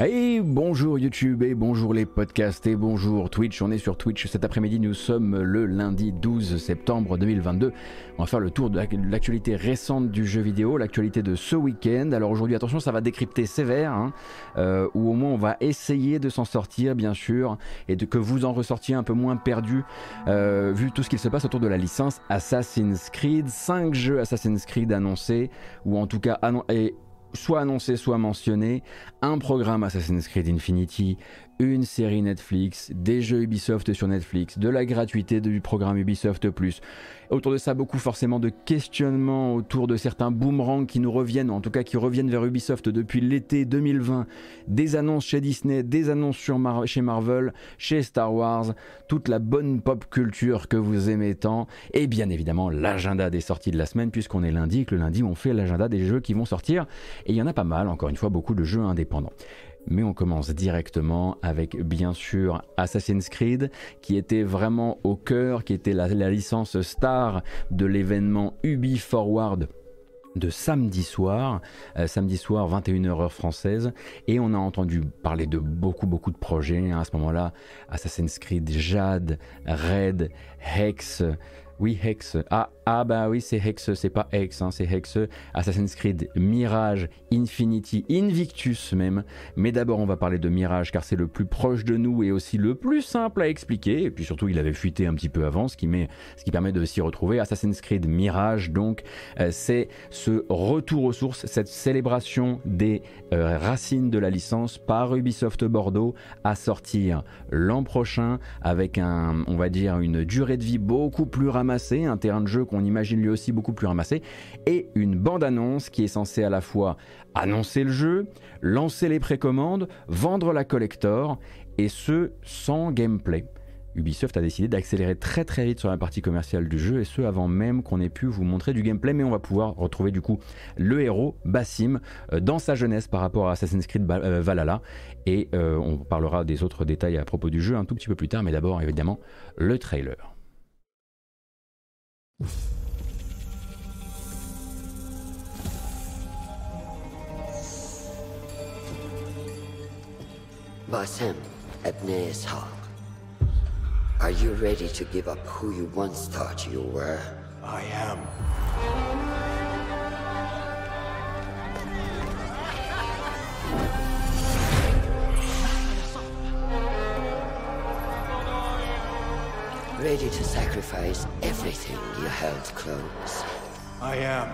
Et bonjour YouTube et bonjour les podcasts et bonjour Twitch. On est sur Twitch cet après-midi. Nous sommes le lundi 12 septembre 2022. On va faire le tour de l'actualité récente du jeu vidéo, l'actualité de ce week-end. Alors aujourd'hui, attention, ça va décrypter sévère, hein, euh, ou au moins on va essayer de s'en sortir, bien sûr, et de que vous en ressortiez un peu moins perdu, euh, vu tout ce qui se passe autour de la licence Assassin's Creed. 5 jeux Assassin's Creed annoncés, ou en tout cas annoncés soit annoncé, soit mentionné, un programme Assassin's Creed Infinity, une série Netflix, des jeux Ubisoft sur Netflix, de la gratuité du programme Ubisoft Plus. Autour de ça, beaucoup forcément de questionnements autour de certains boomerangs qui nous reviennent, en tout cas qui reviennent vers Ubisoft depuis l'été 2020. Des annonces chez Disney, des annonces chez Marvel, chez Star Wars, toute la bonne pop culture que vous aimez tant, et bien évidemment l'agenda des sorties de la semaine, puisqu'on est lundi, que le lundi on fait l'agenda des jeux qui vont sortir, et il y en a pas mal, encore une fois, beaucoup de jeux indépendants mais on commence directement avec bien sûr Assassin's Creed qui était vraiment au cœur, qui était la, licence star de l'événement Ubi Forward de samedi soir, euh, samedi soir 21h heure française, et on a entendu parler de beaucoup beaucoup de projets hein, à ce moment-là, Assassin's Creed Jade, Red, Hex, oui Hex, ah ah bah oui, c'est Hex, c'est pas Hex, hein, c'est Hex, Assassin's Creed, Mirage, Infinity, Invictus même. Mais d'abord, on va parler de Mirage car c'est le plus proche de nous et aussi le plus simple à expliquer. Et puis surtout, il avait fuité un petit peu avant, ce qui, met, ce qui permet de s'y retrouver. Assassin's Creed Mirage, donc, euh, c'est ce retour aux sources, cette célébration des euh, racines de la licence par Ubisoft Bordeaux à sortir l'an prochain avec un, on va dire, une durée de vie beaucoup plus ramassée, un terrain de jeu qu'on on imagine lui aussi beaucoup plus ramassé, et une bande-annonce qui est censée à la fois annoncer le jeu, lancer les précommandes, vendre la collector, et ce sans gameplay. Ubisoft a décidé d'accélérer très très vite sur la partie commerciale du jeu et ce avant même qu'on ait pu vous montrer du gameplay mais on va pouvoir retrouver du coup le héros Bassim euh, dans sa jeunesse par rapport à Assassin's Creed euh, Valhalla et euh, on parlera des autres détails à propos du jeu un tout petit peu plus tard mais d'abord évidemment le trailer. Basim Ebne Ishaq, are you ready to give up who you once thought you were? I am. Ready to sacrifice everything you held close. I am.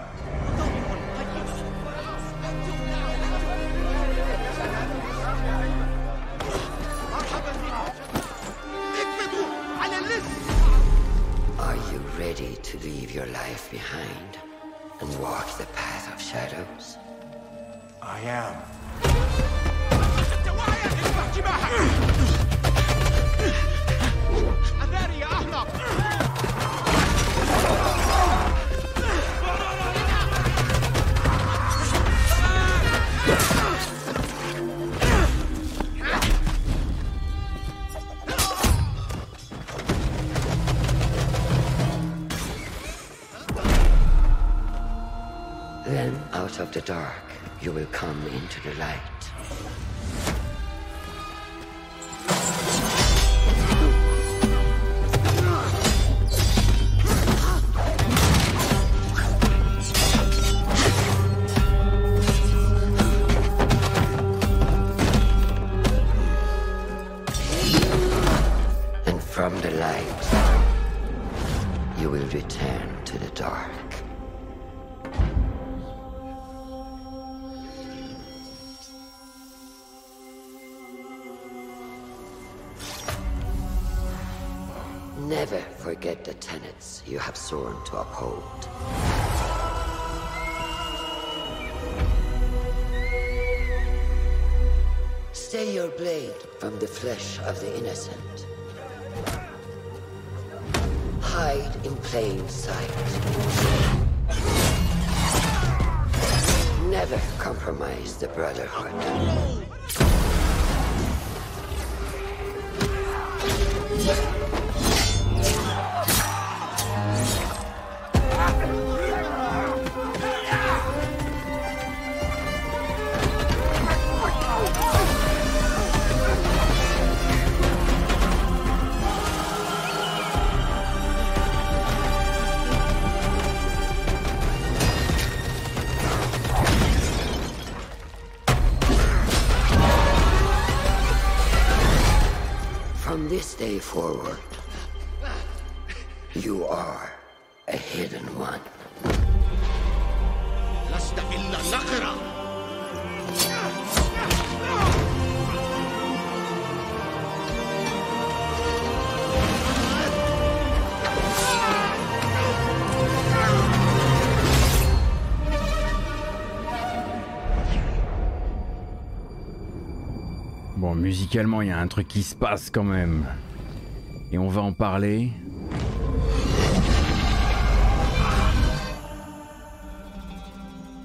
Are you ready to leave your life behind and walk the path of shadows? I am. Then, out of the dark, you will come into the light. Sworn to uphold. Stay your blade from the flesh of the innocent. Hide in plain sight. Never compromise the Brotherhood. Musicalement, il y a un truc qui se passe quand même. Et on va en parler.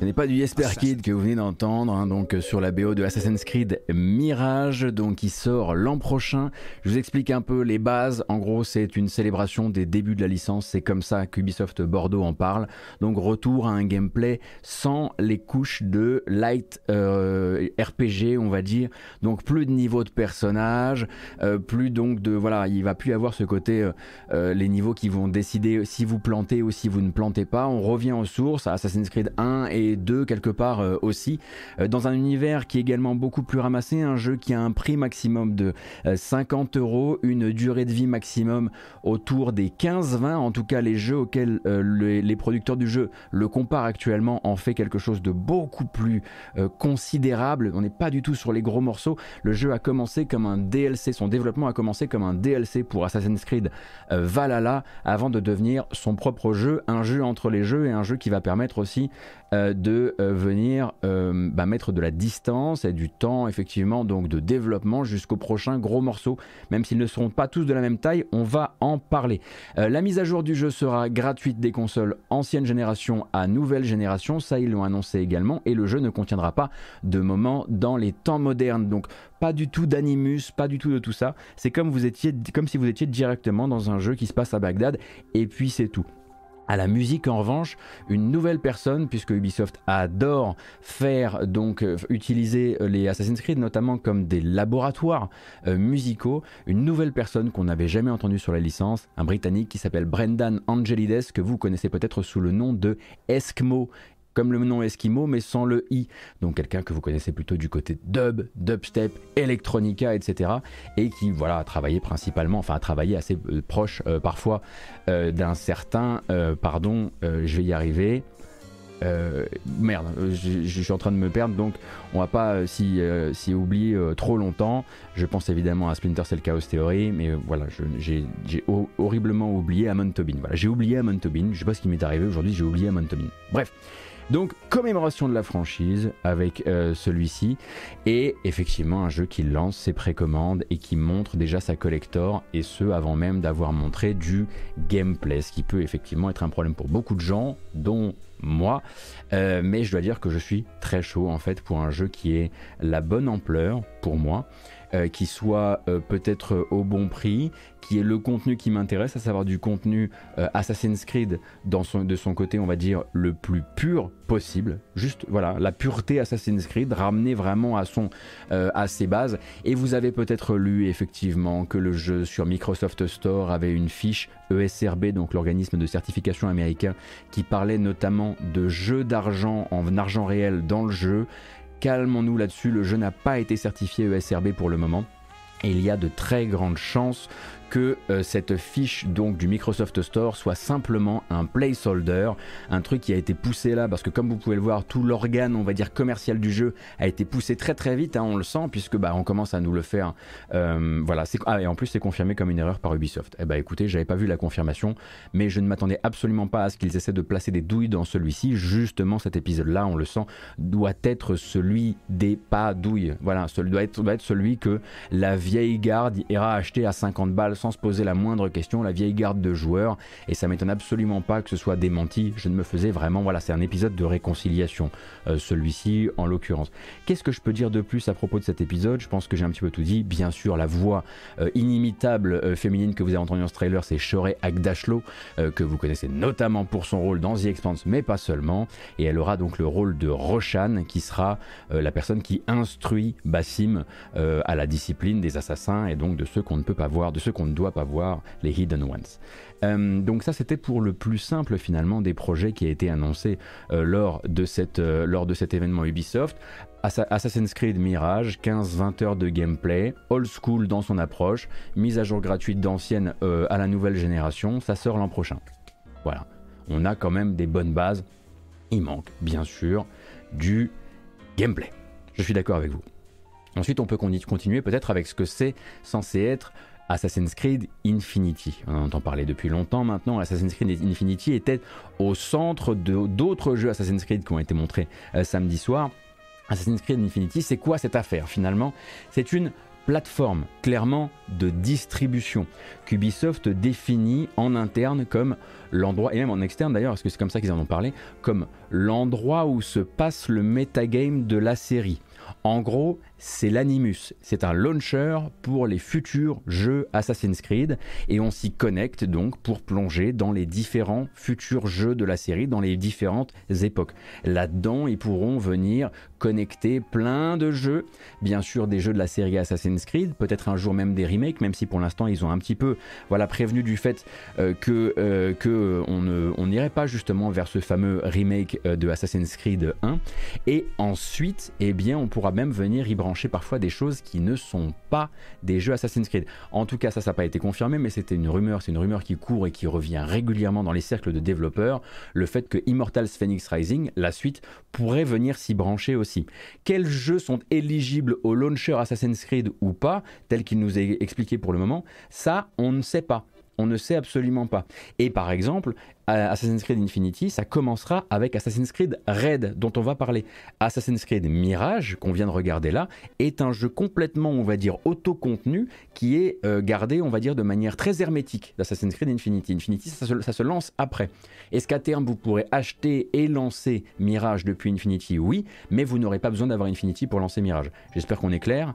N'est pas du Jesper Kid que vous venez d'entendre, hein, donc euh, sur la BO de Assassin's Creed Mirage, donc qui sort l'an prochain. Je vous explique un peu les bases. En gros, c'est une célébration des débuts de la licence. C'est comme ça qu'Ubisoft Bordeaux en parle. Donc retour à un gameplay sans les couches de light euh, RPG, on va dire. Donc plus de niveau de personnage, euh, plus donc de voilà, il va plus avoir ce côté euh, les niveaux qui vont décider si vous plantez ou si vous ne plantez pas. On revient aux sources à Assassin's Creed 1 et 2 quelque part euh, aussi, euh, dans un univers qui est également beaucoup plus ramassé, un jeu qui a un prix maximum de euh, 50 euros, une durée de vie maximum autour des 15-20, en tout cas les jeux auxquels euh, les, producteurs du jeu le comparent actuellement en fait quelque chose de beaucoup plus euh, considérable, on n'est pas du tout sur les gros morceaux, le jeu a commencé comme un DLC, son développement a commencé comme un DLC pour Assassin's Creed euh, Valhalla avant de devenir son propre jeu, un jeu entre les jeux et un jeu qui va permettre aussi euh, de euh, venir euh, bah, mettre de la distance et du temps effectivement donc de développement jusqu'au prochain gros morceau. Même s'ils ne seront pas tous de la même taille, on va en parler. Euh, la mise à jour du jeu sera gratuite des consoles ancienne génération à nouvelle génération, ça ils l'ont annoncé également, et le jeu ne contiendra pas de moments dans les temps modernes. Donc pas du tout d'animus, pas du tout de tout ça. C'est comme vous étiez, comme si vous étiez directement dans un jeu qui se passe à Bagdad, et puis c'est tout. À la musique, en revanche, une nouvelle personne, puisque Ubisoft adore faire donc euh, utiliser euh, les Assassin's Creed notamment comme des laboratoires euh, musicaux, une nouvelle personne qu'on n'avait jamais entendue sur la licence, un Britannique qui s'appelle Brendan Angelides, que vous connaissez peut-être sous le nom de Eskimo comme le nom Eskimo, mais sans le i. Donc quelqu'un que vous connaissez plutôt du côté dub, dubstep, electronica, etc. Et qui voilà a travaillé principalement, enfin a travaillé assez euh, proche euh, parfois euh, d'un certain, pardon, je vais y arriver. Merde, je, suis en train de me perdre, donc on va pas euh, s'y oublier trop longtemps. Je pense évidemment à Splinter Cell Chaos Theory, mais voilà, j'ai j'ai ho- horriblement oublié Amon Tobin. Voilà, j'ai oublié Amon Tobin. Je sais pas ce qui m'est arrivé aujourd'hui, j'ai oublié Amon Tobin. Bref. Donc, commémoration de la franchise avec euh, celui-ci, et effectivement un jeu qui lance ses précommandes et qui montre déjà sa collector, et ce avant même d'avoir montré du gameplay, ce qui peut effectivement être un problème pour beaucoup de gens, dont moi, Euh, mais je dois dire que je suis très chaud en fait pour un jeu qui est la bonne ampleur pour moi, euh, qui soit euh, peut-être au bon prix, qui est le contenu qui m'intéresse, à savoir du contenu euh, Assassin's Creed dans son, de son côté, on va dire, le plus pur possible. Juste, voilà, la pureté Assassin's Creed, ramener vraiment à, son, euh, à ses bases. Et vous avez peut-être lu effectivement que le jeu sur Microsoft Store avait une fiche ESRB, donc l'organisme de certification américain, qui parlait notamment de jeux d'argent en argent réel dans le jeu. Calmons-nous là-dessus, le jeu n'a pas été certifié ESRB pour le moment. Et il y a de très grandes chances que euh, cette fiche donc du Microsoft Store soit simplement un placeholder, un truc qui a été poussé là parce que comme vous pouvez le voir, tout l'organe on va dire commercial du jeu a été poussé très très vite, hein, on le sent puisque bah on commence à nous le faire. Euh, voilà, ah, et en plus c'est confirmé comme une erreur par Ubisoft. Eh bah écoutez, j'avais pas vu la confirmation, mais je ne m'attendais absolument pas à ce qu'ils essaient de placer des douilles dans celui-ci. Justement, cet épisode-là, on le sent, doit être celui des pas douilles. Voilà, celui doit être, doit être celui que la vieille garde ira acheter à 50 balles sans se poser la moindre question, la vieille garde de joueurs. Et ça m'étonne absolument pas que ce soit démenti. Je ne me faisais vraiment, voilà, c'est un épisode de réconciliation, euh, celui-ci en l'occurrence. Qu'est-ce que je peux dire de plus à propos de cet épisode? Je pense que j'ai un petit peu tout dit. Bien sûr, la voix euh, inimitable euh, féminine que vous avez entendue dans ce trailer, c'est Shorey Agdashlo, que vous connaissez notamment pour son rôle dans The Expanse, mais pas seulement. Et elle aura donc le rôle de Roshan, qui sera la personne qui instruit Bassim à la discipline des assassins et donc de ceux qu'on ne peut pas voir, de ceux qu'on ne doit pas voir les Hidden Ones. Euh, donc ça c'était pour le plus simple finalement des projets qui a été annoncé euh, lors, de cette, euh, lors de cet événement Ubisoft. Assassin's Creed Mirage, 15-20 heures de gameplay, old school dans son approche, mise à jour gratuite d'ancienne à la nouvelle génération, ça sort l'an prochain. Voilà, on a quand même des bonnes bases. Il manque bien sûr du gameplay. Je suis d'accord avec vous. Ensuite, on peut continuer peut-être avec ce que c'est censé être Assassin's Creed Infinity. On en entend parler depuis longtemps maintenant. Assassin's Creed Infinity était au centre d'autres jeux Assassin's Creed qui ont été montrés euh, samedi soir. Assassin's Creed Infinity, c'est quoi cette affaire finalement? C'est une plateforme clairement de distribution qu'Ubisoft définit en interne comme l'endroit, et même en externe d'ailleurs, parce que c'est comme ça qu'ils en ont parlé, comme l'endroit où se passe le metagame de la série. En gros, c'est l'Animus. C'est un launcher pour les futurs jeux Assassin's Creed et on s'y connecte donc pour plonger dans les différents futurs jeux de la série, dans les différentes époques. Là-dedans, ils pourront venir connecter plein de jeux, bien sûr des jeux de la série Assassin's Creed, peut-être un jour même des remakes, même si pour l'instant ils ont un petit peu voilà, prévenu du fait euh, que, euh, on n'irait pas justement vers ce fameux remake euh, de Assassin's Creed 1. Et ensuite, eh bien, on pourra même venir y brancher parfois des choses qui ne sont pas des jeux Assassin's Creed. En tout cas, ça, n'a pas été confirmé, mais c'était une rumeur, c'est une rumeur qui court et qui revient régulièrement dans les cercles de développeurs, le fait que Immortals Phoenix Rising, la suite, pourrait venir s'y brancher aussi. Quels jeux sont éligibles au launcher Assassin's Creed ou pas, tel qu'il nous est expliqué pour le moment, ça, on ne sait pas. On ne sait absolument pas. Et par exemple, Assassin's Creed Infinity, ça commencera avec Assassin's Creed Red, dont on va parler. Assassin's Creed Mirage, qu'on vient de regarder là, est un jeu complètement, on va dire, auto-contenu, qui est euh, gardé, on va dire, de manière très hermétique d'Assassin's Creed Infinity. Infinity, ça se, ça se lance après. Est-ce qu'à terme, vous pourrez acheter et lancer Mirage depuis Infinity? Oui, mais vous n'aurez pas besoin d'avoir Infinity pour lancer Mirage. J'espère qu'on est clair.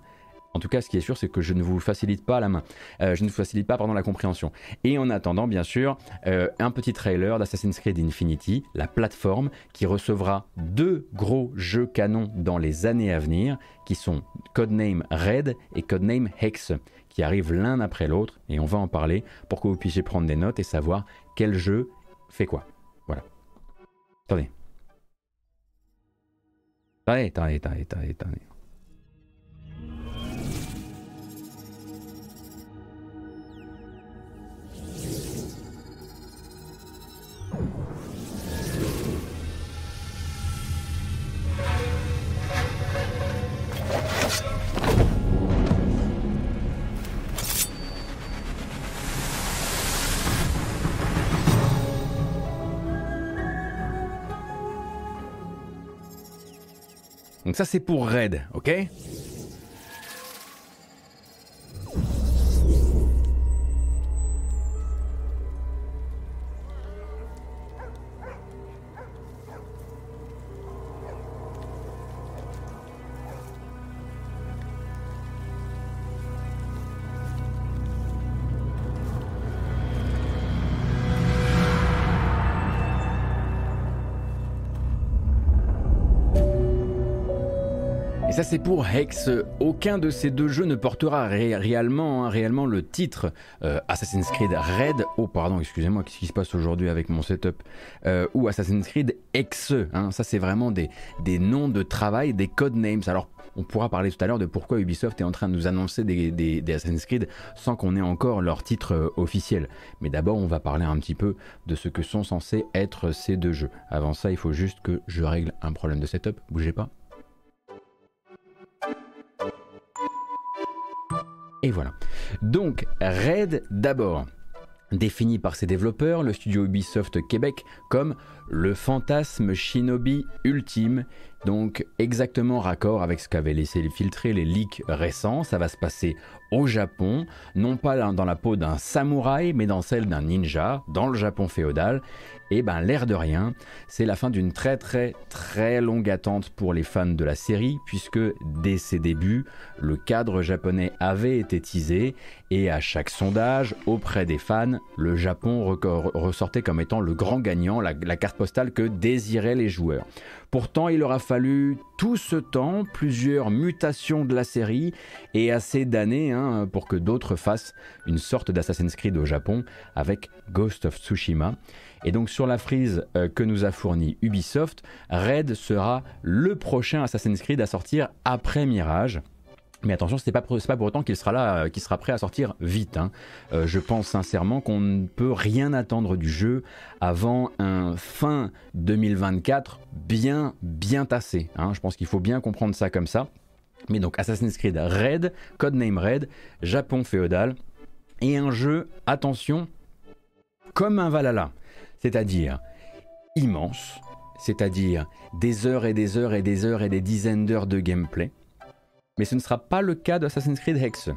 En tout cas, ce qui est sûr, c'est que je ne vous facilite pas la main. Euh, je ne vous facilite pas, la compréhension. Et en attendant, bien sûr, euh, un petit trailer d'Assassin's Creed Infinity, la plateforme qui recevra deux gros jeux canons dans les années à venir, qui sont Codename Red et Codename Hex, qui arrivent l'un après l'autre. Et on va en parler pour que vous puissiez prendre des notes et savoir quel jeu fait quoi. Voilà. Attendez. Attendez, attendez, attendez, attendez. Ça c'est pour Red, ok? Ça c'est pour Hex. Aucun de ces deux jeux ne portera réellement, hein, réellement le titre euh, Assassin's Creed Red. Oh pardon, excusez-moi, qu'est-ce qui se passe aujourd'hui avec mon setup euh, Ou Assassin's Creed X. Hein. ça c'est vraiment des, des noms de travail, des code names. Alors on pourra parler tout à l'heure de pourquoi Ubisoft est en train de nous annoncer des, des, Assassin's Creed sans qu'on ait encore leur titre euh, officiel. Mais d'abord, on va parler un petit peu de ce que sont censés être ces deux jeux. Avant ça, il faut juste que je règle un problème de setup. Bougez pas. Et voilà. Donc, Red d'abord. Défini par ses développeurs, le studio Ubisoft Québec comme le fantasme shinobi ultime, donc exactement raccord avec ce qu'avaient laissé filtrer les leaks récents. Ça va se passer au Japon, non pas dans la peau d'un samouraï, mais dans celle d'un ninja, dans le Japon féodal. Et ben l'air de rien, c'est la fin d'une très très très longue attente pour les fans de la série, puisque dès ses débuts, le cadre japonais avait été teasé, et à chaque sondage auprès des fans, le Japon ressortait comme étant le grand gagnant, la, carte postale que désiraient les joueurs. Pourtant, il aura fallu tout ce temps, plusieurs mutations de la série et assez d'années hein, pour que d'autres fassent une sorte d'Assassin's Creed au Japon avec Ghost of Tsushima. Et donc sur la frise euh, que nous a fournie Ubisoft, Red sera le prochain Assassin's Creed à sortir après Mirage. Mais attention, ce n'est pas, pour autant qu'il sera euh, qu'il sera prêt à sortir vite. Hein. Euh, je pense sincèrement qu'on ne peut rien attendre du jeu avant un fin 2024 bien, bien tassé. Hein. Je pense qu'il faut bien comprendre ça comme ça. Mais donc Assassin's Creed Red, codename Red, Japon féodal, et un jeu, attention, comme un Valhalla, c'est-à-dire immense, c'est-à-dire des heures et des heures et des heures et des dizaines d'heures de gameplay mais ce ne sera pas le cas d'Assassin's Creed Hex.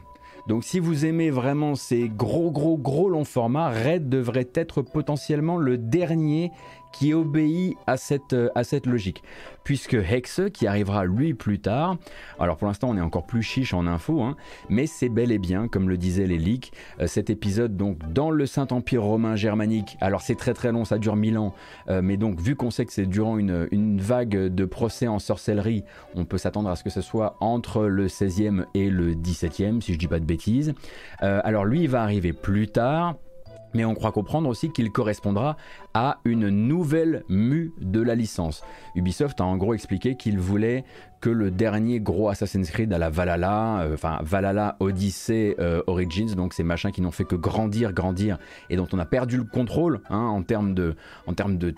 Donc si vous aimez vraiment ces gros gros gros longs formats, Red devrait être potentiellement le dernier qui obéit à cette, euh, à cette logique. Puisque Hex, qui arrivera lui plus tard, alors pour l'instant on est encore plus chiche en info, hein, mais c'est bel et bien, comme le disaient les leaks, euh, cet épisode donc dans le Saint-Empire romain germanique, alors c'est très très long, ça dure mille ans, euh, mais donc vu qu'on sait que c'est durant une, une, vague de procès en sorcellerie, on peut s'attendre à ce que ce soit entre le 16e et le 17e, si je dis pas de bêtises. alors lui il va arriver plus tard, mais on croit comprendre aussi qu'il correspondra à une nouvelle mue de la licence. Ubisoft a en gros expliqué qu'il voulait que le dernier gros Assassin's Creed à la Valhalla, euh, enfin Valhalla Odyssey euh, Origins, donc ces machins qui n'ont fait que grandir, grandir, et dont on a perdu le contrôle hein, en termes de,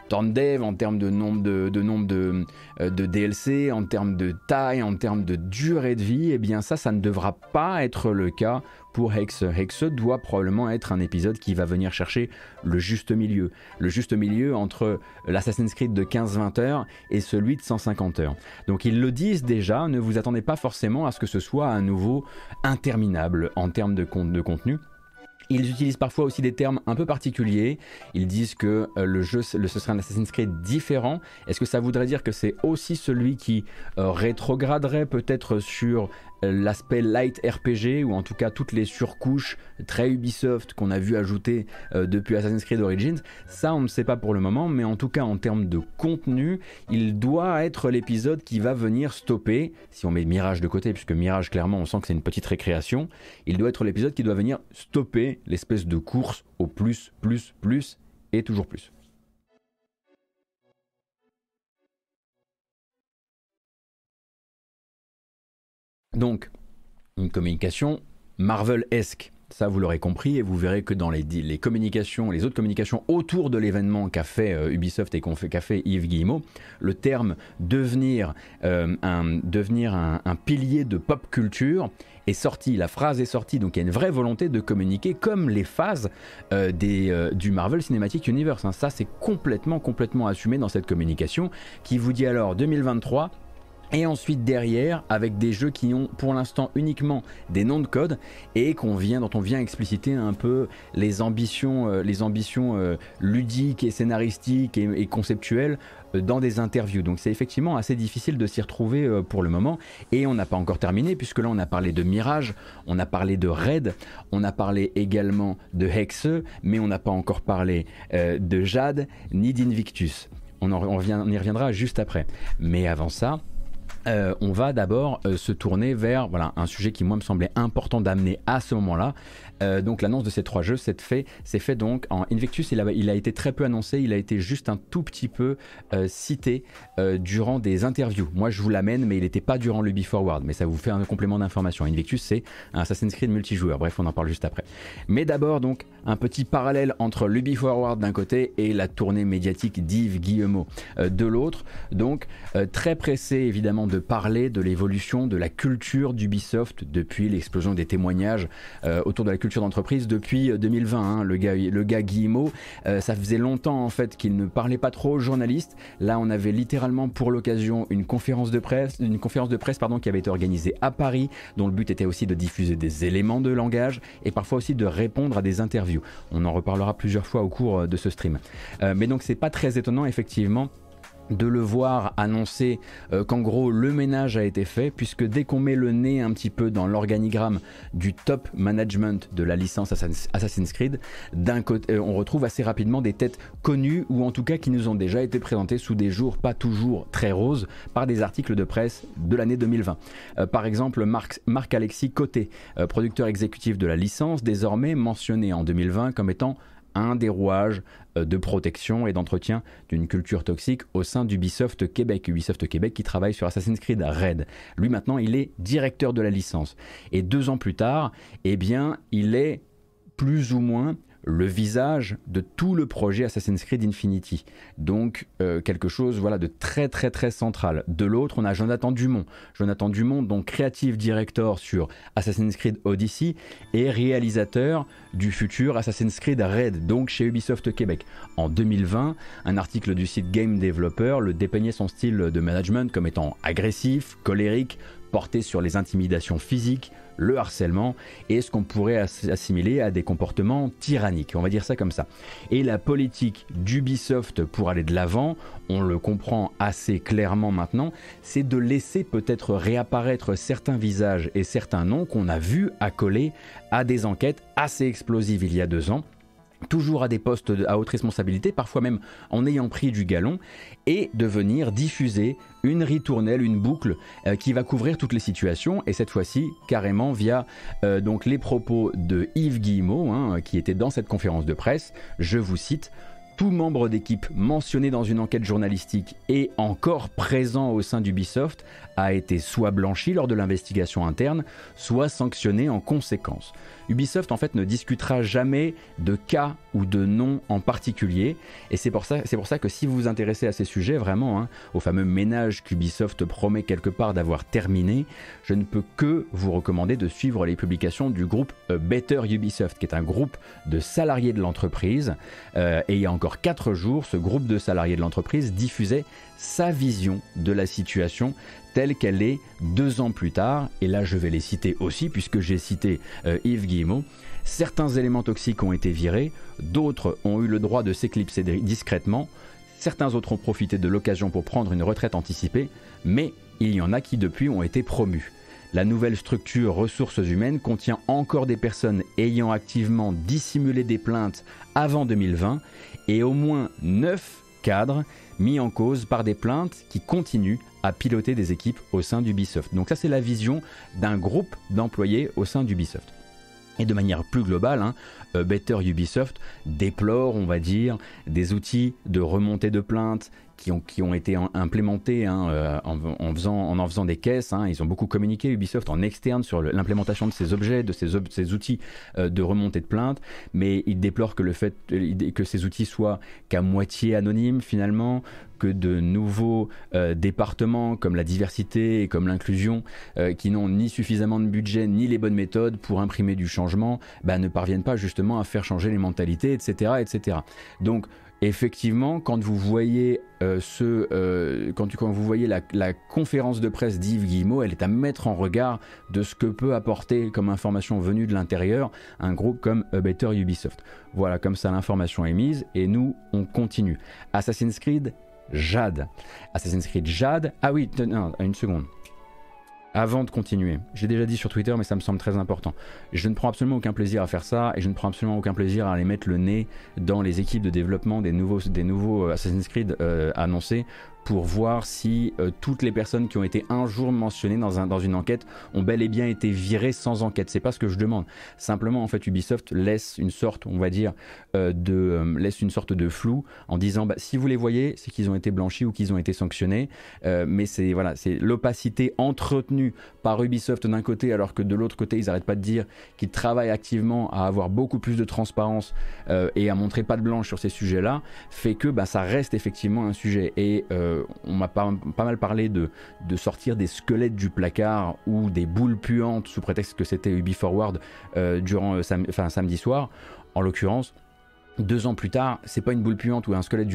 temps de dev, en termes de nombre de, de, euh, DLC, en termes de taille, en termes de durée de vie, eh bien ça, ça ne devra pas être le cas pour Hex. Hex doit probablement être un épisode qui va venir chercher le juste milieu, le juste milieu entre l'Assassin's Creed de 15-20 heures et celui de 150 heures. Donc ils le disent déjà, ne vous attendez pas forcément à ce que ce soit à nouveau interminable en termes de, de contenu. Ils utilisent parfois aussi des termes un peu particuliers. Ils disent que euh, le jeu, ce serait un Assassin's Creed différent. Est-ce que ça voudrait dire que c'est aussi celui qui euh, rétrograderait peut-être sur l'aspect light RPG ou en tout cas toutes les surcouches très Ubisoft qu'on a vu ajouter euh, depuis Assassin's Creed Origins, ça on ne sait pas pour le moment, mais en tout cas en termes de contenu, il doit être l'épisode qui va venir stopper, si on met Mirage de côté, puisque Mirage clairement on sent que c'est une petite récréation, il doit être l'épisode qui doit venir stopper l'espèce de course au plus, plus, plus et toujours plus. Donc, une communication Marvel-esque. Ça, vous l'aurez compris, et vous verrez que dans les, communications, les autres communications autour de l'événement qu'a fait euh, Ubisoft et qu'a fait Yves Guillemot, le terme devenir, euh, un, devenir un, pilier de pop culture est sorti, la phrase est sortie, donc il y a une vraie volonté de communiquer comme les phases euh, des, du Marvel Cinematic Universe. Hein. Ça, c'est complètement, complètement assumé dans cette communication qui vous dit alors 2023 et ensuite derrière avec des jeux qui ont pour l'instant uniquement des noms de code et qu'on vient dont on vient expliciter un peu les ambitions euh, les ambitions euh, ludiques et scénaristiques et, conceptuelles euh, dans des interviews. Donc c'est effectivement assez difficile de s'y retrouver pour le moment et on n'a pas encore terminé puisque là on a parlé de Mirage, on a parlé de Raid, on a parlé également de Hexe, mais on n'a pas encore parlé de Jade ni d'Invictus. On, on y reviendra juste après. Mais avant ça, euh, on va d'abord euh, se tourner vers voilà, un sujet qui moi me semblait important d'amener à ce moment-là, euh, donc l'annonce de ces trois jeux s'est fait, donc en Invictus. Il a, été très peu annoncé, il a été juste un tout petit peu cité durant des interviews. Moi je vous l'amène, mais il n'était pas durant le Forward. Mais ça vous fait un complément d'information. Invictus c'est un Assassin's Creed multijoueur. Bref, on en parle juste après. Mais d'abord donc un petit parallèle entre l'Ubi Forward d'un côté et la tournée médiatique d'Yves Guillemot de l'autre. Donc très pressé évidemment de parler de l'évolution de la culture d'Ubisoft depuis l'explosion des témoignages autour de la culture d'entreprise depuis 2020. Euh, hein, le gars, le gars Guillemot, euh, ça faisait longtemps en fait qu'il ne parlait pas trop aux journalistes. Là, on avait littéralement pour l'occasion une conférence de presse, une conférence de presse pardon, qui avait été organisée à Paris, dont le but était aussi de diffuser des éléments de langage et parfois aussi de répondre à des interviews. On en reparlera plusieurs fois au cours euh, de ce stream. mais donc c'est pas très étonnant effectivement de le voir annoncer euh, qu'en gros le ménage a été fait, puisque dès qu'on met le nez un petit peu dans l'organigramme du top management de la licence Assassin's Creed, euh, on retrouve assez rapidement des têtes connues ou en tout cas qui nous ont déjà été présentées sous des jours pas toujours très roses par des articles de presse de l'année 2020. Euh, par exemple, Marc-Alexis Côté, producteur exécutif de la licence, désormais mentionné en 2020 comme étant un des rouages de protection et d'entretien d'une culture toxique au sein d'Ubisoft Québec. Ubisoft Québec qui travaille sur Assassin's Creed Red. Lui maintenant, il est directeur de la licence. Et deux ans plus tard, eh bien, il est plus ou moins le visage de tout le projet Assassin's Creed Infinity. Donc euh, quelque chose voilà de très très très central. De l'autre, on a Jonathan Dumont. Jonathan Dumont, donc creative director sur Assassin's Creed Odyssey et réalisateur du futur Assassin's Creed Red, donc chez Ubisoft Québec. En 2020, un article du site Game Developer le dépeignait son style de management comme étant agressif, colérique, porté sur les intimidations physiques, le harcèlement et ce qu'on pourrait assimiler à des comportements tyranniques, on va dire ça comme ça. Et la politique d'Ubisoft pour aller de l'avant, on le comprend assez clairement maintenant, c'est de laisser peut-être réapparaître certains visages et certains noms qu'on a vus accolés à des enquêtes assez explosives il y a deux ans toujours à des postes à haute responsabilité, parfois même en ayant pris du galon, et de venir diffuser une ritournelle, une boucle euh, qui va couvrir toutes les situations, et cette fois-ci carrément via euh, donc les propos de Yves Guillemot, hein, qui était dans cette conférence de presse. Je vous cite tout membre d'équipe mentionné dans une enquête journalistique et encore présent au sein d'Ubisoft a été soit blanchi lors de l'investigation interne, soit sanctionné en conséquence. Ubisoft en fait ne discutera jamais de cas ou de noms en particulier. Et c'est pour ça, que si vous vous intéressez à ces sujets vraiment, hein, au fameux ménage qu'Ubisoft promet quelque part d'avoir terminé, je ne peux que vous recommander de suivre les publications du groupe euh, Better Ubisoft qui est un groupe de salariés de l'entreprise. Euh, et il y a encore 4 jours, ce groupe de salariés de l'entreprise diffusait sa vision de la situation telle qu'elle est deux ans plus tard. Et là, je vais les citer aussi, puisque j'ai cité euh, Yves Guillemot. Certains éléments toxiques ont été virés, d'autres ont eu le droit de s'éclipser discrètement, certains autres ont profité de l'occasion pour prendre une retraite anticipée, mais il y en a qui depuis ont été promus. La nouvelle structure ressources humaines contient encore des personnes ayant activement dissimulé des plaintes avant 2020 et au moins 9 cadres mis en cause par des plaintes qui continuent à piloter des équipes au sein d'Ubisoft. Donc ça c'est la vision d'un groupe d'employés au sein d'Ubisoft. Et de manière plus globale, hein, euh, Better Ubisoft déplore, on va dire, des outils de remontée de plaintes qui ont, été implémentés hein, euh, en, faisant, en en faisant des caisses. Hein. Ils ont beaucoup communiqué, Ubisoft, en externe sur l'implémentation de ces objets, de ces, outils euh, de remontée de plaintes, mais ils déplorent que le fait que ces outils soient qu'à moitié anonymes finalement, que de nouveaux euh, départements comme la diversité et comme l'inclusion, euh, qui n'ont ni suffisamment de budget ni les bonnes méthodes pour imprimer du changement, bah, ne parviennent pas justement à faire changer les mentalités, etc. etc. Donc effectivement, quand vous voyez euh, ce, quand, quand, vous voyez la, conférence de presse d'Yves Guillemot, elle est à mettre en regard de ce que peut apporter comme information venue de l'intérieur un groupe comme Better Ubisoft. Voilà, comme ça l'information est mise et nous on continue. Assassin's Creed Jade. Assassin's Creed Jade. Ah oui, non, une seconde. Avant de continuer, j'ai déjà dit sur Twitter, mais ça me semble très important. Je ne prends absolument aucun plaisir à faire ça et je ne prends absolument aucun plaisir à aller mettre le nez dans les équipes de développement des nouveaux, des nouveaux euh, Assassin's Creed euh, annoncés pour voir si euh, toutes les personnes qui ont été un jour mentionnées dans, un, dans une enquête ont bel et bien été virées sans enquête. C'est pas ce que je demande. Simplement, en fait, Ubisoft laisse une sorte, on va dire, euh, de euh, laisse une sorte de flou en disant, bah, si vous les voyez, c'est qu'ils ont été blanchis ou qu'ils ont été sanctionnés. mais c'est voilà, c'est l'opacité entretenue par Ubisoft d'un côté, alors que de l'autre côté, ils n'arrêtent pas de dire qu'ils travaillent activement à avoir beaucoup plus de transparence et à montrer pas de blanche sur ces sujets-là, fait que bah, ça reste effectivement un sujet. Et on m'a pas, mal parlé de, sortir des squelettes du placard ou des boules puantes sous prétexte que c'était Ubi Forward euh, durant euh, samedi soir. En l'occurrence, deux ans plus tard, c'est pas une boule puante ou un squelette,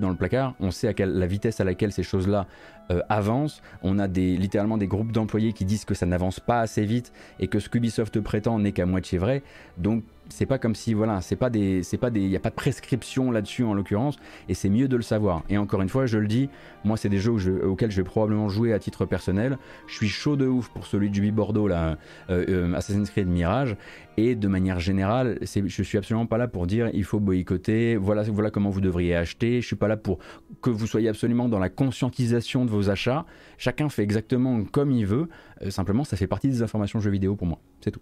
dans le placard. On sait la vitesse à laquelle ces choses-là euh, avancent. On a littéralement des groupes d'employés qui disent que ça n'avance pas assez vite et que ce qu'Ubisoft prétend n'est qu'à moitié vrai. Donc c'est pas comme si voilà, c'est pas des, c'est pas des, il y a pas de prescription là-dessus en l'occurrence, et c'est mieux de le savoir. Et encore une fois, je le dis, moi c'est des jeux auxquels je vais probablement jouer à titre personnel. Je suis chaud de ouf pour celui du Bordeaux là, euh, euh, Assassin's Creed Mirage, et de manière générale, je suis absolument pas là pour dire il faut boycotter, voilà, comment vous devriez acheter. Je suis pas là pour que vous soyez absolument dans la conscientisation de vos achats. Chacun fait exactement comme il veut. Euh, simplement, ça fait partie des informations jeux vidéo pour moi. C'est tout.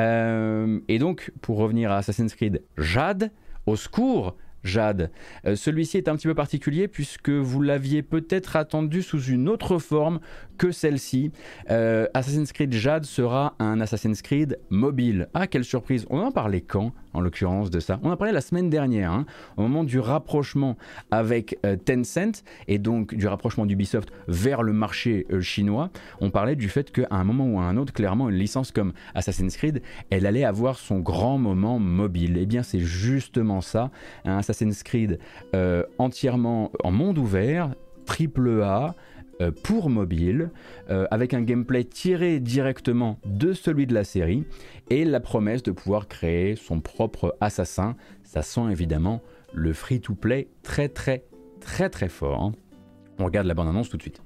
Euh, et donc, pour revenir à Assassin's Creed Jade, au secours, Jade. Euh, celui-ci est un petit peu particulier puisque vous l'aviez peut-être attendu sous une autre forme que celle-ci. Euh, Assassin's Creed Jade sera un Assassin's Creed mobile. Ah, quelle surprise On en parlait quand, en l'occurrence, de ça On en parlait la semaine dernière, hein, au moment du rapprochement avec euh, Tencent et donc du rapprochement d'Ubisoft vers le marché chinois. On parlait du fait qu'à un moment ou à un autre, clairement, une licence comme Assassin's Creed, elle allait avoir son grand moment mobile. Eh bien, c'est justement ça. Un Assassin's Creed euh, entièrement en monde ouvert, triple A, euh, pour mobile, euh, avec un gameplay tiré directement de celui de la série, et la promesse de pouvoir créer son propre assassin. Ça sent évidemment le free-to-play très très très très fort. Hein. On regarde la bande-annonce tout de suite.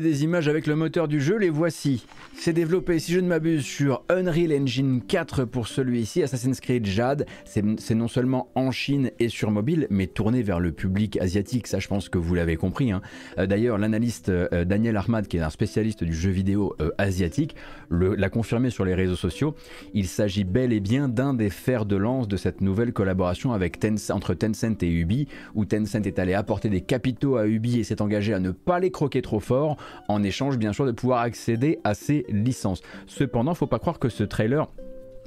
Des images avec le moteur du jeu, les voici. C'est développé, si je ne m'abuse, sur Unreal Engine 4 pour celui-ci, Assassin's Creed Jade. C'est non seulement en Chine et sur mobile, mais tourné vers le public asiatique, ça je pense que vous l'avez compris. Hein. Euh, d'ailleurs, l'analyste euh, Daniel Ahmad, qui est un spécialiste du jeu vidéo euh, asiatique, l'a confirmé sur les réseaux sociaux. Il s'agit bel et bien d'un des fers de lance de cette nouvelle collaboration avec entre Tencent et Ubi, où Tencent est allé apporter des capitaux à Ubi et s'est engagé à ne pas les croquer trop fort, en échange bien sûr de pouvoir accéder à ces licences. Cependant, faut pas croire que ce trailer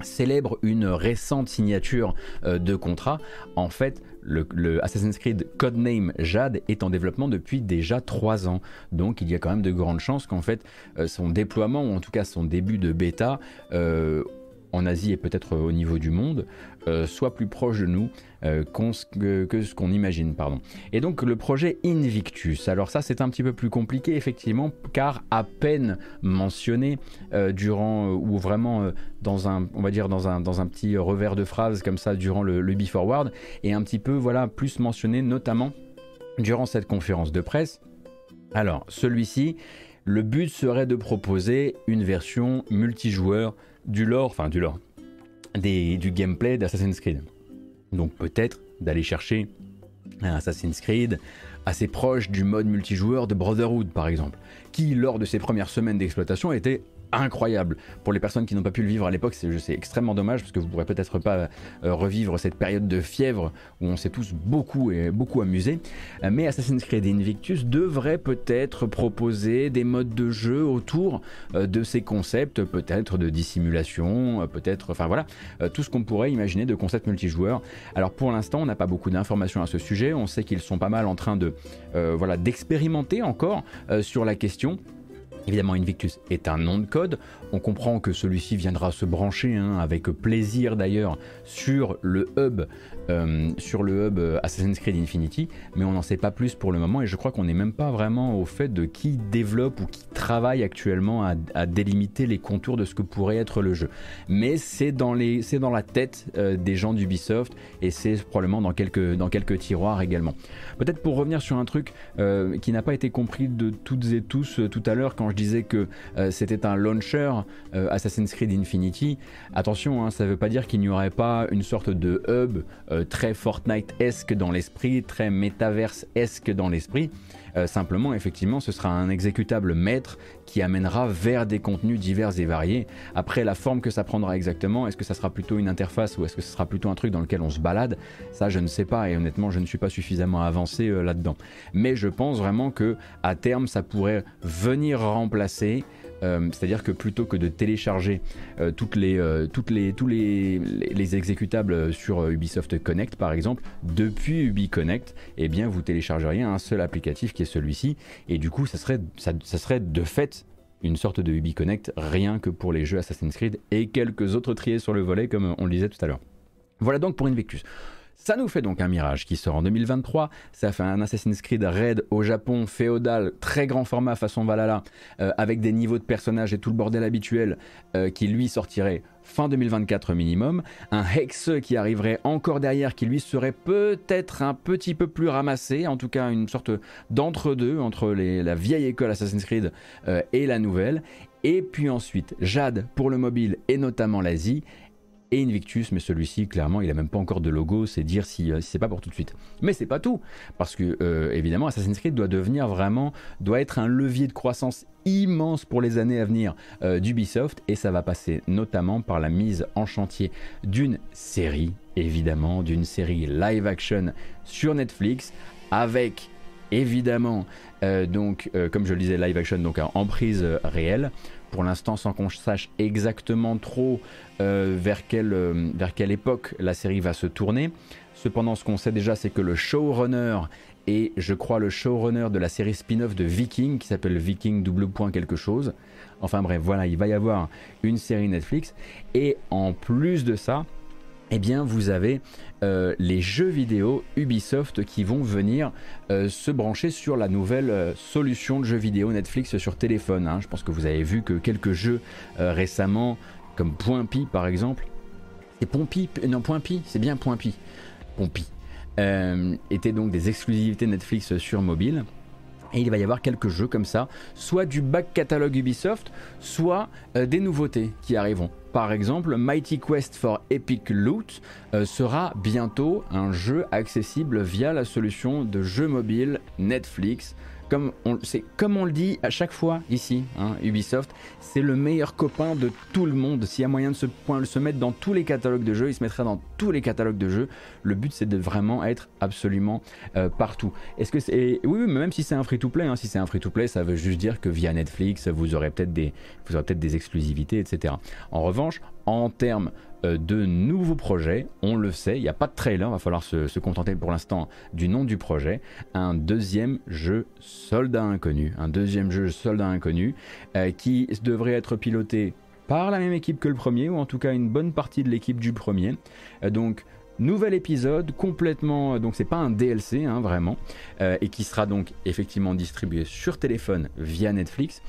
célèbre une récente signature euh, de contrat. En fait, le, Assassin's Creed Codename Jade est en développement depuis déjà 3 ans. Donc il y a quand même de grandes chances qu'en fait euh, son déploiement, ou en tout cas son début de bêta, euh, en Asie et peut-être au niveau du monde, euh, soit plus proche de nous euh, que, ce qu'on imagine. Pardon. Et donc le projet Invictus, alors ça c'est un petit peu plus compliqué effectivement, car à peine mentionné euh, durant, ou vraiment dans un, on va dire dans un, dans un petit revers de phrase comme ça durant le, le Forward, et un petit peu voilà plus mentionné notamment durant cette conférence de presse. Alors celui-ci, le but serait de proposer une version multijoueur du lore, enfin du lore, des, du gameplay d'Assassin's Creed. Donc peut-être d'aller chercher un Assassin's Creed assez proche du mode multijoueur de Brotherhood par exemple, qui lors de ses premières semaines d'exploitation était incroyable. Pour les personnes qui n'ont pas pu le vivre à l'époque, c'est extrêmement dommage parce que vous pourrez peut-être pas euh, revivre cette période de fièvre où on s'est tous beaucoup et beaucoup amusés. Euh, mais Assassin's Creed Invictus devrait peut-être proposer des modes de jeu autour euh, de ces concepts, peut-être de dissimulation, peut-être, enfin voilà, tout ce qu'on pourrait imaginer de concepts multijoueurs. Alors pour l'instant, on n'a pas beaucoup d'informations à ce sujet. On sait qu'ils sont pas mal en train de, voilà, d'expérimenter encore sur la question. Évidemment, Invictus est un nom de code. On comprend que celui-ci viendra se brancher, hein, avec plaisir d'ailleurs, sur le hub, euh, sur le hub euh, Assassin's Creed Infinity, mais on n'en sait pas plus pour le moment et je crois qu'on n'est même pas vraiment au fait de qui développe ou qui travaille actuellement à, délimiter les contours de ce que pourrait être le jeu. Mais c'est dans, la tête euh, des gens d'Ubisoft et c'est probablement dans quelques, dans quelques tiroirs également. Peut-être pour revenir sur un truc qui n'a pas été compris de toutes et tous tout à l'heure quand je disais que c'était un launcher Assassin's Creed Infinity, attention, hein, ça ne veut pas dire qu'il n'y aurait pas une sorte de hub très Fortnite-esque dans l'esprit, très metaverse-esque dans l'esprit. Euh, simplement, effectivement, ce sera un exécutable maître qui amènera vers des contenus divers et variés. Après, la forme que ça prendra exactement, est-ce que ça sera plutôt une interface ou est-ce que ce sera plutôt un truc dans lequel on se balade Ça, je ne sais pas et honnêtement, je ne suis pas suffisamment avancé euh, là-dedans. Mais je pense vraiment que à terme, ça pourrait venir remplacer euh, c'est-à-dire que plutôt que de télécharger euh, toutes les, euh, toutes les, tous les, les, exécutables sur Ubisoft Connect par exemple, depuis UbiConnect, eh bien vous téléchargeriez un seul applicatif qui est celui-ci, et du coup ça serait, ça, ça serait de fait une sorte de UbiConnect rien que pour les jeux Assassin's Creed et quelques autres triés sur le volet comme on le disait tout à l'heure. Voilà donc pour Invictus. Ça nous fait donc un Mirage qui sort en 2023. Ça fait un Assassin's Creed Raid au Japon, féodal, très grand format façon Valhalla, euh, avec des niveaux de personnages et tout le bordel habituel euh, qui lui sortirait fin 2024 minimum. Un Hex qui arriverait encore derrière, qui lui serait peut-être un petit peu plus ramassé, en tout cas une sorte d'entre-deux entre la vieille école Assassin's Creed euh, et la nouvelle. Et puis ensuite, Jade pour le mobile et notamment l'Asie Invictus, mais celui-ci, clairement, il a même pas encore de logo, c'est dire si, euh, si c'est pas pour tout de suite. Mais c'est pas tout, parce que euh, évidemment, Assassin's Creed doit devenir vraiment, doit être un levier de croissance immense pour les années à venir euh, d'Ubisoft, et ça va passer notamment par la mise en chantier d'une série, évidemment, d'une série live action sur Netflix, avec évidemment, donc, comme je le disais, live action, donc en prise réelle pour l'instant sans qu'on sache exactement trop euh, vers, quelle, euh, vers quelle époque la série va se tourner. Cependant, ce qu'on sait déjà, c'est que le showrunner est, je crois, le showrunner de la série spin-off de Viking qui s'appelle Viking double point quelque chose. Enfin bref, voilà, il va y avoir une série Netflix. Et en plus de ça, eh bien vous avez euh, les jeux vidéo Ubisoft qui vont venir euh, se brancher sur la nouvelle euh, solution de jeux vidéo Netflix sur téléphone. Hein. Je pense que vous avez vu que quelques jeux récemment, comme Point Pi par exemple, c'est Pompi, non Point Pi, c'est bien Point Pi, Pompi, étaient donc des exclusivités Netflix sur mobile. Et il va y avoir quelques jeux comme ça, soit du back catalogue Ubisoft, soit des nouveautés qui arriveront. Par exemple, Mighty Quest for Epic Loot euh, sera bientôt un jeu accessible via la solution de jeu mobile Netflix comme on, comme on le dit à chaque fois ici, hein, Ubisoft, c'est le meilleur copain de tout le monde. S'il y a moyen de se, se mettre dans tous les catalogues de jeux, il se mettra dans tous les catalogues de jeux. Le but, c'est de vraiment être absolument euh, partout. Est-ce que c'est oui, oui, mais même si c'est un free-to-play, hein, si c'est un free-to-play, ça veut juste dire que via Netflix, vous aurez peut-être des, exclusivités, etc. En revanche, en termes de nouveaux projets. On le sait, il n'y a pas de trailer, il va falloir se, contenter pour l'instant du nom du projet. Un deuxième jeu soldat inconnu, un deuxième jeu soldat inconnu euh, qui devrait être piloté par la même équipe que le premier, ou en tout cas une bonne partie de l'équipe du premier. Euh, donc nouvel épisode complètement donc c'est pas un DLC hein, vraiment et qui sera donc effectivement distribué sur téléphone via Netflix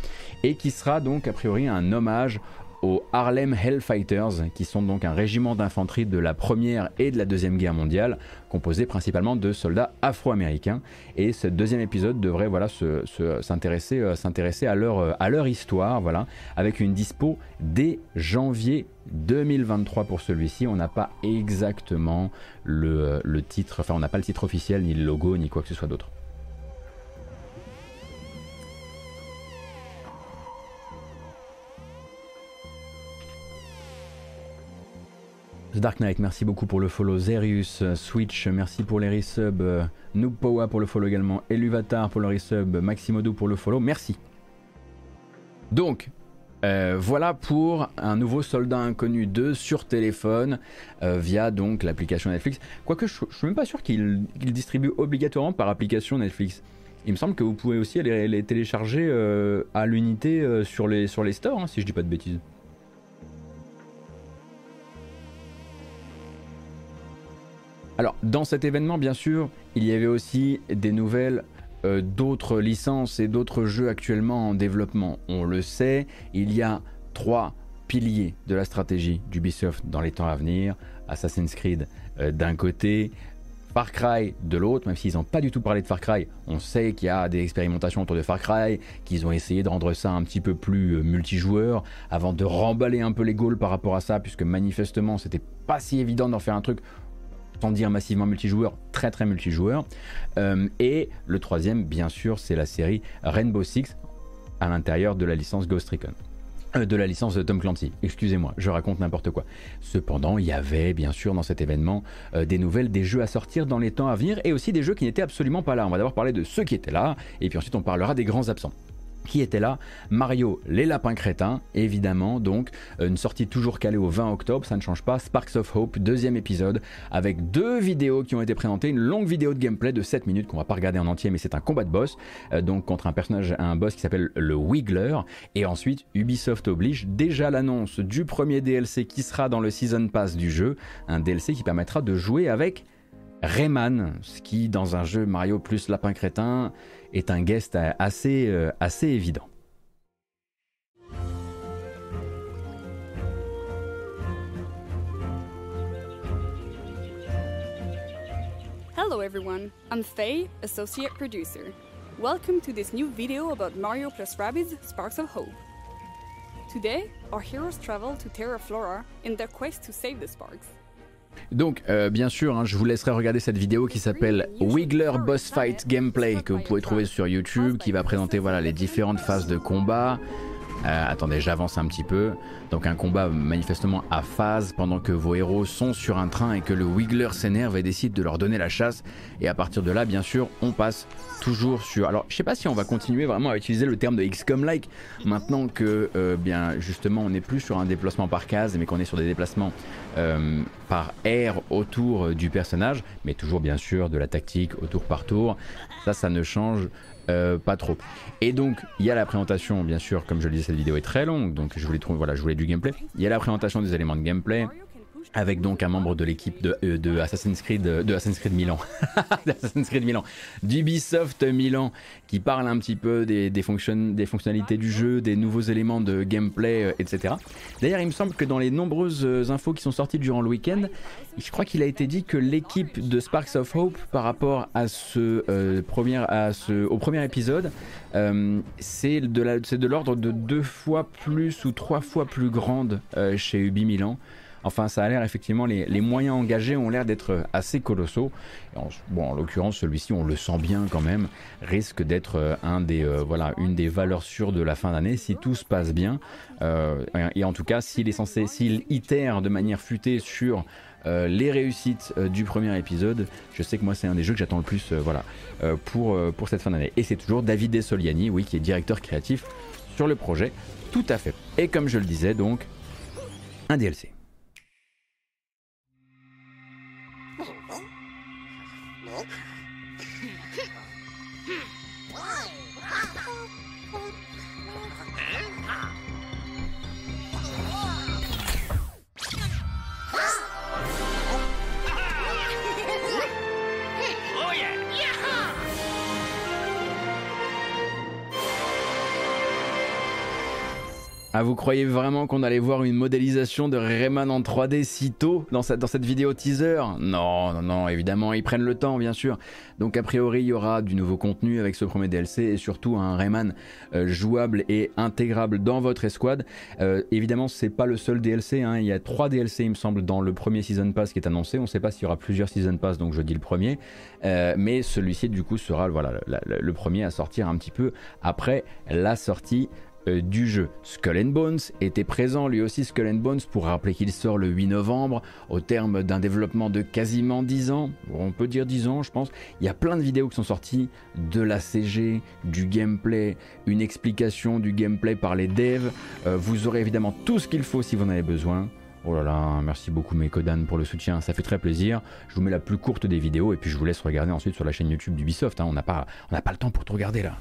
et qui sera donc a priori un hommage aux Harlem Hellfighters, qui sont donc un régiment d'infanterie de la Première et de la Deuxième Guerre mondiale, composé principalement de soldats afro-américains. Et ce deuxième épisode devrait voilà, s'intéresser euh, leur, euh, à leur histoire, voilà, avec une dispo dès janvier 2023 pour celui-ci. On n'a pas exactement le, euh, le titre, enfin on n'a pas le titre officiel, ni le logo, ni quoi que ce soit d'autre. Dark Knight, merci beaucoup pour le follow. Zerius, euh, Switch, merci pour les resubs. Euh, Noob Powa pour le follow également. Eluvatar pour le resub. Maximodo pour le follow. Merci. Donc, euh, voilà pour un nouveau Soldat Inconnu 2 sur téléphone via donc l'application Netflix. Quoique je, je suis même pas sûr qu'il distribue obligatoirement par application Netflix. Il me semble que vous pouvez aussi les télécharger à l'unité sur, les, sur stores, hein, si je dis pas de bêtises. Alors, dans cet événement, bien sûr, il y avait aussi des nouvelles euh, d'autres licences et d'autres jeux actuellement en développement. On le sait, il y a trois piliers de la stratégie d'Ubisoft dans les temps à venir. Assassin's Creed euh, d'un côté, Far Cry de l'autre, même s'ils n'ont pas du tout parlé de Far Cry, on sait qu'il y a des expérimentations autour de Far Cry, qu'ils ont essayé de rendre ça un petit peu plus euh, multijoueur, avant de remballer un peu les goals par rapport à ça, puisque manifestement c'était pas si évident d'en faire un truc sans dire massivement multijoueur, très très multijoueur. Euh, et le troisième, bien sûr, c'est la série Rainbow Six à l'intérieur de la licence Ghost Recon. Euh, de la licence de Tom Clancy, excusez-moi, je raconte n'importe quoi. Cependant, il y avait bien sûr dans cet événement euh, des nouvelles, des jeux à sortir dans les temps à venir et aussi des jeux qui n'étaient absolument pas là. On va d'abord parler de ceux qui étaient là et puis ensuite on parlera des grands absents qui était là. Mario, les lapins crétins, évidemment, donc euh, une sortie toujours calée au 20 octobre, ça ne change pas. Sparks of Hope, deuxième épisode, avec deux vidéos qui ont été présentées, une longue vidéo de gameplay de 7 minutes qu'on va pas regarder en entier, mais c'est un combat de boss, euh, donc contre un personnage, un boss qui s'appelle le Wiggler, et ensuite Ubisoft oblige déjà l'annonce du premier DLC qui sera dans le Season Pass du jeu, un DLC qui permettra de jouer avec Rayman, ce qui dans un jeu Mario plus lapin crétin est un guest assez, euh, assez évident. Hello everyone, I'm Faye, Associate Producer. Welcome to this new video about Mario plus Rabbids Sparks of Hope. Today, our heroes travel to Terra Flora in their quest to save the Sparks. Donc, euh, bien sûr, hein, je vous laisserai regarder cette vidéo qui s'appelle Wiggler Boss Fight Gameplay que vous pouvez trouver sur YouTube, qui va présenter voilà les différentes phases de combat. Euh, attendez, j'avance un petit peu. Donc un combat manifestement à phase pendant que vos héros sont sur un train et que le Wiggler s'énerve et décide de leur donner la chasse. Et à partir de là, bien sûr, on passe toujours sur... Alors je sais pas si on va continuer vraiment à utiliser le terme de XCOM-like maintenant que euh, bien justement on n'est plus sur un déplacement par case mais qu'on est sur des déplacements euh, par air autour du personnage, mais toujours bien sûr de la tactique au tour par tour. Ça, ça ne change euh, pas trop. Et donc, il y a la présentation, bien sûr, comme je le disais, cette vidéo est très longue, donc je voulais, trouver, voilà, je voulais du gameplay. Il y a la présentation des éléments de gameplay, avec donc un membre de l'équipe de, euh, Assassin's Creed de Assassin's Creed Milan, d'Assassin's Creed Milan, d'Ubisoft Milan, qui parle un petit peu des, fonctionnalités du jeu, des nouveaux éléments de gameplay, euh, etc. D'ailleurs, il me semble que dans les nombreuses euh, infos qui sont sorties durant le week-end, je crois qu'il a été dit que l'équipe de Sparks of Hope, par rapport au premier épisode, euh, c'est de l'ordre de, de deux fois plus ou trois fois plus grande chez Ubi Milan. Enfin, ça a l'air effectivement, les, moyens engagés ont l'air d'être assez colossaux. En, bon, en l'occurrence, celui-ci, on le sent bien quand même, risque d'être euh, euh, une des valeurs sûres de la fin d'année si tout se passe bien. Euh, et en tout cas, s'il est censé, s'il itère de manière futée sur les réussites du premier épisode. Je sais que moi c'est un des jeux que j'attends le plus voilà, pour cette fin d'année. Et c'est toujours David Desoliani, oui, qui est directeur créatif sur le projet. Tout à fait. Et comme je le disais donc, un DLC. school Ah, vous croyez vraiment qu'on allait voir une modélisation de Rayman en 3D si tôt dans cette, vidéo teaser? Non, non, non, évidemment, ils prennent le temps, bien sûr. Donc, a priori, il y aura du nouveau contenu avec ce premier DLC et surtout un Rayman euh, jouable et intégrable dans votre escouade. Euh, évidemment, c'est pas le seul DLC, hein. il y a trois DLC, il me semble, dans le premier Season Pass qui est annoncé. On ne sait pas s'il y aura plusieurs Season Pass, donc je dis le premier. Euh, mais celui-ci, du coup, sera voilà, le premier à sortir un petit peu après la sortie euh, du jeu. Skull and Bones était présent lui aussi, Skull and Bones, pour rappeler qu'il sort le 8 novembre, au terme d'un développement de quasiment 10 ans, on peut dire 10 ans je pense. Il y a plein de vidéos qui sont sorties, de la CG, du gameplay, une explication du gameplay par les devs. Euh, vous aurez évidemment tout ce qu'il faut si vous en avez besoin. Oh là là, merci beaucoup Mekodan pour le soutien, ça fait très plaisir. Je vous mets la plus courte des vidéos et puis je vous laisse regarder ensuite sur la chaîne YouTube d'Ubisoft. Hein. On n'a pas, pas le temps pour tout regarder là.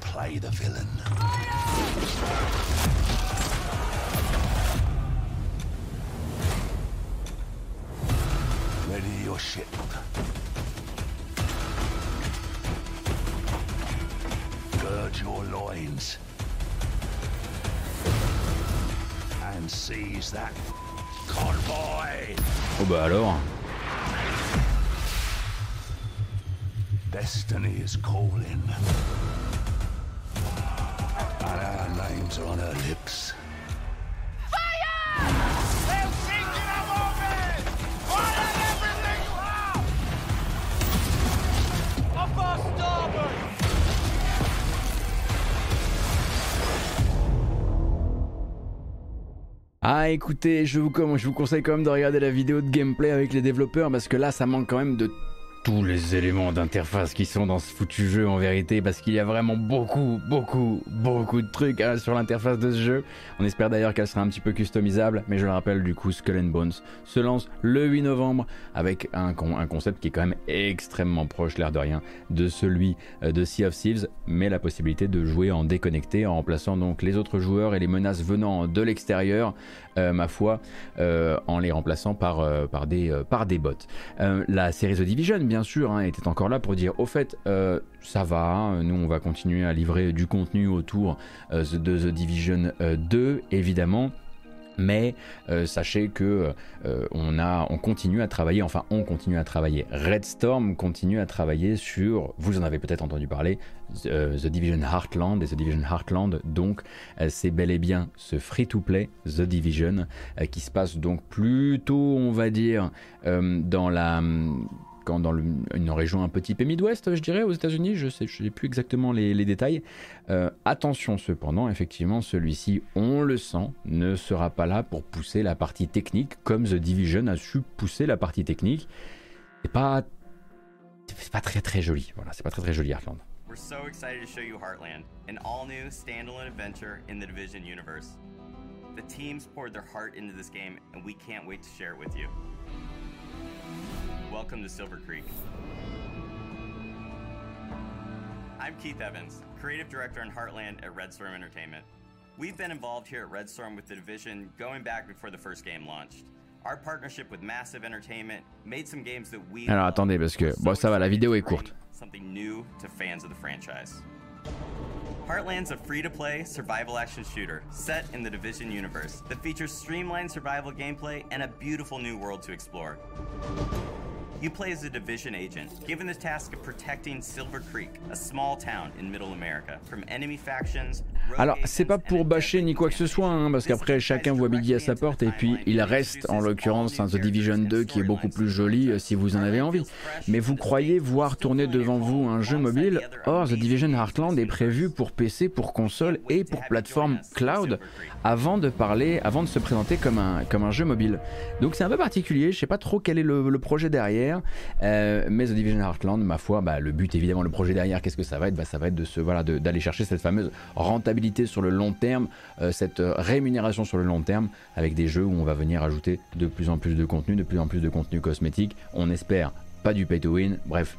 Play the villain. Ready your ship. gird your loins and seize that convoy. Oh bah alors Destiny is calling. And our names are on her lips. Ah écoutez, je vous, je vous conseille quand même de regarder la vidéo de gameplay avec les développeurs parce que là ça manque quand même de tous les éléments d'interface qui sont dans ce foutu jeu en vérité parce qu'il y a vraiment beaucoup, beaucoup, beaucoup de trucs hein, sur l'interface de ce jeu. On espère d'ailleurs qu'elle sera un petit peu customisable, mais je le rappelle du coup, Skull and Bones se lance le 8 novembre avec un, un concept qui est quand même extrêmement proche, l'air de rien, de celui euh, de Sea of Thieves, mais la possibilité de jouer en déconnecté en remplaçant donc les autres joueurs et les menaces venant de l'extérieur, euh, ma foi, euh, en les remplaçant par, par, des, par des bots. la série The Division, bien sûr, hein, était encore là pour dire au fait, euh, ça va, hein, nous on va continuer à livrer du contenu autour euh, de The Division 2, euh, évidemment. Mais sachez que on, a, on continue à travailler, enfin on continue à travailler. Red Storm continue à travailler sur, vous en avez peut-être entendu parler, The Division Heartland et The Division Heartland. Donc c'est bel et bien ce free-to-play The Division qui se passe donc plutôt, on va dire, dans la dans une région un petit peu Midwest, je dirais, aux États-Unis. Je sais, je n'ai plus exactement les, détails. Euh, attention cependant, effectivement, celui-ci, on le sent, ne sera pas là pour pousser la partie technique comme The Division a su pousser la partie technique. C'est pas, c'est pas très très joli. Voilà, c'est pas très très joli Heartland. We're so excited to show you Heartland, an all-new standalone adventure in the Division universe. The teams poured their heart into this game, and we can't wait to share it with you. Welcome to Silver Creek. I'm Keith Evans, Creative Director in Heartland at Red Storm Entertainment. We've been involved here at Red Storm with the division going back before the first game launched. Our partnership with Massive Entertainment made some games that we Alors attendez parce que bon ça va la vidéo est courte. Something new to fans of the franchise. Heartland's a free-to-play survival action shooter set in the Division universe that features streamlined survival gameplay and a beautiful new world to explore. You play as a division agent, given the task of protecting Silver Creek, a small town in middle America, from enemy factions. Alors, c'est pas pour bâcher ni quoi que ce soit, hein, parce qu'après chacun voit midi à sa porte, et puis il reste en l'occurrence un The Division 2 qui est beaucoup plus joli euh, si vous en avez envie. Mais vous croyez voir tourner devant vous un jeu mobile? Or, The Division Heartland est prévu pour PC, pour console et pour plateforme cloud avant de parler, avant de se présenter comme un, comme un jeu mobile. Donc c'est un peu particulier, je sais pas trop quel est le projet derrière. Euh, mais The Division Heartland, ma foi, bah, le but évidemment, le projet derrière, qu'est-ce que ça va être? Bah, Ça va être voilà, d'aller chercher cette fameuse rentabilité sur le long terme, euh, cette rémunération sur le long terme, avec des jeux où on va venir ajouter de plus en plus de contenu, de plus en plus de contenu cosmétique. On espère pas du pay to win, bref,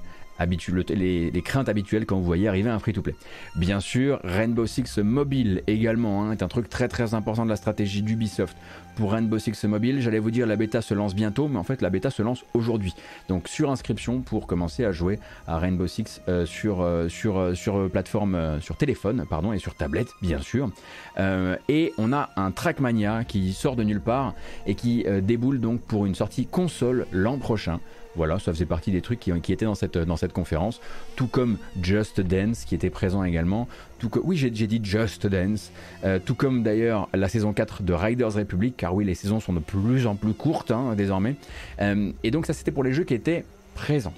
les, les, craintes habituelles quand vous voyez arriver un free-to-play. Bien sûr, Rainbow Six Mobile également hein, est un truc très très important de la stratégie d'Ubisoft pour Rainbow Six Mobile. J'allais vous dire la bêta se lance bientôt, mais en fait la bêta se lance aujourd'hui. Donc sur inscription pour commencer à jouer à Rainbow Six euh, sur, euh, sur, euh, sur plateforme, sur téléphone pardon, et sur tablette bien sûr. et on a un Trackmania qui sort de nulle part et qui déboule donc pour une sortie console l'an prochain. Voilà, ça faisait partie des trucs qui, étaient dans cette, conférence, tout comme Just Dance qui était présent également, tout oui j'ai dit Just Dance, euh, tout comme d'ailleurs la saison 4 de Riders Republic, car oui les saisons sont de plus en plus courtes hein, désormais, euh, et donc ça c'était pour les jeux qui étaient présents.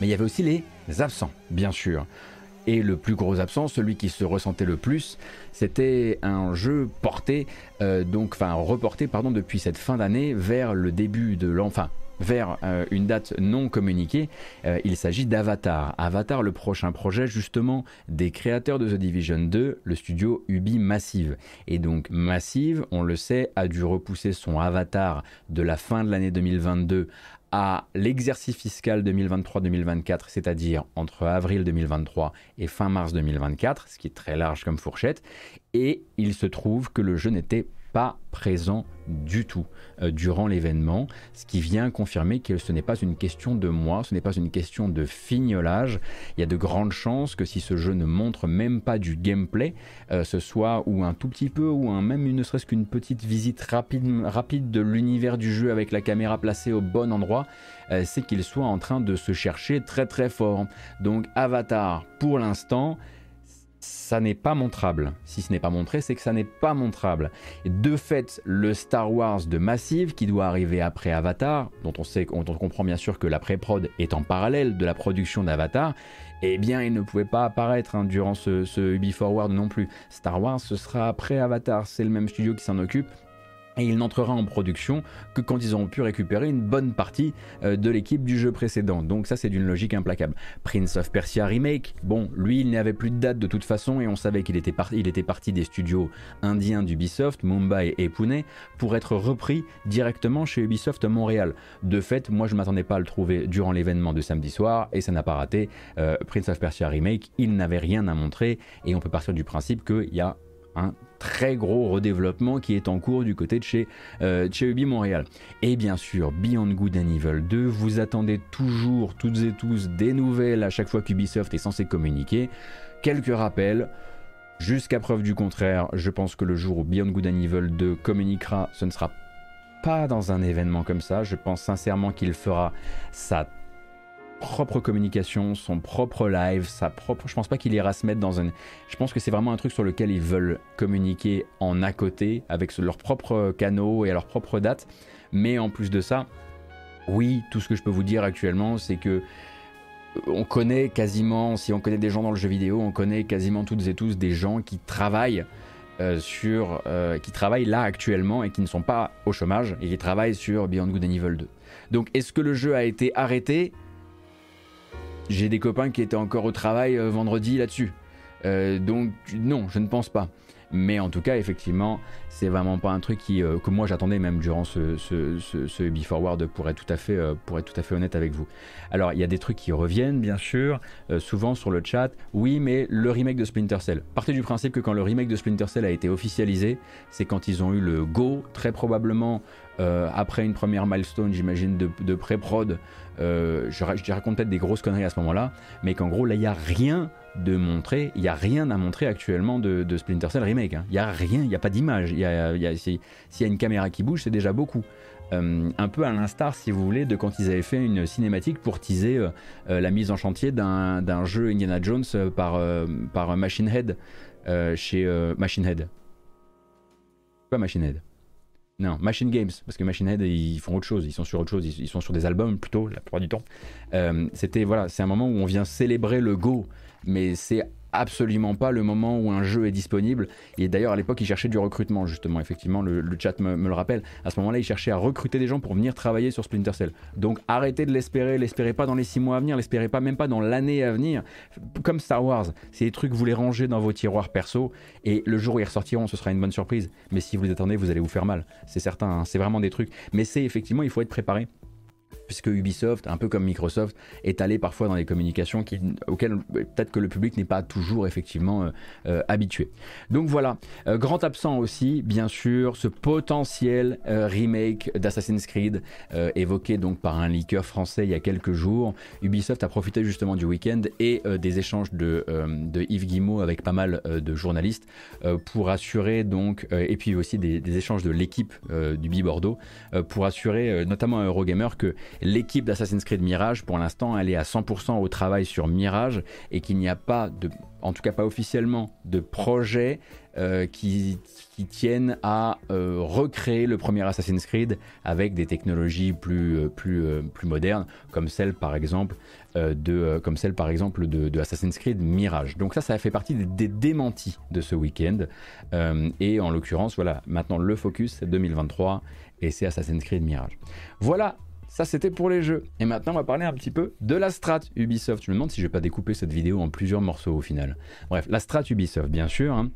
Mais il y avait aussi les absents, bien sûr. Et le plus gros absent, celui qui se ressentait le plus, c'était un jeu porté, euh, donc, enfin reporté pardon, depuis cette fin d'année vers le début de l'enfin vers euh, une date non communiquée. Euh, il s'agit d'Avatar. Avatar, le prochain projet justement des créateurs de The Division 2, le studio Ubi Massive. Et donc Massive, on le sait, a dû repousser son Avatar de la fin de l'année 2022 à l'exercice fiscal 2023-2024, c'est-à-dire entre avril 2023 et fin mars 2024, ce qui est très large comme fourchette, et il se trouve que le jeu n'était pas présent du tout euh, durant l'événement, ce qui vient confirmer que ce n'est pas une question de moi, ce n'est pas une question de fignolage. Il y a de grandes chances que si ce jeu ne montre même pas du gameplay, euh, ce soit ou un tout petit peu ou un, même ne serait-ce qu'une petite visite rapide, rapide de l'univers du jeu avec la caméra placée au bon endroit, euh, c'est qu'il soit en train de se chercher très très fort. Donc Avatar, pour l'instant, ça n'est pas montrable. Si ce n'est pas montré, c'est que ça n'est pas montrable. de fait, le Star Wars de Massive, qui doit arriver après Avatar, dont on, sait, comprend bien sûr que la pré-prod est en parallèle de la production d'Avatar, eh bien, il ne pouvait pas apparaître hein, durant ce, ce Ubi Forward non plus. Star Wars, ce sera après Avatar, c'est le même studio qui s'en occupe et il n'entrera en production que quand ils auront pu récupérer une bonne partie euh, de l'équipe du jeu précédent. Donc ça c'est d'une logique implacable. Prince of Persia Remake, bon, lui il n'avait plus de date de toute façon et on savait qu'il était, parti des studios indiens d'Ubisoft, Mumbai et Pune, pour être repris directement chez Ubisoft Montréal. De fait, moi je m'attendais pas à le trouver durant l'événement de samedi soir et ça n'a pas raté. Euh, Prince of Persia Remake, il n'avait rien à montrer et on peut partir du principe qu'il y a un très gros redéveloppement qui est en cours du côté de chez, euh, Montréal. Et bien sûr, Beyond Good and Evil 2, vous attendez toujours toutes et tous des nouvelles à chaque fois qu'Ubisoft est censé communiquer. Quelques rappels. Jusqu'à preuve du contraire, je pense que le jour où Beyond Good and Evil 2 communiquera, ce ne sera pas dans un événement comme ça. Je pense sincèrement qu'il fera sa propre communication, son propre live, sa propre. Je pense pas qu'il ira se mettre dans un. Je pense que c'est vraiment un truc sur lequel ils veulent communiquer en à côté avec leurs propres canaux et à leur propre date. Mais en plus de ça, oui, tout ce que je peux vous dire actuellement, c'est que euh, on connaît quasiment, si on connaît des gens dans le jeu vidéo, on connaît quasiment toutes et tous des gens qui travaillent euh, sur, euh, qui travaillent là actuellement et qui ne sont pas au chômage et qui travaillent sur Beyond Good and Evil 2. Donc, est-ce que le jeu a été arrêté? J'ai des copains qui étaient encore au travail euh, vendredi là-dessus. Euh, donc non, je ne pense pas. Mais en tout cas, effectivement, c'est vraiment pas un truc qui, euh, que moi j'attendais même durant ce, ce, ce, Forward pour être, tout à fait, pour être tout à fait honnête avec vous. Alors, il y a des trucs qui reviennent, bien sûr, souvent sur le chat. Oui, mais le remake de Splinter Cell. Partez du principe que quand le remake de Splinter Cell a été officialisé, c'est quand ils ont eu le go, très probablement après une première milestone, j'imagine, de, de pré-prod euh, je, je, raconte peut-être des grosses conneries à ce moment-là, mais qu'en gros, là, il n'y a rien de montrer, il n'y a rien à montrer actuellement de, Splinter Cell Remake. Hein. Il n'y a rien, il n'y a pas d'image. S'il y, a une caméra qui bouge, c'est déjà beaucoup. Euh, un peu à l'instar, si vous voulez, de quand ils avaient fait une cinématique pour teaser euh, la mise en chantier d'un jeu Indiana Jones par, par Machine Head chez Machine Head. Quoi Machine Head non, Machine Games, parce que Machine Head, ils font autre chose, ils sont sur autre chose, ils, sont sur des albums plutôt, la plupart du temps. Euh, c'était, voilà, c'est un moment où on vient célébrer le Go, mais c'est absolument pas le moment où un jeu est disponible. Et d'ailleurs, à l'époque, ils cherchaient du recrutement, justement. Effectivement, le, chat me, le rappelle. À ce moment-là, ils cherchaient à recruter des gens pour venir travailler sur Splinter Cell. Donc, arrêtez de l'espérer. L'espérez pas dans les six mois à venir. L'espérez pas même pas dans l'année à venir. Comme Star Wars, c'est des trucs vous les rangez dans vos tiroirs perso. Et le jour où ils ressortiront, ce sera une bonne surprise. Mais si vous les attendez, vous allez vous faire mal. C'est certain. Hein. C'est vraiment des trucs. Mais c'est effectivement, il faut être préparé puisque Ubisoft, un peu comme Microsoft, est allé parfois dans des communications auxquelles peut-être que le public n'est pas toujours effectivement euh, euh, habitué. Donc voilà, euh, grand absent aussi, bien sûr, ce potentiel remake d'Assassin's Creed évoqué donc par un leaker français il y a quelques jours. Ubisoft a profité justement du week-end et des échanges de, Yves Guillemot avec pas mal de journalistes pour assurer donc, et puis aussi des, des échanges de l'équipe du Bi Bordeaux pour assurer notamment à Eurogamer que L'équipe d'Assassin's Creed Mirage, pour l'instant, elle est à 100% au travail sur Mirage et qu'il n'y a pas en tout cas pas officiellement, de projet euh, qui, tiennent à euh, recréer le premier Assassin's Creed avec des technologies plus, euh, modernes, comme celle par exemple de, comme Assassin's Creed Mirage. Donc ça, ça fait partie des, des démentis de ce week-end. et en l'occurrence, voilà, maintenant le focus c'est 2023 et c'est Assassin's Creed Mirage. Voilà ça, c'était pour les jeux. Et maintenant, on va parler un petit peu de la strat Ubisoft. Je me demande si je vais pas découper cette vidéo en plusieurs morceaux au final. Bref, la strat Ubisoft, bien sûr. Hein.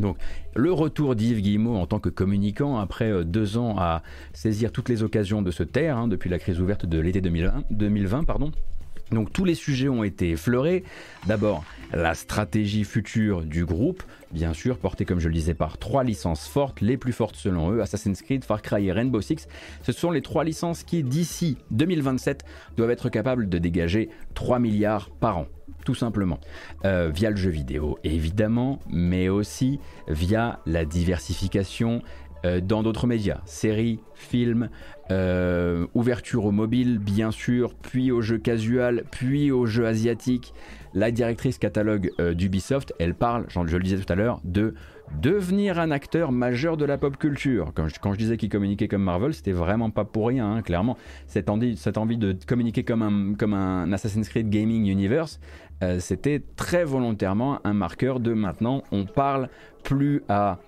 Donc, le retour d'Yves Guillemot en tant que communicant après euh, deux ans à saisir toutes les occasions de se taire hein, depuis la crise ouverte de l'été 2020, pardon. Donc tous les sujets ont été effleurés. D'abord, la stratégie future du groupe, bien sûr portée comme je le disais par trois licences fortes, les plus fortes selon eux, Assassin's Creed, Far Cry et Rainbow Six. Ce sont les trois licences qui, d'ici 2027, doivent être capables de dégager 3 milliards par an tout simplement, euh, via le jeu vidéo évidemment, mais aussi via la diversification euh, dans d'autres médias, séries, films, euh, ouverture au mobile bien sûr, puis au jeu casual, puis au jeu asiatique. La directrice catalogue d'Ubisoft, elle parle, je le disais tout à l'heure, de devenir un acteur majeur de la pop culture. Quand je, disais qu'il communiquait comme Marvel, c'était vraiment pas pour rien, hein, clairement. Cette envie, cette envie de communiquer comme un, comme un Assassin's Creed Gaming Universe, euh, c'était très volontairement un marqueur de maintenant, on parle plus à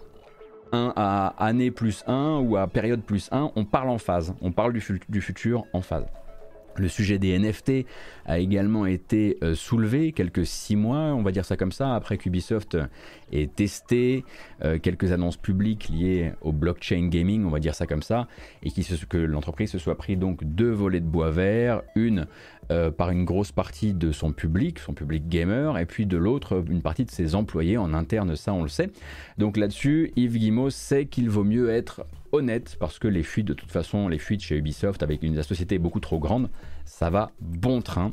1 à année plus 1 ou à période plus 1, on parle en phase, on parle du, futur en phase. Le sujet des NFT a également été euh, soulevé quelques six mois, on va dire ça comme ça, après qu'Ubisoft ait testé euh, quelques annonces publiques liées au blockchain gaming, on va dire ça comme ça, et que l'entreprise se soit pris donc deux volets de bois vert, une euh, par une grosse partie de son public, son public gamer, et puis de l'autre une partie de ses employés en interne, ça on le sait. Donc là-dessus, Yves Guimau sait qu'il vaut mieux être honnête parce que les fuites, de toute façon, les fuites chez Ubisoft avec une société beaucoup trop grande, ça va bon train.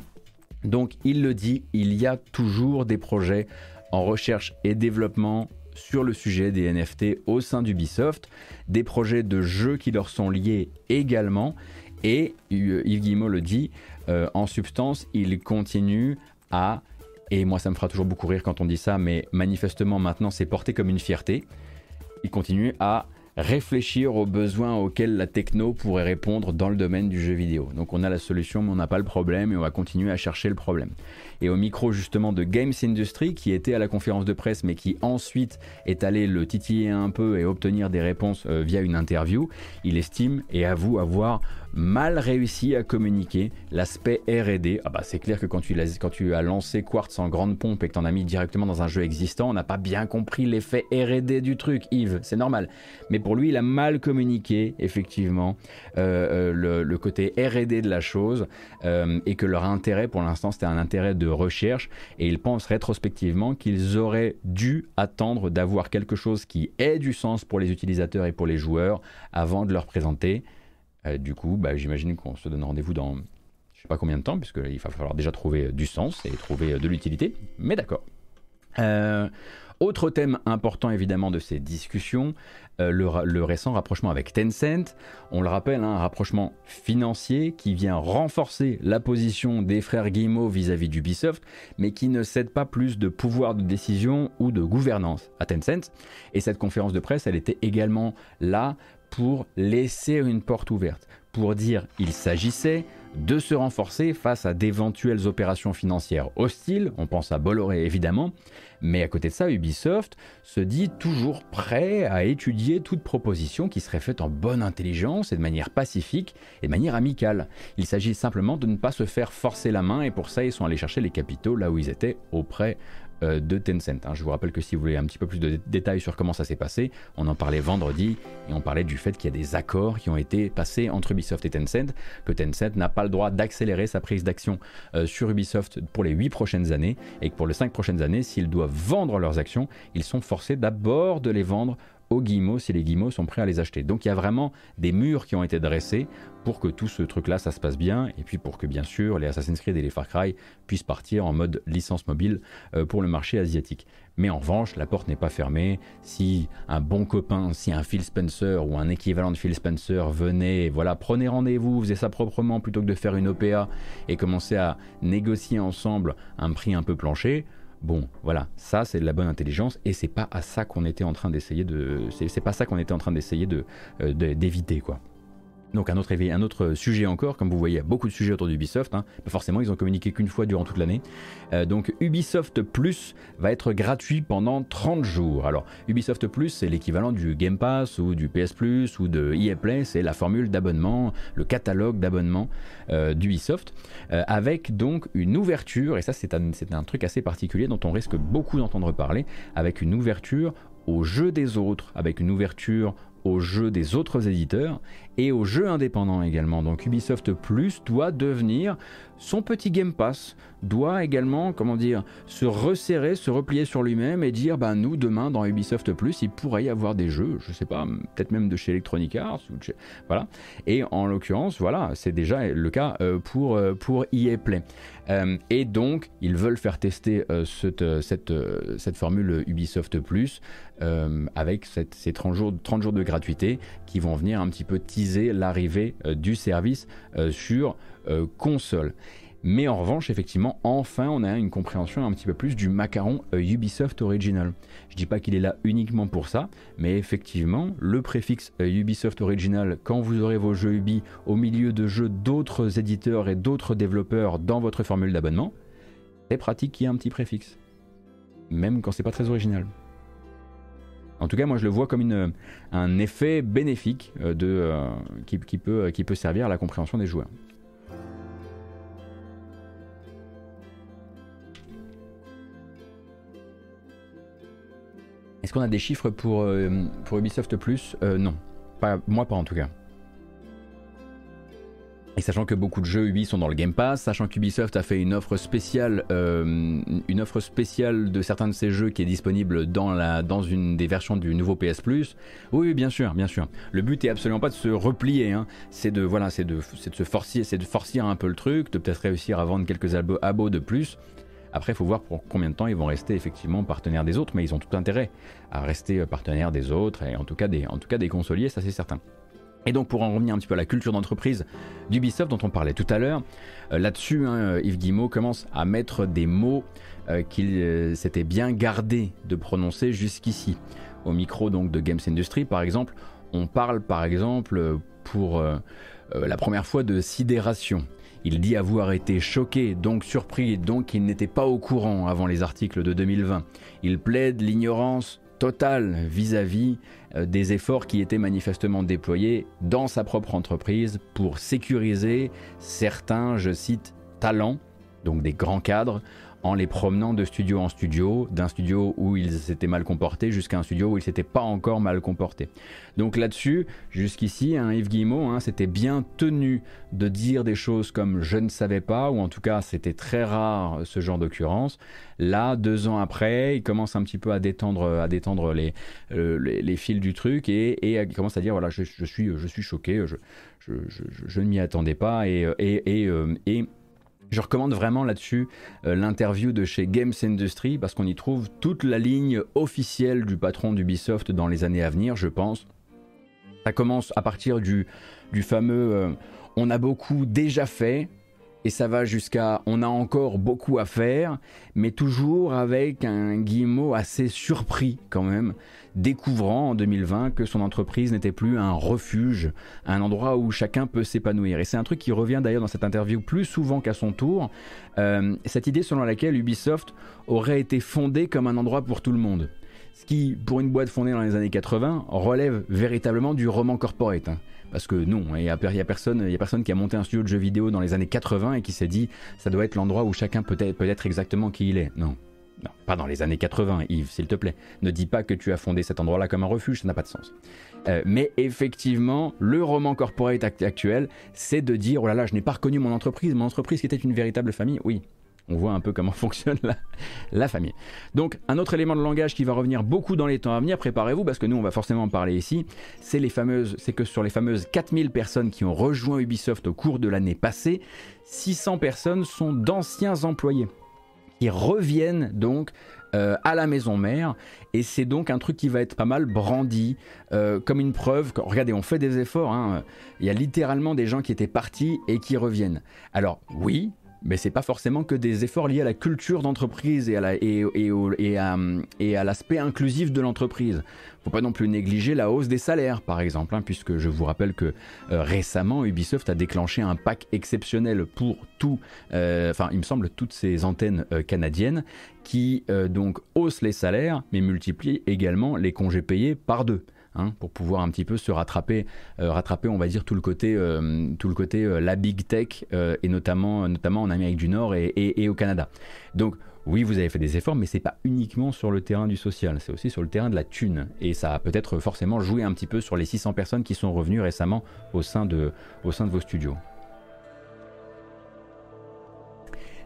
Donc il le dit, il y a toujours des projets en recherche et développement sur le sujet des NFT au sein d'Ubisoft, des projets de jeux qui leur sont liés également. Et euh, Yves Guillemot le dit, euh, en substance, il continue à, et moi ça me fera toujours beaucoup rire quand on dit ça, mais manifestement maintenant c'est porté comme une fierté, il continue à réfléchir aux besoins auxquels la techno pourrait répondre dans le domaine du jeu vidéo. Donc on a la solution mais on n'a pas le problème et on va continuer à chercher le problème. Et au micro justement de Games Industry qui était à la conférence de presse mais qui ensuite est allé le titiller un peu et obtenir des réponses euh, via une interview, il estime et avoue avoir mal réussi à communiquer l'aspect RD. Ah bah c'est clair que quand tu, as, lancé Quartz en grande pompe et que tu en as mis directement dans un jeu existant, on n'a pas bien compris l'effet RD du truc, Yves, c'est normal. Mais pour lui, il a mal communiqué, effectivement, euh, euh, le, côté RD de la chose euh, et que leur intérêt pour l'instant c'était un intérêt de recherche et il pense rétrospectivement qu'ils auraient dû attendre d'avoir quelque chose qui ait du sens pour les utilisateurs et pour les joueurs avant de leur présenter du coup, bah, j'imagine qu'on se donne rendez-vous dans je sais pas combien de temps, puisqu'il va falloir déjà trouver du sens et trouver de l'utilité, mais d'accord. Euh, autre thème important évidemment de ces discussions, euh, le, récent rapprochement avec Tencent. On le rappelle, hein, un rapprochement financier qui vient renforcer la position des frères Guillemot vis-à-vis d'Ubisoft, mais qui ne cède pas plus de pouvoir de décision ou de gouvernance à Tencent. Et cette conférence de presse, elle était également là pour laisser une porte ouverte, pour dire il s'agissait de se renforcer face à d'éventuelles opérations financières hostiles, on pense à Bolloré évidemment, mais à côté de ça, Ubisoft se dit toujours prêt à étudier toute proposition qui serait faite en bonne intelligence et de manière pacifique et de manière amicale. Il s'agit simplement de ne pas se faire forcer la main et pour ça ils sont allés chercher les capitaux là où ils étaient auprès euh, de Tencent. Hein. Je vous rappelle que si vous voulez un petit peu plus de détails sur comment ça s'est passé, on en parlait vendredi et on parlait du fait qu'il y a des accords qui ont été passés entre Ubisoft et Tencent, que Tencent n'a pas le droit d'accélérer sa prise d'action euh, sur Ubisoft pour les 8 prochaines années et que pour les 5 prochaines années, s'ils doivent vendre leurs actions, ils sont forcés d'abord de les vendre aux guillemots si les guillemots sont prêts à les acheter. Donc il y a vraiment des murs qui ont été dressés pour que tout ce truc-là, ça se passe bien, et puis pour que bien sûr les Assassin's Creed et les Far Cry puissent partir en mode licence mobile euh, pour le marché asiatique. Mais en revanche, la porte n'est pas fermée. Si un bon copain, si un Phil Spencer ou un équivalent de Phil Spencer venait, voilà, prenez rendez-vous, faisait ça proprement plutôt que de faire une OPA et commencer à négocier ensemble un prix un peu plancher, Bon, voilà, ça c'est de la bonne intelligence et c'est pas à ça qu'on était en train d'essayer de, c'est pas ça qu'on était en train d'essayer de euh, d'éviter quoi. Donc un autre, sujet encore, comme vous voyez, il y a beaucoup de sujets autour d'Ubisoft. Hein. Forcément, ils ont communiqué qu'une fois durant toute l'année. Euh, donc Ubisoft Plus va être gratuit pendant 30 jours. Alors Ubisoft Plus, c'est l'équivalent du Game Pass ou du PS Plus ou de EA Play. C'est la formule d'abonnement, le catalogue d'abonnement euh, d'Ubisoft, euh, avec donc une ouverture. Et ça, c'est un, truc assez particulier dont on risque beaucoup d'entendre parler, avec une ouverture au jeu des autres, avec une ouverture aux jeux des autres éditeurs et aux jeux indépendants également. Donc Ubisoft Plus doit devenir son petit Game Pass doit également, comment dire, se resserrer, se replier sur lui-même et dire, bah nous demain dans Ubisoft Plus, il pourrait y avoir des jeux, je sais pas, peut-être même de chez Electronic Arts, voilà. Et en l'occurrence, voilà, c'est déjà le cas euh, pour euh, pour EA Play. Euh, et donc, ils veulent faire tester cette, cette, cette, formule Ubisoft Plus avec ces 30 jours, 30 jours de gratuité qui vont venir un petit peu teaser l'arrivée du service sur console. Mais en revanche, effectivement, enfin, on a une compréhension un petit peu plus du macaron euh, Ubisoft Original. Je dis pas qu'il est là uniquement pour ça, mais effectivement, le préfixe euh, Ubisoft Original, quand vous aurez vos jeux Ubi au milieu de jeux d'autres éditeurs et d'autres développeurs dans votre formule d'abonnement, c'est pratique qu'il y ait un petit préfixe. Même quand c'est pas très original. En tout cas, moi je le vois comme un effet bénéfique euh, de, qui, peut, qui peut servir à la compréhension des joueurs. Est-ce qu'on a des chiffres pour, euh, pour Ubisoft Plus? Euh, Non. Pas, moi pas en tout cas. Et sachant que beaucoup de jeux Ubi sont dans le Game Pass, sachant qu'Ubisoft a fait une offre spéciale, euh, une offre spéciale de certains de ces jeux qui est disponible dans, la, dans une des versions du nouveau PS Plus. Oui, bien sûr, bien sûr. Le but est absolument pas de se replier, hein. c'est de voilà, c'est de, de se forcer, c'est de forcer un peu le truc, de peut-être réussir à vendre quelques abos de plus. Après, il faut voir pour combien de temps ils vont rester effectivement partenaires des autres, mais ils ont tout intérêt à rester euh, partenaires des autres, et en tout cas des, en tout cas des consoliers, ça c'est certain. Et donc pour en revenir un petit peu à la culture d'entreprise d'Ubisoft dont on parlait tout à l'heure, euh, là-dessus, hein, Yves Guillemot commence à mettre des mots euh, qu'il s'était bien gardé de prononcer jusqu'ici. Au micro donc de Games Industry par exemple, on parle par exemple pour la première fois de sidération. Il dit avoir été choqué, donc surpris, donc qu'il n'était pas au courant avant les articles de 2020. Il plaide l'ignorance totale vis-à-vis euh, des efforts qui étaient manifestement déployés dans sa propre entreprise pour sécuriser certains, je cite, talents, donc des grands cadres, en les promenant de studio en studio, d'un studio où ils s'étaient mal comportés jusqu'à un studio où ils s'étaient pas encore mal comportés. Donc là-dessus, jusqu'ici, hein, Yves Guillemot hein, s'était bien tenu de dire des choses comme je ne savais pas, ou en tout cas c'était très rare ce genre d'occurrence. Là, deux ans après, il commence un petit peu à détendre, à détendre les, euh, les, fils du truc et, il commence à dire voilà, je, suis, je suis choqué, je, ne m'y attendais pas et, euh, je recommande vraiment là-dessus euh, l'interview de chez Games Industry parce qu'on y trouve toute la ligne officielle du patron d'Ubisoft dans les années à venir, je pense. Ça commence à partir du, du fameux euh, on a beaucoup déjà fait, et ça va jusqu'à on a encore beaucoup à faire, mais toujours avec un Guillemot assez surpris quand même, découvrant en 2020 que son entreprise n'était plus un refuge, un endroit où chacun peut s'épanouir. Et c'est un truc qui revient d'ailleurs dans cette interview plus souvent qu'à son tour, euh, cette idée selon laquelle Ubisoft aurait été fondé comme un endroit pour tout le monde. Ce qui, pour une boîte fondée dans les années 80, relève véritablement du roman corporate. Hein. Parce que non, il n'y a, personne, a personne qui a monté un studio de jeux vidéo dans les années 80 et qui s'est dit ça doit être l'endroit où chacun peut être exactement qui il est. Non. Non, pas dans les années 80, Yves, s'il te plaît. Ne dis pas que tu as fondé cet endroit-là comme un refuge, ça n'a pas de sens. Euh, mais effectivement, le roman corporate actuel, c'est de dire, oh là là, je n'ai pas reconnu mon entreprise, mon entreprise qui était une véritable famille. Oui, on voit un peu comment fonctionne la, famille. Donc un autre élément de langage qui va revenir beaucoup dans les temps à venir, préparez-vous parce que nous on va forcément en parler ici, c'est c'est que sur les fameuses 4000 personnes qui ont rejoint Ubisoft au cours de l'année passée, 600 personnes sont d'anciens employés qui reviennent donc euh, à la maison mère et c'est donc un truc qui va être pas mal brandi euh, comme une preuve. regardez, on fait des efforts. Hein. Il y a littéralement des gens qui étaient partis et qui reviennent. Alors oui, mais c'est pas forcément que des efforts liés à la culture d'entreprise et à l'aspect inclusif de l'entreprise. Faut pas non plus négliger la hausse des salaires, par exemple, hein, puisque je vous rappelle que euh, récemment Ubisoft a déclenché un pack exceptionnel pour tout, euh, enfin il me semble toutes ces antennes euh, canadiennes qui donc haussent les salaires, mais multiplient également les congés payés par deux. Hein, pour pouvoir un petit peu se rattraper, euh, rattraper on va dire tout le côté, euh, tout le côté euh, la big tech et notamment, notamment en Amérique du Nord et, au Canada. Donc oui, vous avez fait des efforts, mais c'est pas uniquement sur le terrain du social, c'est aussi sur le terrain de la thune. Et ça a peut-être forcément joué un petit peu sur les 600 personnes qui sont revenues récemment au sein de, au sein de vos studios.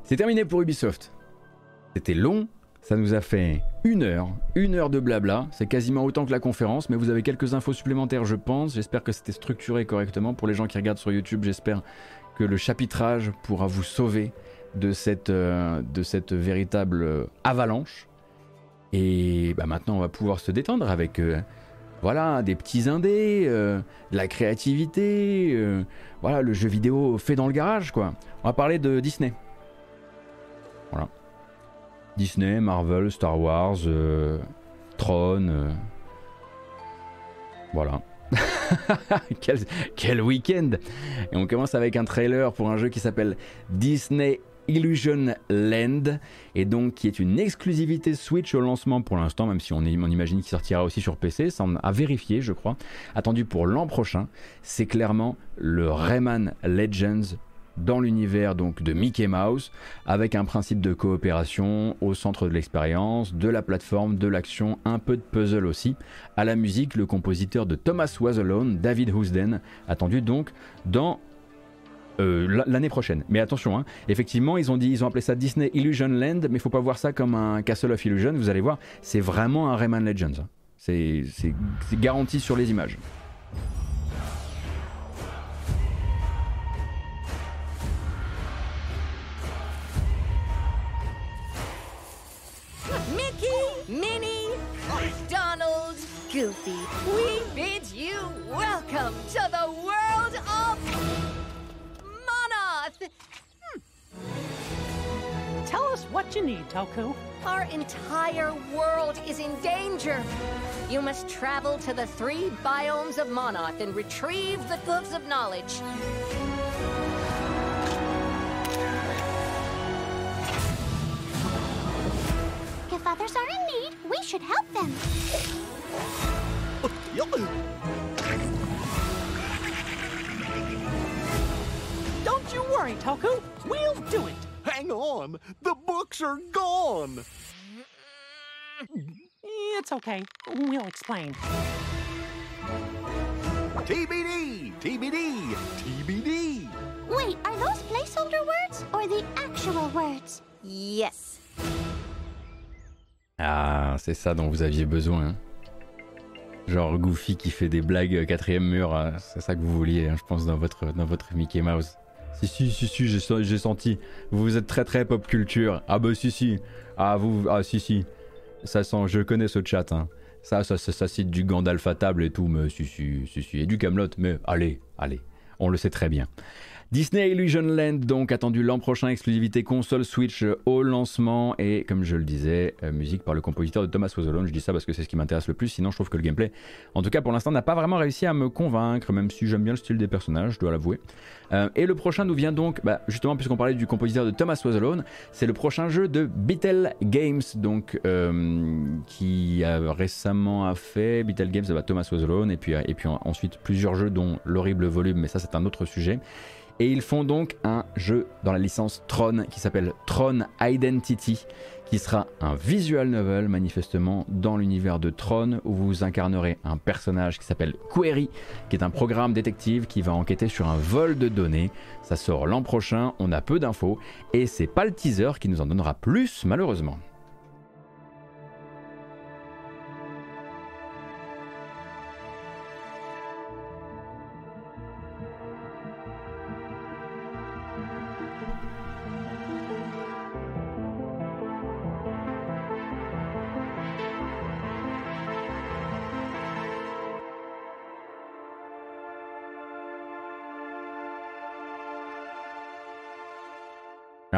C'est terminé pour Ubisoft. C'était long, ça nous a fait une heure, une heure de blabla. C'est quasiment autant que la conférence, mais vous avez quelques infos supplémentaires, je pense. J'espère que c'était structuré correctement. Pour les gens qui regardent sur YouTube, j'espère que le chapitrage pourra vous sauver de cette, euh, de cette véritable euh, avalanche. Et bah, maintenant, on va pouvoir se détendre avec euh, voilà, des petits indés, de la créativité, voilà, le jeu vidéo fait dans le garage, quoi. On va parler de Disney. Disney, Marvel, Star Wars, euh, Tron. euh, Voilà. quel, week-end Et on commence avec un trailer pour un jeu qui s'appelle Disney Illusion Land et donc qui est une exclusivité Switch au lancement pour l'instant, même si on, on imagine qu'il sortira aussi sur PC, ça on a vérifié je crois, attendu pour l'an prochain. C'est clairement le Rayman Legends dans l'univers donc de Mickey Mouse avec un principe de coopération au centre de l'expérience, de la plateforme, de l'action, un peu de puzzle aussi. À la musique, le compositeur de Thomas Was Alone, David Housden, attendu donc dans euh, l'année prochaine. Mais attention, hein, effectivement, ils ont dit, ils ont appelé ça Disney Illusion Land, mais faut pas voir ça comme un Castle of Illusion. Vous allez voir, c'est vraiment un Rayman Legends. hein. C'est garanti sur les images. Goofy, we bid you welcome to the world of Monoth! Hmm. Tell us what you need, Toku. Our entire world is in danger. You must travel to the three biomes of Monoth and retrieve the Gloves of Knowledge. If others are in need, we should help them. Don't you worry, Toku. We'll do it. Hang on, the books are gone. It's okay. We'll explain. TBD, TBD, TBD. Wait, are those placeholder words or the actual words? Yes. Ah, c'est ça dont vous aviez besoin. Hein. Genre Goofy qui fait des blagues euh, quatrième mur, euh, c'est ça que vous vouliez, hein, je pense, dans votre, dans votre Mickey Mouse. Si, si, si, si, j'ai sen- j'ai senti. Vous êtes très, très pop culture. Ah, bah, si, si. Ah, vous, ah, si, si. Ça sent, je connais ce chat, hein. Ça, ça, ça, ça cite du Gandalf à table et tout, mais si, si, si, si. Et du Camelot, mais allez, allez. On le sait très bien. Disney Illusion Land, donc attendu l'an prochain, exclusivité console Switch euh, au lancement et comme je le disais, euh, musique par le compositeur de Thomas Was Alone. Je dis ça parce que c'est ce qui m'intéresse le plus, sinon je trouve que le gameplay, en tout cas pour l'instant, n'a pas vraiment réussi à me convaincre, même si j'aime bien le style des personnages, je dois l'avouer. Euh, et le prochain nous vient donc, bah, justement, puisqu'on parlait du compositeur de Thomas Was Alone, c'est le prochain jeu de Beatle Games, donc euh, qui a récemment a fait Beatle Games, bah, Thomas Was Alone, et puis, et puis en- ensuite plusieurs jeux, dont l'horrible volume, mais ça c'est un autre sujet. Et ils font donc un jeu dans la licence Tron qui s'appelle Tron Identity, qui sera un visual novel manifestement dans l'univers de Tron où vous incarnerez un personnage qui s'appelle Query, qui est un programme détective qui va enquêter sur un vol de données. Ça sort l'an prochain, on a peu d'infos et c'est pas le teaser qui nous en donnera plus malheureusement.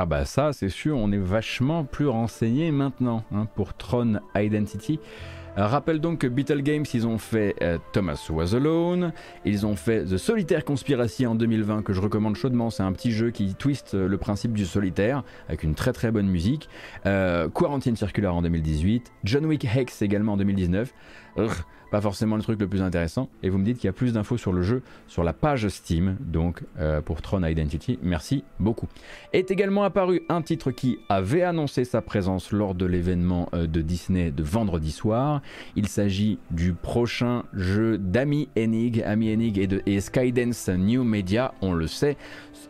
Ah bah ça c'est sûr, on est vachement plus renseigné maintenant hein, pour Tron Identity. Euh, rappelle donc que Beetle Games, ils ont fait euh, Thomas Was Alone, ils ont fait The Solitaire Conspiracy en 2020 que je recommande chaudement, c'est un petit jeu qui twist euh, le principe du solitaire avec une très très bonne musique. Quarantine Circular en 2018, John Wick Hex également en 2019. Urgh, pas forcément le truc le plus intéressant. Et vous me dites qu'il y a plus d'infos sur le jeu sur la page Steam, donc euh, pour Tron Identity. Merci beaucoup. Est également apparu un titre qui avait annoncé sa présence lors de l'événement euh, de Disney de vendredi soir. Il s'agit du prochain jeu d'Ami Enig. Ami Enig et, et Skydance New Media, on le sait,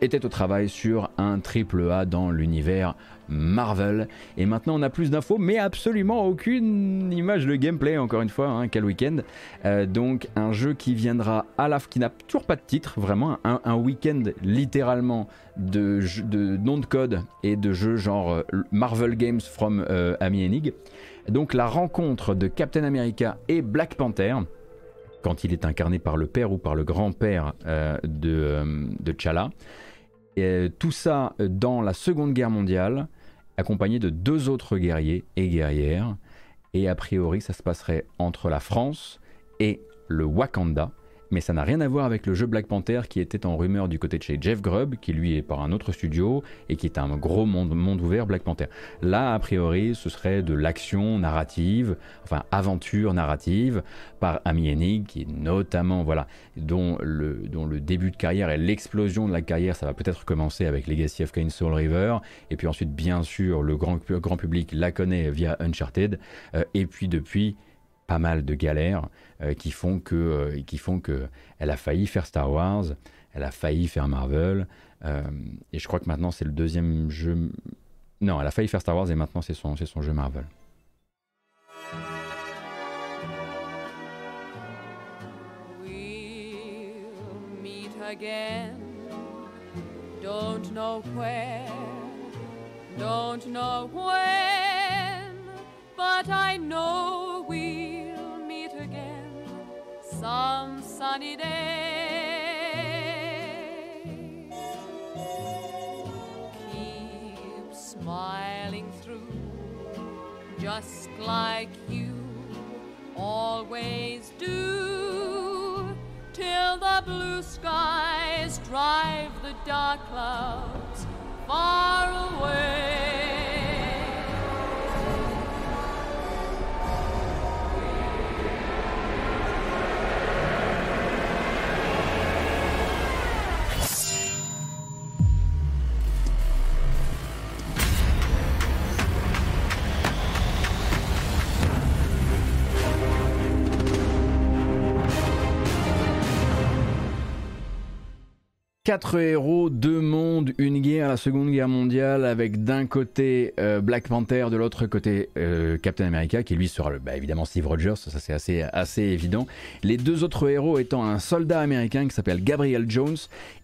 était au travail sur un triple A dans l'univers Marvel. Et maintenant, on a plus d'infos, mais absolument aucune image de gameplay, encore une fois, hein, quel week-end. Euh, donc, un jeu qui viendra à la qui n'a toujours pas de titre, vraiment, un, week-end littéralement de, de nom de code et de jeux genre euh, Marvel Games from euh, Ami Enig. Donc, la rencontre de Captain America et Black Panther quand il est incarné par le père ou par le grand-père de, de T'Challa. Et, tout ça dans la Seconde Guerre mondiale, accompagné de deux autres guerriers et guerrières. Et a priori, ça se passerait entre la France et le Wakanda mais ça n'a rien à voir avec le jeu Black Panther qui était en rumeur du côté de chez Jeff Grubb, qui lui est par un autre studio et qui est un gros monde, ouvert Black Panther. Là, a priori, ce serait de l'action narrative, enfin aventure narrative, par Amy Hennig, qui est notamment, voilà, dont le, dont le début de carrière et l'explosion de la carrière, ça va peut-être commencer avec Legacy of Kain Soul River, et puis ensuite, bien sûr, le grand, grand public la connaît via Uncharted, euh, et puis depuis, pas mal de galères euh, qui font que euh, qui font que elle a failli faire Star Wars, elle a failli faire Marvel euh, et je crois que maintenant c'est le deuxième jeu. Non, elle a failli faire Star Wars et maintenant c'est son c'est son jeu Marvel. Again. Don't know where, don't know when, but I know some sunny day. Keep smiling through, just like you always do, till the blue skies drive the dark clouds far away. Quatre héros, deux mondes, une guerre, la Seconde Guerre mondiale, avec d'un côté euh, Black Panther, de l'autre côté euh, Captain America, qui lui sera bah, évidemment Steve Rogers, ça c'est assez, assez évident. Les deux autres héros étant un soldat américain qui s'appelle Gabriel Jones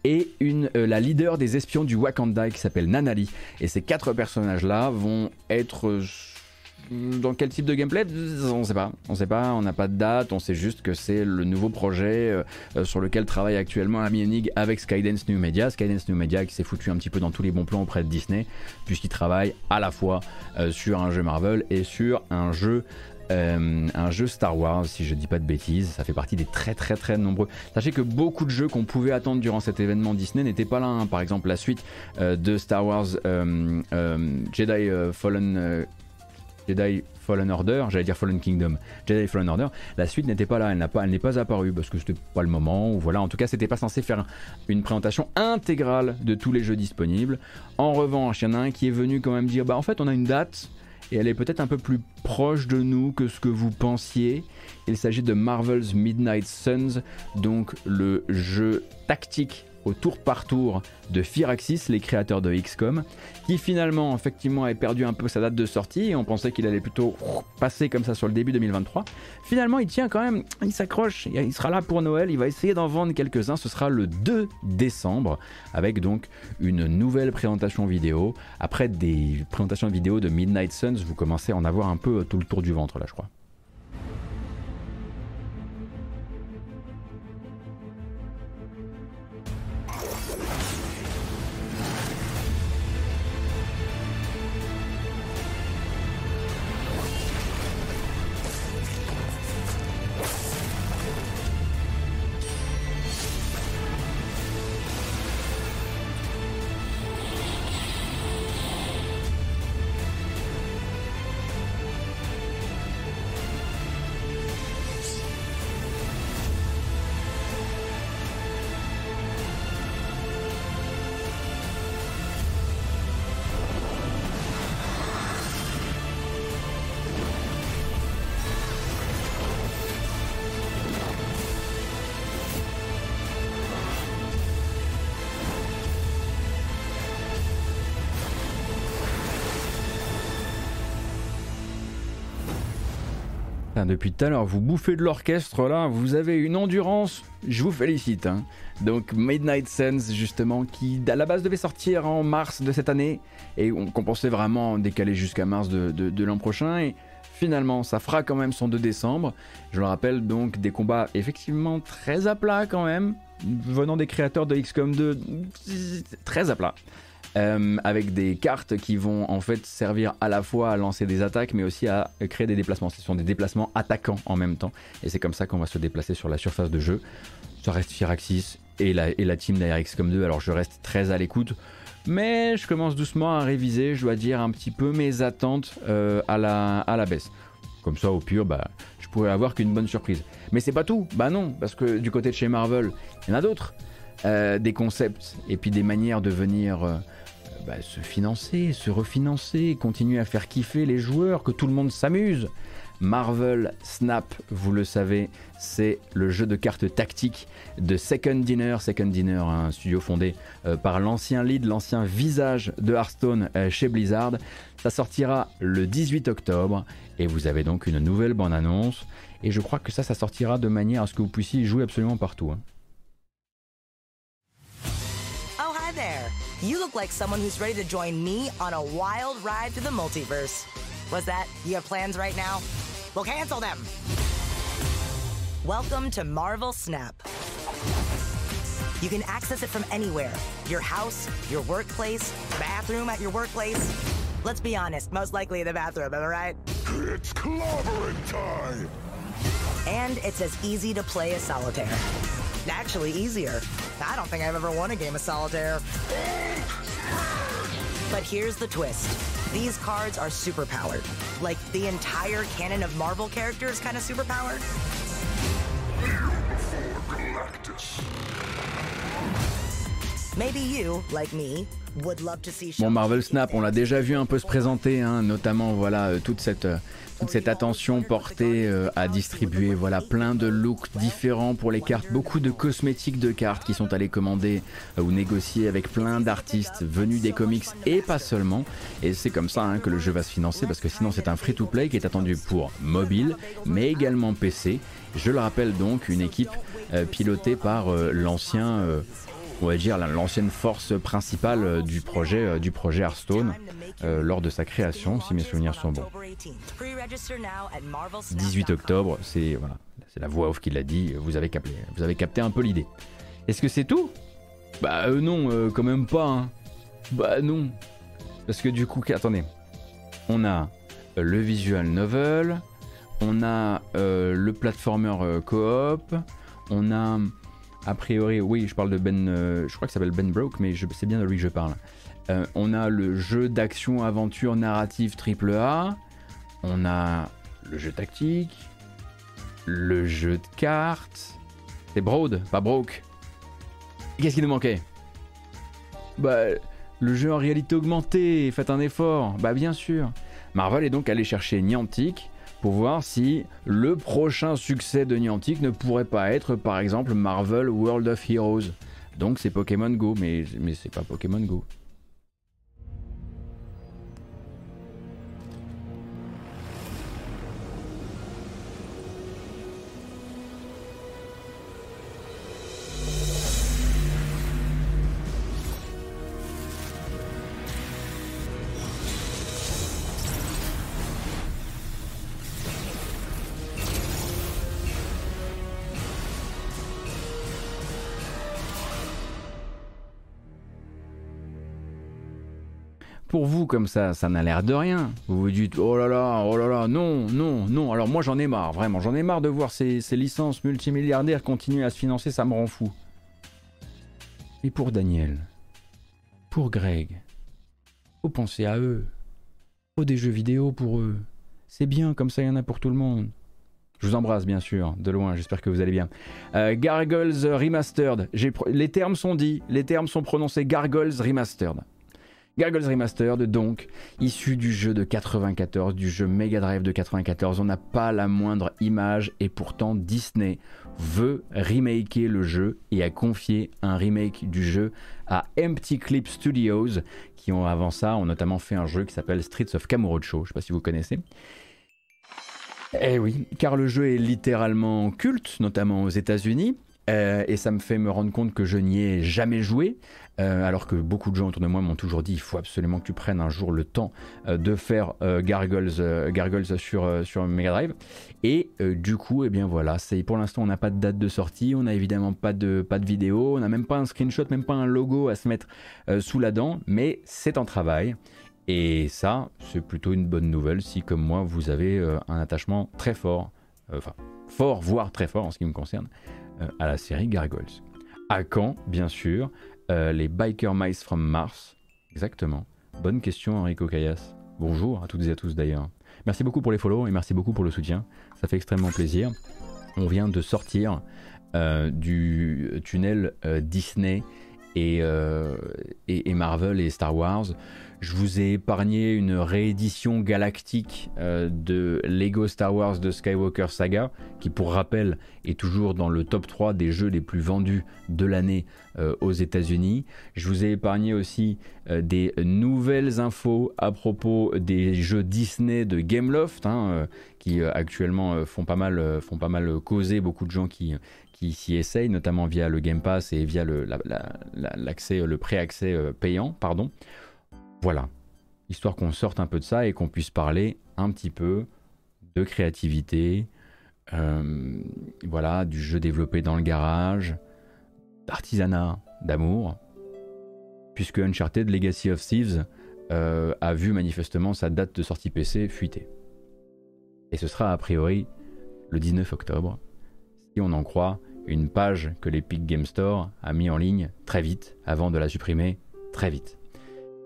et une, euh, la leader des espions du Wakanda qui s'appelle Nanali. Et ces quatre personnages-là vont être dans quel type de gameplay? On sait pas. On sait pas, on n'a pas de date, on sait juste que c'est le nouveau projet euh, euh, sur lequel travaille actuellement Amy Hennig avec Skydance New Media. Skydance New Media qui s'est foutu un petit peu dans tous les bons plans auprès de Disney, puisqu'il travaille à la fois euh, sur un jeu Marvel et sur un jeu Star Wars, si je dis pas de bêtises, ça fait partie des très très très nombreux. Sachez que beaucoup de jeux qu'on pouvait attendre durant cet événement Disney n'étaient pas là. Hein. Par exemple, la suite de Star Wars Jedi Fallen Jedi Fallen Order, j'allais dire Fallen Kingdom, Jedi Fallen Order, la suite n'était pas là, elle n'est pas apparue parce que c'était pas le moment ou voilà, en tout cas c'était pas censé faire une présentation intégrale de tous les jeux disponibles. En revanche, il y en a un qui est venu quand même dire bah en fait on a une date et elle est peut-être un peu plus proche de nous que ce que vous pensiez. Il s'agit de Marvel's Midnight Suns, donc le jeu tactique au tour par tour de Firaxis, les créateurs de XCOM, qui finalement, effectivement, avait perdu un peu sa date de sortie et on pensait qu'il allait plutôt passer comme ça sur le début 2023. Finalement, il tient quand même, il s'accroche, il sera là pour Noël, il va essayer d'en vendre quelques-uns. Ce sera le 2 décembre avec donc une nouvelle présentation vidéo. Après des présentations vidéo de Midnight Suns, vous commencez à en avoir un peu tout le tour du ventre là, je crois. Depuis tout à l'heure, vous bouffez de l'orchestre là, vous avez une endurance, je vous félicite. Hein. Donc Midnight Suns justement, qui à la base devait sortir en mars de cette année, et qu'on pensait vraiment décaler jusqu'à mars de, l'an prochain, et finalement ça fera quand même son 2 décembre. Je le rappelle donc des combats effectivement très à plat quand même, venant des créateurs de XCOM 2, très à plat. Euh, avec des cartes qui vont en fait servir à la fois à lancer des attaques mais aussi à créer des déplacements. Ce sont des déplacements attaquants en même temps et c'est comme ça qu'on va se déplacer sur la surface de jeu. Ça reste Firaxis et la, team d'ARX comme 2 alors je reste très à l'écoute. Mais je commence doucement à réviser, je dois dire, un petit peu mes attentes euh, à, la, à la baisse. Comme ça, au pur, bah, je pourrais avoir qu'une bonne surprise. Mais c'est pas tout, bah non, parce que du côté de chez Marvel, il y en a d'autres. Euh, des concepts et puis des manières de venir bah, se financer, se refinancer, continuer à faire kiffer les joueurs, que tout le monde s'amuse. Marvel Snap, vous le savez, c'est le jeu de cartes tactiques de Second Dinner. Second Dinner, un studio fondé euh, par l'ancien lead, l'ancien visage de Hearthstone euh, chez Blizzard. Ça sortira le 18 octobre et vous avez donc une nouvelle bande-annonce. Et je crois que ça, ça sortira de manière à ce que vous puissiez jouer absolument partout. Hein. You look like someone who's ready to join me on a wild ride through the multiverse. Was that? You have plans right now? We'll cancel them. Welcome to Marvel Snap. You can access it from anywhere your house, your workplace, bathroom at your workplace. Let's be honest, most likely in the bathroom, am I right? It's clobbering time! And it's as easy to play as solitaire. Actually, easier. I don't think I've ever won a game of solitaire. But here's the twist. These cards are superpowered. Like the entire canon of Marvel characters kind of superpowered. Maybe you, like me, Bon, Marvel Snap, on l'a déjà vu un peu se présenter, hein, notamment voilà euh, toute cette euh, toute cette attention portée euh, à distribuer voilà plein de looks différents pour les cartes, beaucoup de cosmétiques de cartes qui sont allés commander ou négocier avec plein d'artistes venus des comics et pas seulement. Et c'est comme ça hein, que le jeu va se financer parce que sinon c'est un free-to-play qui est attendu pour mobile, mais également PC. Je le rappelle donc, une équipe pilotée par l'ancien on va dire, l'ancienne force principale euh, du projet, euh, du projet Hearthstone euh, lors de sa création, si mes souvenirs sont bons. 18 octobre, c'est voilà, la voix off qui l'a dit, vous avez capté, vous avez capté un peu l'idée. Est-ce que c'est tout? Bah non, quand même pas. Hein. Bah non. Parce que du coup, attendez, on a le visual novel, on a le platformer coop, on a a priori, oui, je parle de Ben. Euh, je crois ça s'appelle Ben Broke, mais c'est bien de lui que je parle. Euh, on a le jeu d'action aventure narrative AAA. On a le jeu tactique. Le jeu de cartes. C'est Broad, pas Broke. Qu'est-ce qui nous manquait? Bah, le jeu en réalité augmentée. Faites un effort. Bah, bien sûr. Marvel est donc allé chercher Niantic pour voir si le prochain succès de Niantic ne pourrait pas être par exemple Marvel World of Heroes. Donc c'est Pokémon Go, mais, mais c'est pas Pokémon Go. Pour vous comme ça, ça n'a l'air de rien. Vous vous dites oh là là, oh là là, non, non, non. Alors moi j'en ai marre, vraiment, j'en ai marre de voir ces, licences multimilliardaires continuer à se financer, ça me rend fou. Mais pour Daniel, pour Greg, faut penser à eux. Faut des jeux vidéo pour eux. C'est bien, comme ça il y en a pour tout le monde. Je vous embrasse bien sûr, de loin, j'espère que vous allez bien. Euh, Gargoyles Remastered, les termes sont dits, les termes sont prononcés Gargoyles Remastered. Gargoyles Remastered, donc, issu du jeu de 94, du jeu Mega Drive de 94. On n'a pas la moindre image et pourtant Disney veut remaker le jeu et a confié un remake du jeu à Empty Clip Studios qui ont avant ça ont notamment fait un jeu qui s'appelle Streets of Kamurocho, je ne sais pas si vous connaissez. Eh oui, car le jeu est littéralement culte, notamment aux États-Unis. Euh, et ça me fait me rendre compte que je n'y ai jamais joué, euh, alors que beaucoup de gens autour de moi m'ont toujours dit il faut absolument que tu prennes un jour le temps euh, de faire Gargoyles, Gargoyles sur, sur Mega Drive. Et du coup, eh bien voilà, c'est pour l'instant on n'a pas de date de sortie, on n'a évidemment pas de, pas de vidéo, on n'a même pas un screenshot, même pas un logo à se mettre sous la dent, mais c'est en travail. Et ça, c'est plutôt une bonne nouvelle si, comme moi, vous avez un attachement très fort, enfin fort, voire très fort en ce qui me concerne, euh, à la série Gargoyles. À quand, bien sûr, euh, les Biker Mice from Mars Exactement. Bonne question, Enrico Cayas. Bonjour à toutes et à tous d'ailleurs. Merci beaucoup pour les follow et merci beaucoup pour le soutien. Ça fait extrêmement plaisir. On vient de sortir euh, du tunnel Disney et, et, Marvel et Star Wars. Je vous ai épargné une réédition galactique euh, de Lego Star Wars de Skywalker Saga, qui pour rappel est toujours dans le top 3 des jeux les plus vendus de l'année euh, aux États-Unis. Je vous ai épargné aussi euh, des nouvelles infos à propos des jeux Disney de Gameloft, hein, qui actuellement font pas mal, font pas mal causer beaucoup de gens qui, qui s'y essayent, notamment via le Game Pass et via le, pré-accès payant, pardon. Voilà, histoire qu'on sorte un peu de ça et qu'on puisse parler un petit peu de créativité, euh, voilà, du jeu développé dans le garage, d'artisanat, d'amour, puisque Uncharted Legacy of Thieves euh, a vu manifestement sa date de sortie PC fuiter. Et ce sera a priori le 19 octobre, si on en croit une page que l'Epic Game Store a mis en ligne très vite avant de la supprimer très vite.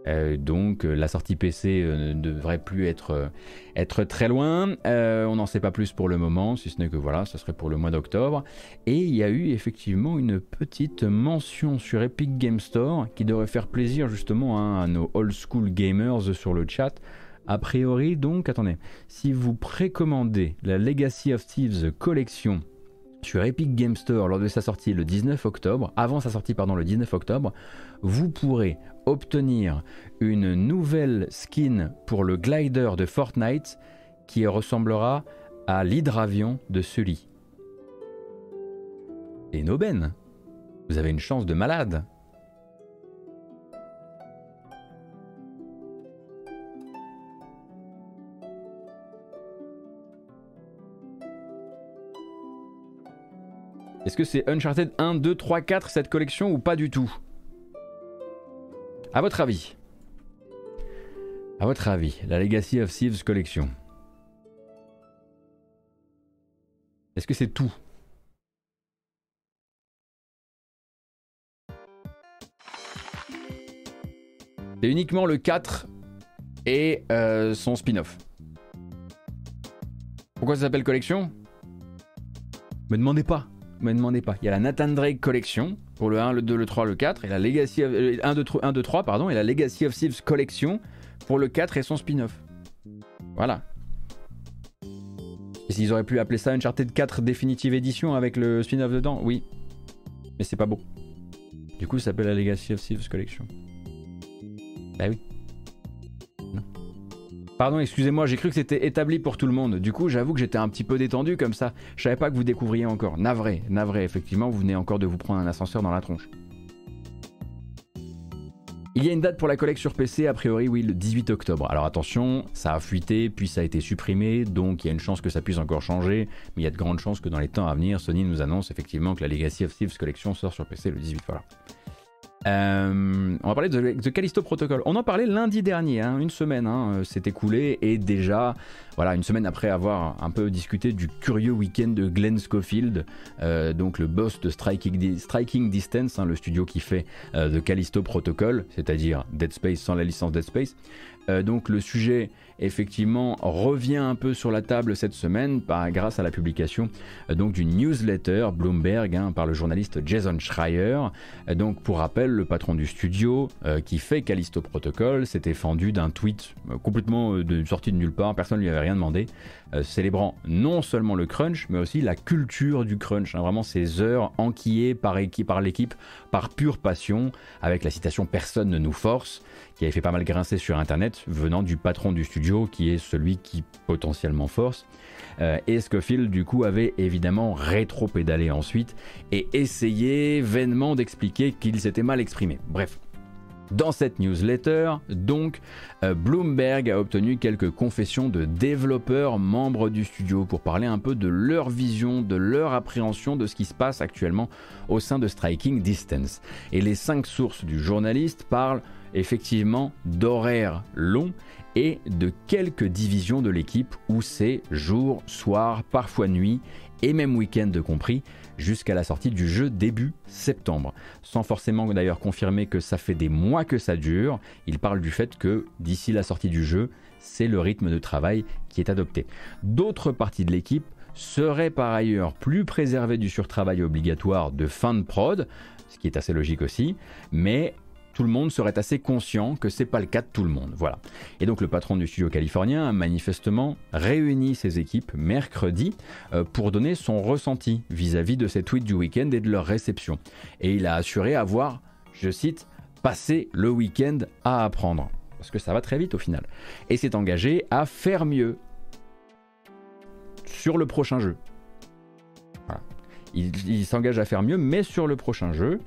Euh, donc euh, la sortie PC euh, ne devrait plus être, être très loin. on n'en sait pas plus pour le moment, si ce n'est que voilà, ça serait pour le mois d'octobre. Et il y a eu effectivement une petite mention sur Epic Game Store qui devrait faire plaisir justement hein, à nos old school gamers sur le chat. A priori, donc, attendez, si vous précommandez la Legacy of Thieves collection sur Epic Game Store lors de sa sortie le 19 octobre, avant sa sortie pardon le 19 octobre, vous pourrez obtenir une nouvelle skin pour le glider de Fortnite qui ressemblera à l'hydravion de Sully. Et Noben, vous avez une chance de malade. Est-ce que c'est Uncharted 1, 2, 3, 4 cette collection ou pas du tout? À votre avis. À votre avis, la Legacy of Thieves collection. Est-ce que c'est tout? C'est uniquement le 4 et euh, son spin-off. Pourquoi ça s'appelle collection? Me demandez pas me demandez pas. Il y a la Nathan Drake Collection pour le 1, le 2, le 3, le 4 et la Legacy of, 1, 2, 3, pardon, et la Legacy of Thieves Collection pour le 4 et son spin-off. Voilà. Et s'ils auraient pu appeler ça Uncharted 4 Definitive Edition avec le spin-off dedans, oui. Mais c'est pas beau. Du coup, ça s'appelle la Legacy of Thieves Collection. Bah oui. Pardon, excusez-moi, j'ai cru que c'était établi pour tout le monde. Du coup, j'avoue que j'étais un petit peu détendu comme ça. Je savais pas que vous découvriez encore. Navré, navré, effectivement, vous venez encore de vous prendre un ascenseur dans la tronche. Il y a une date pour la collecte sur PC, a priori oui, le 18 octobre. Alors attention, ça a fuité, puis ça a été supprimé, donc il y a une chance que ça puisse encore changer, mais il y a de grandes chances que dans les temps à venir, Sony nous annonce effectivement que la Legacy of Thieves Collection sort sur PC le 18, voilà. Euh, on va parler de The Callisto Protocol. On en parlait lundi dernier, hein, une semaine hein, s'est écoulée et déjà, voilà, une semaine après avoir un peu discuté du curieux week-end de Glenn Schofield, euh, donc le boss de Striking, Distance, hein, le studio qui fait euh, The Callisto Protocol, c'est-à-dire Dead Space sans la licence Dead Space. donc le sujet effectivement revient un peu sur la table cette semaine par, grâce à la publication euh, donc d'une newsletter Bloomberg hein, par le journaliste Jason Schreier. Euh, donc pour rappel, le patron du studio euh, qui fait Callisto Protocol s'était fendu d'un tweet complètement sorti de nulle part, personne ne lui avait rien demandé, célébrant non seulement le crunch, mais aussi la culture du crunch. hein, vraiment ces heures enquillées par l'équipe par pure passion, avec la citation Personne ne nous force, qui avait fait pas mal grincer sur Internet, venant du patron du studio, qui est celui qui potentiellement force. Euh, et Scofield, du coup, avait évidemment rétro-pédalé ensuite et essayé vainement d'expliquer qu'il s'était mal exprimé. Bref. Dans cette newsletter, donc, euh, Bloomberg a obtenu quelques confessions de développeurs membres du studio pour parler un peu de leur vision, de leur appréhension de ce qui se passe actuellement au sein de Striking Distance. Et les cinq sources du journaliste parlent effectivement d'horaires longs et de quelques divisions de l'équipe où c'est jour, soir, parfois nuit et même week-end compris jusqu'à la sortie du jeu début septembre. Sans forcément d'ailleurs confirmer que ça fait des mois que ça dure, il parle du fait que d'ici la sortie du jeu, c'est le rythme de travail qui est adopté. D'autres parties de l'équipe seraient par ailleurs plus préservées du surtravail obligatoire de fin de prod, ce qui est assez logique aussi, mais tout le monde serait assez conscient que c'est pas le cas de tout le monde. Voilà. Et donc le patron du studio californien a manifestement réuni ses équipes mercredi euh, pour donner son ressenti vis-à-vis de ces tweets du week-end et de leur réception. Et il a assuré avoir, je cite, passé le week-end à apprendre. Parce que ça va très vite au final. Et s'est engagé à faire mieux sur le prochain jeu. Il s'engage à faire mieux, mais sur le prochain jeu.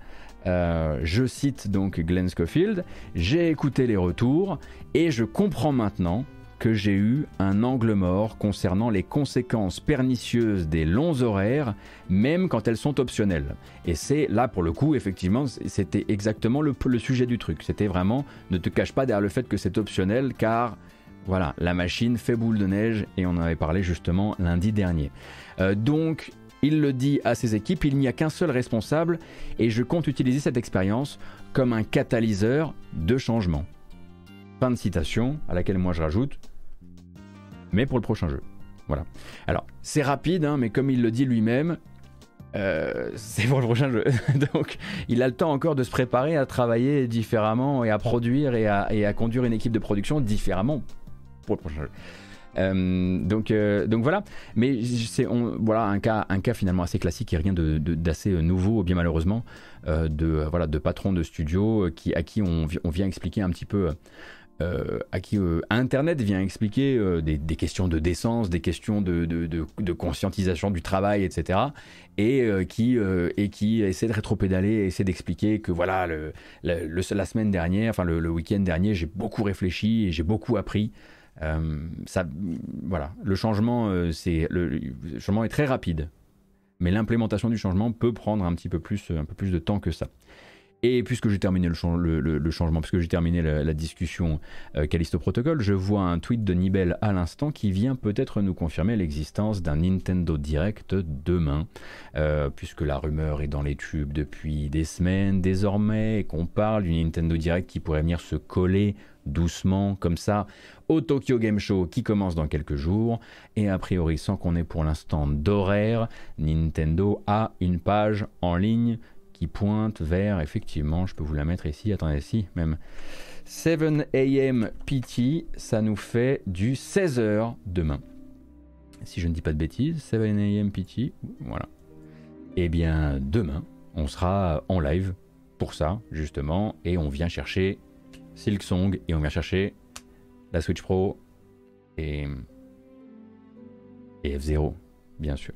Euh, je cite donc Glenn Schofield, j'ai écouté les retours et je comprends maintenant que j'ai eu un angle mort concernant les conséquences pernicieuses des longs horaires, même quand elles sont optionnelles. Et c'est là, pour le coup, effectivement, c'était exactement le, sujet du truc. C'était vraiment, ne te cache pas derrière le fait que c'est optionnel, car voilà, la machine fait boule de neige, et on en avait parlé justement lundi dernier. Euh, donc, il le dit à ses équipes, il n'y a qu'un seul responsable et je compte utiliser cette expérience comme un catalyseur de changement. Fin de citation, à laquelle moi je rajoute, mais pour le prochain jeu. Voilà. Alors, c'est rapide, hein, mais comme il le dit lui-même, euh, c'est pour le prochain jeu. Donc, il a le temps encore de se préparer à travailler différemment et à produire et à, et à conduire une équipe de production différemment pour le prochain jeu. Euh, donc, euh, donc voilà, mais c'est voilà un cas, un cas finalement assez classique et rien d'assez de, de, nouveau, bien malheureusement, euh, de voilà de patrons de studio qui à qui on, vient expliquer un petit peu. à qui Internet vient expliquer des, questions de décence, des questions de, de conscientisation du travail, etc. Et qui et qui essaie de rétropédaler, essaie d'expliquer que voilà le, le, la semaine dernière, enfin le, le week-end dernier, j'ai beaucoup réfléchi et j'ai beaucoup appris. Euh, ça, voilà, le changement, euh, c'est le, changement est très rapide, mais l'implémentation du changement peut prendre un petit peu plus, un peu plus de temps que ça. Et puisque j'ai terminé le, changement, puisque j'ai terminé la, la discussion euh, Callisto Protocol, je vois un tweet de Nibel à l'instant qui vient peut-être nous confirmer l'existence d'un Nintendo Direct demain, euh, puisque la rumeur est dans les tubes depuis des semaines désormais, et qu'on parle du Nintendo Direct qui pourrait venir se coller doucement comme ça au Tokyo Game Show qui commence dans quelques jours et a priori sans qu'on ait pour l'instant d'horaire, Nintendo a une page en ligne qui pointe vers effectivement, je peux vous la mettre ici, attendez ici même 7 am PT, ça nous fait du 16h demain. Si je ne dis pas de bêtises, 7 am PT, voilà. Et bien demain, on sera en live pour ça justement et on vient chercher Silksong et on vient chercher la Switch Pro et, et F0, bien sûr.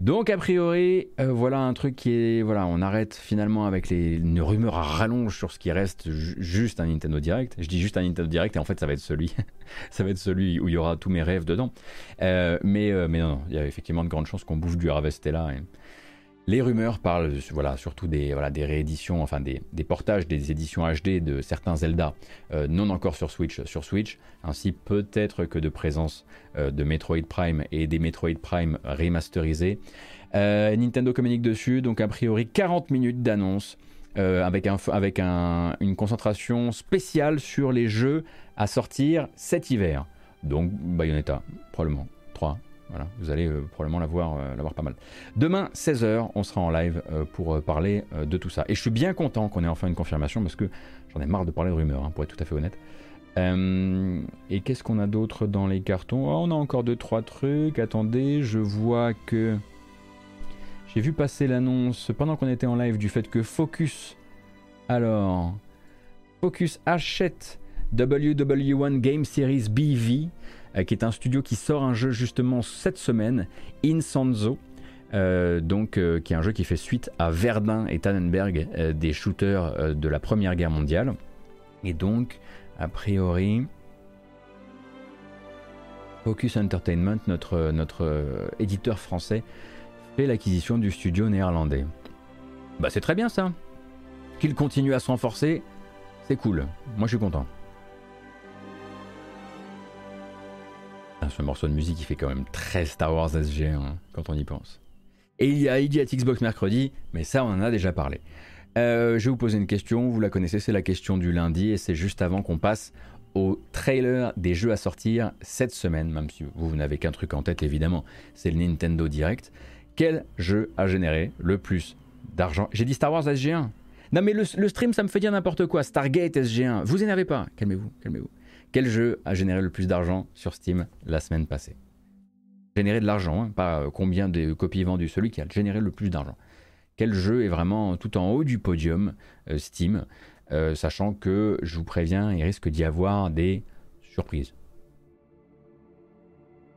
Donc a priori, euh, voilà un truc qui est... Voilà, on arrête finalement avec les une rumeur à rallonge sur ce qui reste juste un Nintendo Direct. Je dis juste un Nintendo Direct et en fait ça va être celui, ça va être celui où il y aura tous mes rêves dedans. Euh, mais, euh, mais non, il y a effectivement de grandes chances qu'on bouffe du Harvestella. Et... Les rumeurs parlent surtout des, voilà, des rééditions, enfin des, des, portages des éditions HD de certains Zelda euh, non encore sur Switch, sur Switch, ainsi peut-être que de présence euh, de Metroid Prime et des Metroid Prime remasterisés. Euh, Nintendo communique dessus, donc a priori 40 minutes d'annonce avec, un, avec un, une concentration spéciale sur les jeux à sortir cet hiver. Donc Bayonetta, probablement 3, voilà, vous allez euh, probablement l'avoir euh, pas mal. Demain, 16h, on sera en live euh, pour parler de tout ça. Et je suis bien content qu'on ait enfin une confirmation parce que j'en ai marre de parler de rumeurs, hein, pour être tout à fait honnête. Et qu'est-ce qu'on a d'autre dans les cartons? Oh, On a encore deux trois trucs. Attendez, je vois que j'ai vu passer l'annonce pendant qu'on était en live du fait que Focus, alors Focus achète WW1 Game Series BV, qui est un studio qui sort un jeu justement cette semaine, Insanzo. Euh, donc, qui est un jeu qui fait suite à Verdun et Tannenberg, des shooters de la Première Guerre mondiale. Et donc, a priori, Focus Entertainment, notre, notre euh, éditeur français, fait l'acquisition du studio néerlandais. Bah c'est très bien ça. Qu'il continue à se renforcer, c'est cool. Moi je suis content. Ce morceau de musique il fait quand même très Star Wars SG hein, quand on y pense. Et il y a Idiot Xbox mercredi, mais ça on en a déjà parlé. Euh, je vais vous poser une question, vous la connaissez, c'est la question du lundi et c'est juste avant qu'on passe au trailer des jeux à sortir cette semaine, même si vous, vous n'avez qu'un truc en tête évidemment, c'est le Nintendo Direct. Quel jeu a généré le plus d'argent? J'ai dit Star Wars SG1 Non mais le, stream ça me fait dire n'importe quoi, Stargate SG1, vous énervez pas, calmez-vous, calmez-vous. Quel jeu a généré le plus d'argent sur Steam la semaine passée? Généré de l'argent, hein, pas combien de copies vendues, celui qui a généré le plus d'argent quel jeu est vraiment tout en haut du podium euh, Steam, euh, sachant que je vous préviens, il risque d'y avoir des surprises.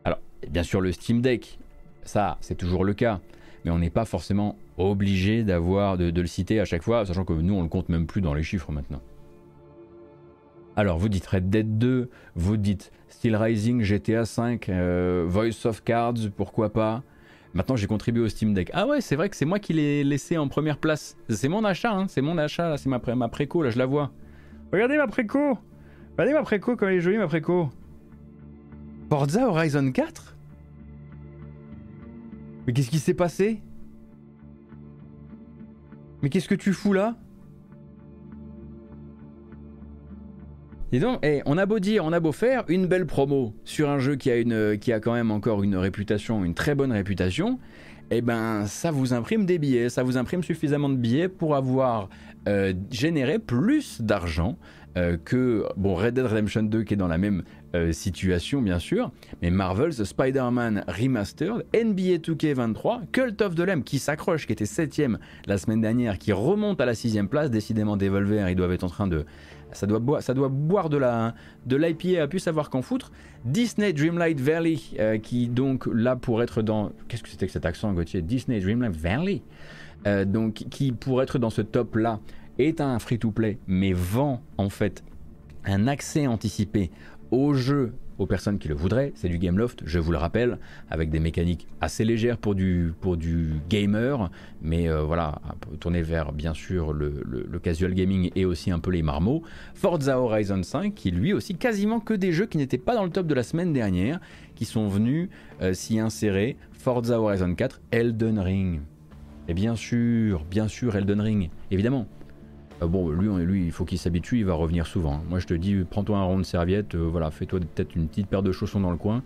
Alors, bien sûr, le Steam Deck, ça, c'est toujours le cas, mais on n'est pas forcément obligé d'avoir de, le citer à chaque fois, sachant que nous, on le compte même plus dans les chiffres maintenant. Alors, vous dites Red Dead 2, vous dites Steel Rising, GTA 5, euh, Voice of Cards, pourquoi pas Maintenant, j'ai contribué au Steam Deck. Ah ouais, c'est vrai que c'est moi qui l'ai laissé en première place. C'est mon achat, hein, c'est mon achat, c'est ma, ma préco, là, je la vois. Regardez ma préco Regardez ma préco, comme elle est jolie, ma préco Forza Horizon 4 Mais qu'est-ce qui s'est passé? Mais qu'est-ce que tu fous là? Et donc, eh, on a beau dire, on a beau faire une belle promo sur un jeu qui a, une, qui a quand même encore une réputation, une très bonne réputation, eh ben ça vous imprime des billets, ça vous imprime suffisamment de billets pour avoir euh, généré plus d'argent euh, que bon Red Dead Redemption 2 qui est dans la même euh, situation bien sûr, mais Marvel's Spider-Man Remastered, NBA 2K23, Cult of the Lamb qui s'accroche, qui était 7 la semaine dernière, qui remonte à la 6 place, décidément Devolver, ils doivent être en train de ça doit, boire, de la de l'IPA plus savoir qu'en foutre. Disney Dreamlight Valley, euh, qui donc là pour être dans... Qu'est-ce que c'était que cet accent Gauthier? Disney Dreamlight Valley, euh, donc qui pour être dans ce top là est un free-to-play, mais vend en fait un accès anticipé au jeu aux personnes qui le voudraient. C'est du Gameloft, je vous le rappelle, avec des mécaniques assez légères pour du, pour du gamer, mais euh, voilà, tourné vers bien sûr le, casual gaming et aussi un peu les marmots. Forza Horizon 5, qui lui aussi quasiment que des jeux qui n'étaient pas dans le top de la semaine dernière, qui sont venus euh, s'y insérer. Forza Horizon 4, Elden Ring. Et bien sûr, bien sûr, Elden Ring, évidemment. Euh, bon, lui, lui, il faut qu'il s'habitue, il va revenir souvent. Moi, je te dis, prends-toi un rond de serviette, euh, voilà, fais-toi peut-être une petite paire de chaussons dans le coin.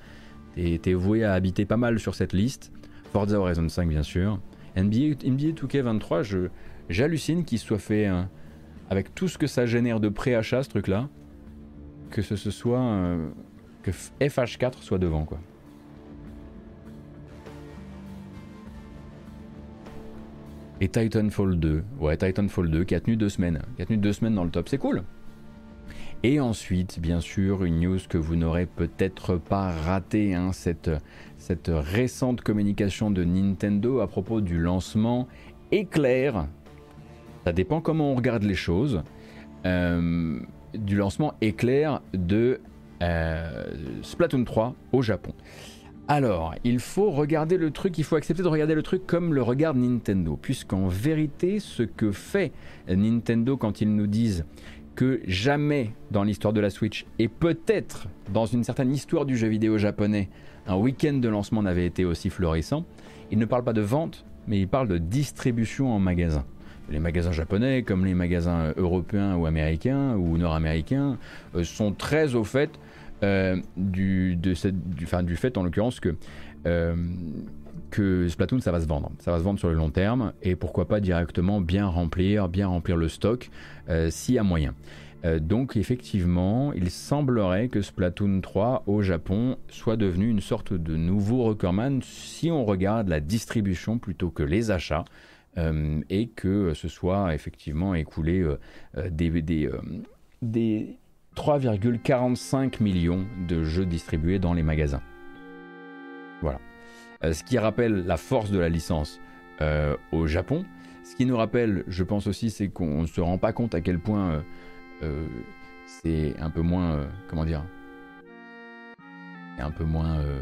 T'es voué à habiter pas mal sur cette liste. Forza Horizon 5, bien sûr. NBA, NBA 2K23, j'hallucine qu'il soit fait hein, avec tout ce que ça génère de préachat, ce truc-là, que ce, soit. Euh, que FH4 soit devant, quoi. Et Titanfall 2. Ouais, Titanfall 2 qui a tenu deux semaines. Qui a tenu deux semaines dans le top, c'est cool. Et ensuite, bien sûr, une news que vous n'aurez peut-être pas raté, hein, cette, cette récente communication de Nintendo à propos du lancement éclair. Ça dépend comment on regarde les choses. Euh, du lancement éclair de euh, Splatoon 3 au Japon. Alors, il faut regarder le truc, il faut accepter de regarder le truc comme le regarde Nintendo, puisqu'en vérité, ce que fait Nintendo quand ils nous disent que jamais dans l'histoire de la Switch, et peut-être dans une certaine histoire du jeu vidéo japonais, un week-end de lancement n'avait été aussi florissant, ils ne parlent pas de vente, mais ils parlent de distribution en magasin. Les magasins japonais, comme les magasins européens ou américains ou nord-américains, euh, sont très au fait du, de cette, du, du, fait en l'occurrence que, euh, que Splatoon ça va se vendre. Ça va se vendre sur le long terme et pourquoi pas directement bien remplir, bien remplir le stock euh, s'il y a moyen. Euh, donc effectivement, il semblerait que Splatoon 3 au Japon soit devenu une sorte de nouveau recordman si on regarde la distribution plutôt que les achats. Euh, et que ce soit effectivement écoulé euh, des, des 3,45 millions de jeux distribués dans les magasins. Voilà. ce qui rappelle la force de la licence au Japon. Ce qui nous rappelle, je pense aussi, c'est qu'on ne se rend pas compte à quel point euh, c'est un peu moins. Euh, comment dire un peu moins euh,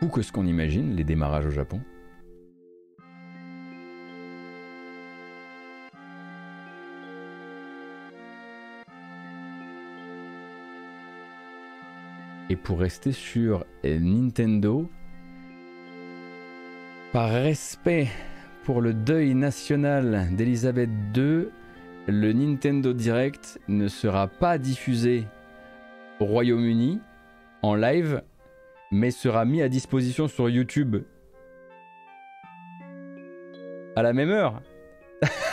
fou que ce qu'on imagine, les démarrages au Japon. Et pour rester sur Nintendo, par respect pour le deuil national d'Elisabeth II, le Nintendo Direct ne sera pas diffusé au Royaume-Uni en live, mais sera mis à disposition sur YouTube à la même heure.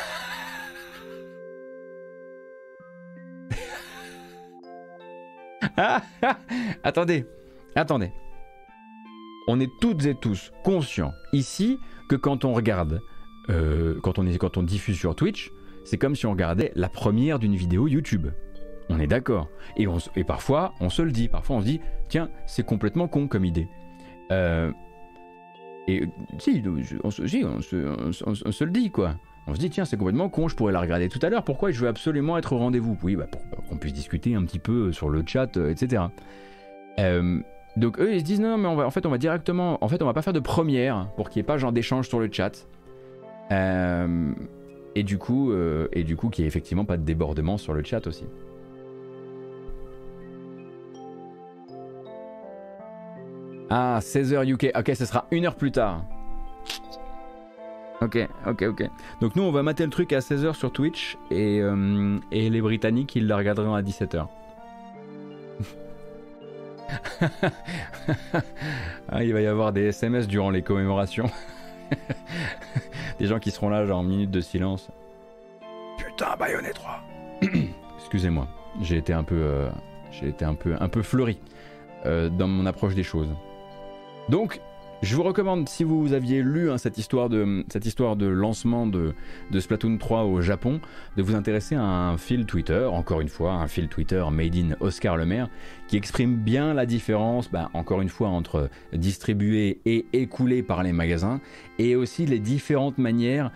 attendez, attendez. On est toutes et tous conscients ici que quand on regarde, euh, quand, on diffuse sur Twitch, c'est comme si on regardait la première d'une vidéo YouTube. On est d'accord. Et, parfois, on se le dit. Parfois, on se dit, tiens, c'est complètement con comme idée. Euh, et si, on, se le dit, quoi. On se dit, tiens, c'est complètement con, je pourrais la regarder tout à l'heure. Pourquoi je veux absolument être au rendez-vous? Oui, bah, pour, qu'on puisse discuter un petit peu sur le chat, euh, etc. Euh, donc eux, ils se disent, non, mais on va, en fait, on va directement... En fait, on va pas faire de première pour qu'il n'y ait pas genre d'échange sur le chat. Euh, et du coup, et du coup qu'il n'y ait effectivement pas de débordement sur le chat aussi. Ah, 16h UK. Ok, ce sera une heure plus tard. Ok, ok, ok. Donc nous, on va mater le truc à 16h sur Twitch et, euh, et les Britanniques, ils le regarderont à 17h. ah, il va y avoir des SMS durant les commémorations. Des gens qui seront là, genre en minute de silence. Putain, Bayonnet 3 Excusez-moi, j'ai été un peu, euh, j'ai été un peu, un peu fleuri euh, dans mon approche des choses. Donc, je vous recommande, si vous aviez lu hein, cette, histoire de, lancement de, Splatoon 3 au Japon, de vous intéresser à un fil Twitter, encore une fois, un fil Twitter made in Oscar Le Maire, qui exprime bien la différence, bah, encore une fois, entre distribué et écoulé par les magasins, et aussi les différentes manières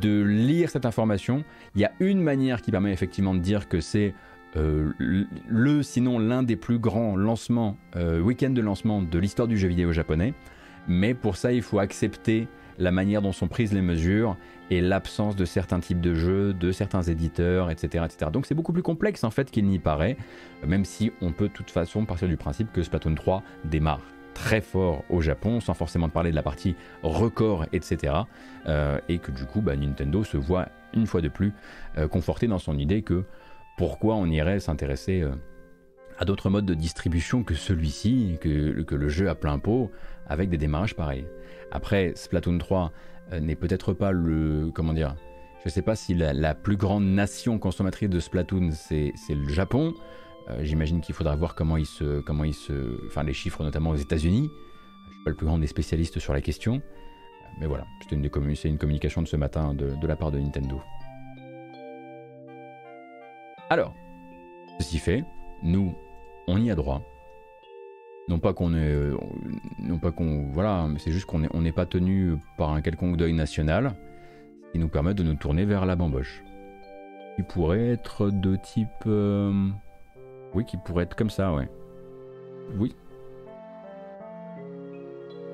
de lire cette information. Il y a une manière qui permet effectivement de dire que c'est euh, le, sinon l'un des plus grands lancements, euh, week-end de lancement de l'histoire du jeu vidéo japonais mais pour ça il faut accepter la manière dont sont prises les mesures et l'absence de certains types de jeux, de certains éditeurs, etc. Donc c'est beaucoup plus complexe en fait qu'il n'y paraît, même si on peut de toute façon partir du principe que Splatoon 3 démarre très fort au Japon, sans forcément parler de la partie record, etc. Euh, et que du coup, bah, Nintendo se voit une fois de plus euh, conforté dans son idée que pourquoi on irait s'intéresser euh, à d'autres modes de distribution que celui-ci, que, que, le jeu à plein pot, avec des démarrages pareils. Après, Splatoon 3 euh, n'est peut-être pas le. Comment dire Je ne sais pas si la, plus grande nation consommatrice de Splatoon, c'est le Japon. Euh, j'imagine qu'il faudra voir comment ils se. Comment ils se enfin, les chiffres, notamment aux États-Unis. Je ne suis pas le plus grand des spécialistes sur la question. Mais voilà, c'était une, communication de ce matin de la part de Nintendo. Alors, ceci fait, nous, on y a droit. Non pas qu'on est, euh, non pas qu'on, voilà, mais c'est juste qu'on n'est pas tenu par un quelconque deuil national, qui nous permet de nous tourner vers la bamboche. Qui pourrait être de type, euh, oui, qui pourrait être comme ça, ouais. Oui.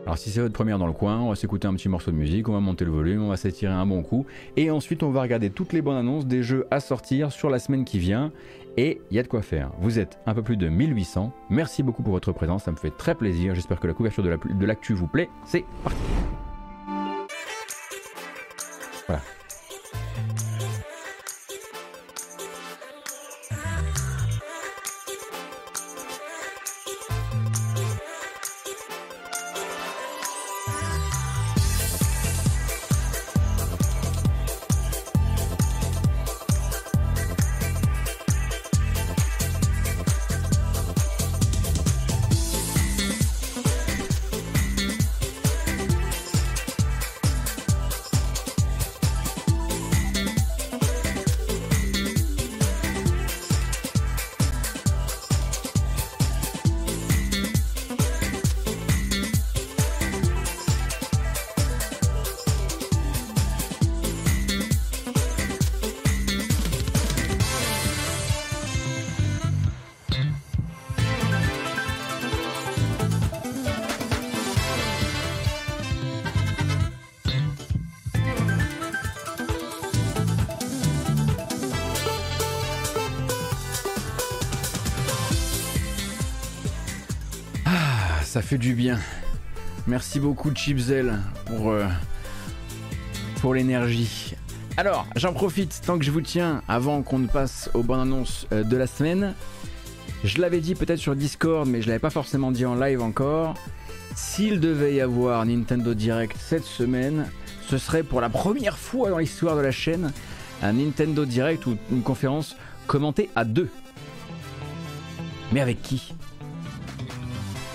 Alors si c'est votre première dans le coin, on va s'écouter un petit morceau de musique, on va monter le volume, on va s'étirer un bon coup, et ensuite on va regarder toutes les bonnes annonces des jeux à sortir sur la semaine qui vient, et il y a de quoi faire. Vous êtes un peu plus de 1800. Merci beaucoup pour votre présence, ça me fait très plaisir. J'espère que la couverture de l'actu vous plaît. C'est parti. Voilà. Ça fait du bien. Merci beaucoup Chipzel pour, euh, pour l'énergie. Alors, j'en profite tant que je vous tiens avant qu'on ne passe aux bonnes annonces euh, de la semaine. Je l'avais dit peut-être sur Discord, mais je l'avais pas forcément dit en live encore. S'il devait y avoir Nintendo Direct cette semaine, ce serait pour la première fois dans l'histoire de la chaîne un Nintendo Direct ou une conférence commentée à deux. Mais avec qui?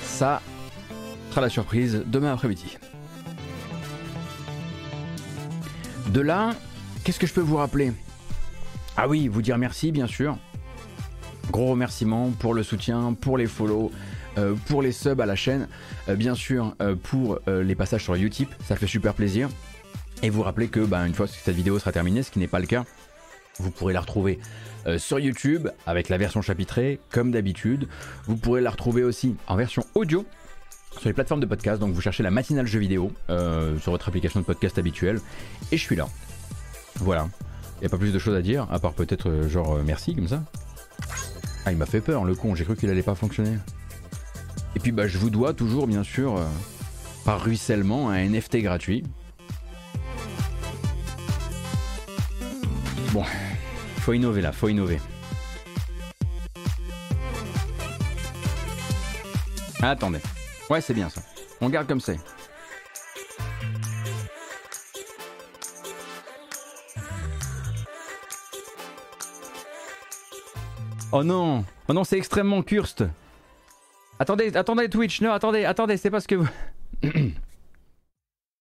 Ça sera la surprise demain après-midi. De là, qu'est-ce que je peux vous rappeler? Ah oui, vous dire merci bien sûr. Gros remerciements pour le soutien, pour les follow, euh, pour les subs à la chaîne, euh, bien sûr euh, pour les passages sur Utip, ça fait super plaisir. Et vous rappelez que bah, une fois que cette vidéo sera terminée, ce qui n'est pas le cas, vous pourrez la retrouver sur YouTube avec la version chapitrée, comme d'habitude. Vous pourrez la retrouver aussi en version audio sur les plateformes de podcast. Donc vous cherchez la matinale jeu vidéo sur votre application de podcast habituelle. Et je suis là. Voilà. Il n'y a pas plus de choses à dire, à part peut-être genre merci comme ça. Ah, il m'a fait peur, le con, j'ai cru qu'il allait pas fonctionner. Et puis, bah, je vous dois toujours, bien sûr, euh, par ruissellement, un NFT gratuit. Bon, faut innover là, faut innover. Attendez. Ouais, c'est bien ça. On garde comme c'est. Oh non. Oh non, c'est extrêmement curste Attendez, attendez Twitch, non, attendez, attendez, c'est parce que vous... c'est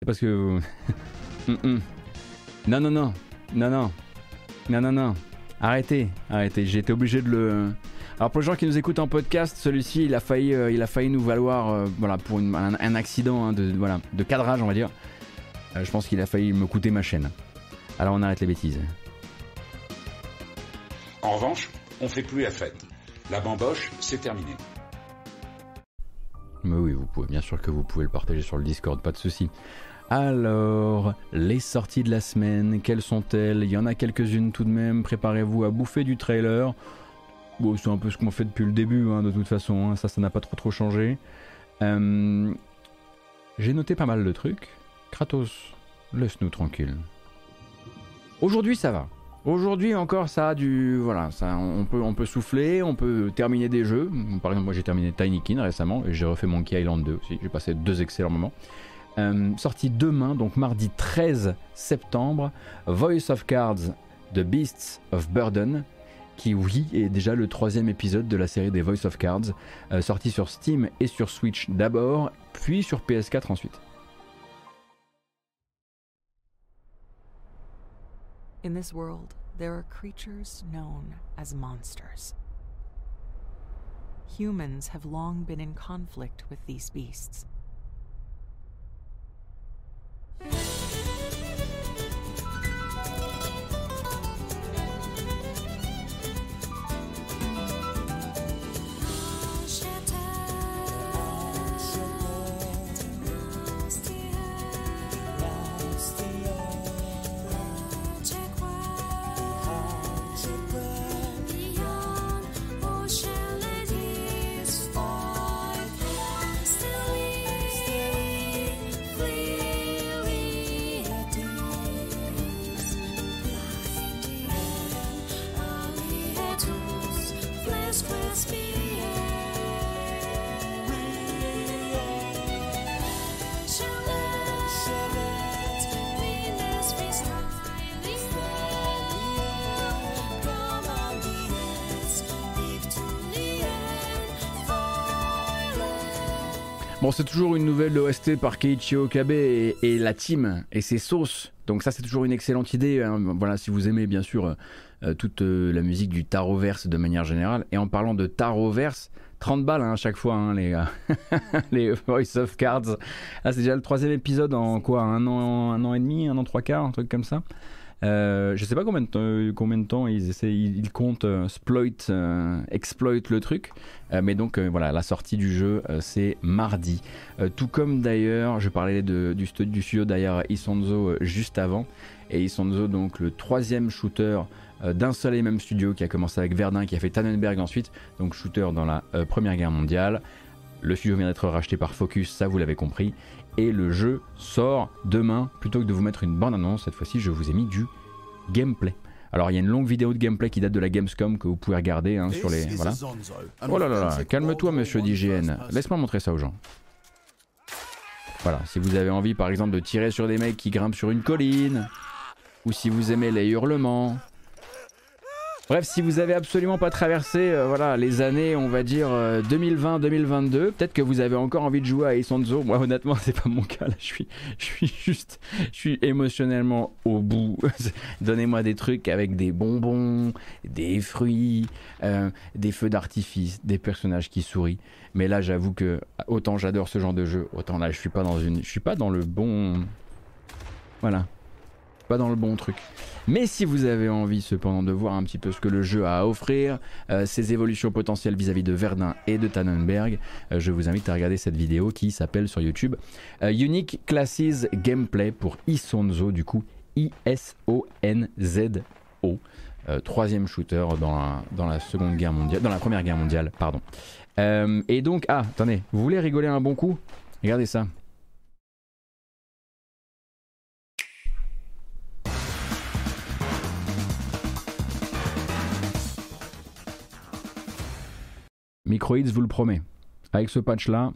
parce que vous... Mm, mm. Non, non, non, non, non, non, non, non, arrêtez, arrêtez, j'étais obligé de le... Alors pour les gens qui nous écoutent en podcast, celui-ci, il a failli, euh, il a failli nous valoir, euh, voilà, pour un, accident hein, de, voilà, de cadrage, on va dire. Euh, je pense qu'il a failli me coûter ma chaîne. Alors on arrête les bêtises. En revanche, on fait plus la fête. La bamboche, c'est terminé. Mais oui, vous pouvez, bien sûr que vous pouvez le partager sur le Discord, pas de souci. Alors, les sorties de la semaine, quelles sont-elles? Il y en a quelques-unes tout de même. Préparez-vous à bouffer du trailer. C'est un peu ce qu'on fait depuis le début, hein, de toute façon. Hein. Ça, ça n'a pas trop trop changé. Euh, j'ai noté pas mal de trucs. Kratos, laisse-nous tranquille. Aujourd'hui, ça va. Aujourd'hui encore, ça a du. Voilà, ça, on, peut, on peut souffler, on peut terminer des jeux. Par exemple, moi j'ai terminé Tiny Kin récemment et j'ai refait Monkey Island 2 aussi. J'ai passé deux excellents moments. Euh, sorti demain, donc mardi 13 septembre, Voice of Cards The Beasts of Burden, qui, oui, est déjà le troisième épisode de la série des Voice of Cards, euh, sorti sur Steam et sur Switch d'abord, puis sur PS4 ensuite. In this world, there are creatures known as monsters. Humans have long been in conflict with these beasts. Bon, c'est toujours une nouvelle OST par Keiichi Okabe et, la team et ses sauces. Donc ça, c'est toujours une excellente idée. Hein. Voilà, si vous aimez bien sûr euh, toute euh, la musique du Taroverse de manière générale. Et en parlant de Taroverse, 30 balles hein, à chaque fois, hein, les, les Voice of Cards. Ah, c'est déjà le troisième épisode en quoi? Un an, un an et demi, un an trois quarts, un truc comme ça? Euh, je sais pas combien de, temps ils essaient, ils, comptent euh, exploit, euh, exploit le truc, mais donc voilà, la sortie du jeu c'est mardi. tout comme d'ailleurs, je parlais du, du studio d'ailleurs Isonzo juste avant, et Isonzo donc le troisième shooter d'un seul et même studio qui a commencé avec Verdun, qui a fait Tannenberg ensuite, donc shooter dans la Première Guerre mondiale Le studio vient d'être racheté par Focus, ça vous l'avez compris. Et le jeu sort demain. Plutôt que de vous mettre une bande-annonce, cette fois-ci, je vous ai mis du gameplay. Alors il y a une longue vidéo de gameplay qui date de la Gamescom que vous pouvez regarder hein, sur les... Voilà. Oh là là là, calme-toi monsieur DGN. Laisse-moi montrer ça aux gens. Voilà, si vous avez envie par exemple de tirer sur des mecs qui grimpent sur une colline, ou si vous aimez les hurlements, Bref, si vous avez absolument pas traversé euh, voilà, les années, on va dire 2020-2022, euh, peut-être que vous avez encore envie de jouer à Isonzo. Moi, honnêtement, c'est pas mon cas. Je suis, je juste, je suis émotionnellement au bout. Donnez-moi des trucs avec des bonbons, des fruits, euh, des feux d'artifice, des personnages qui sourient. Mais là, j'avoue que autant j'adore ce genre de jeu, autant là, je suis pas dans une, je suis pas dans le bon, voilà, pas dans le bon truc. Mais si vous avez envie cependant de voir un petit peu ce que le jeu a à offrir, euh, ses évolutions potentielles vis-à-vis de Verdun et de Tannenberg, euh, je vous invite à regarder cette vidéo qui s'appelle sur YouTube euh, Unique Classes Gameplay pour Isonzo, du coup I-S-O-N-Z-O. troisième shooter dans la, dans la seconde guerre mondiale, dans la première guerre mondiale, pardon. et donc, ah, attendez, vous voulez rigoler un bon coup? Regardez ça. Microids vous le promet. Avec ce patch-là,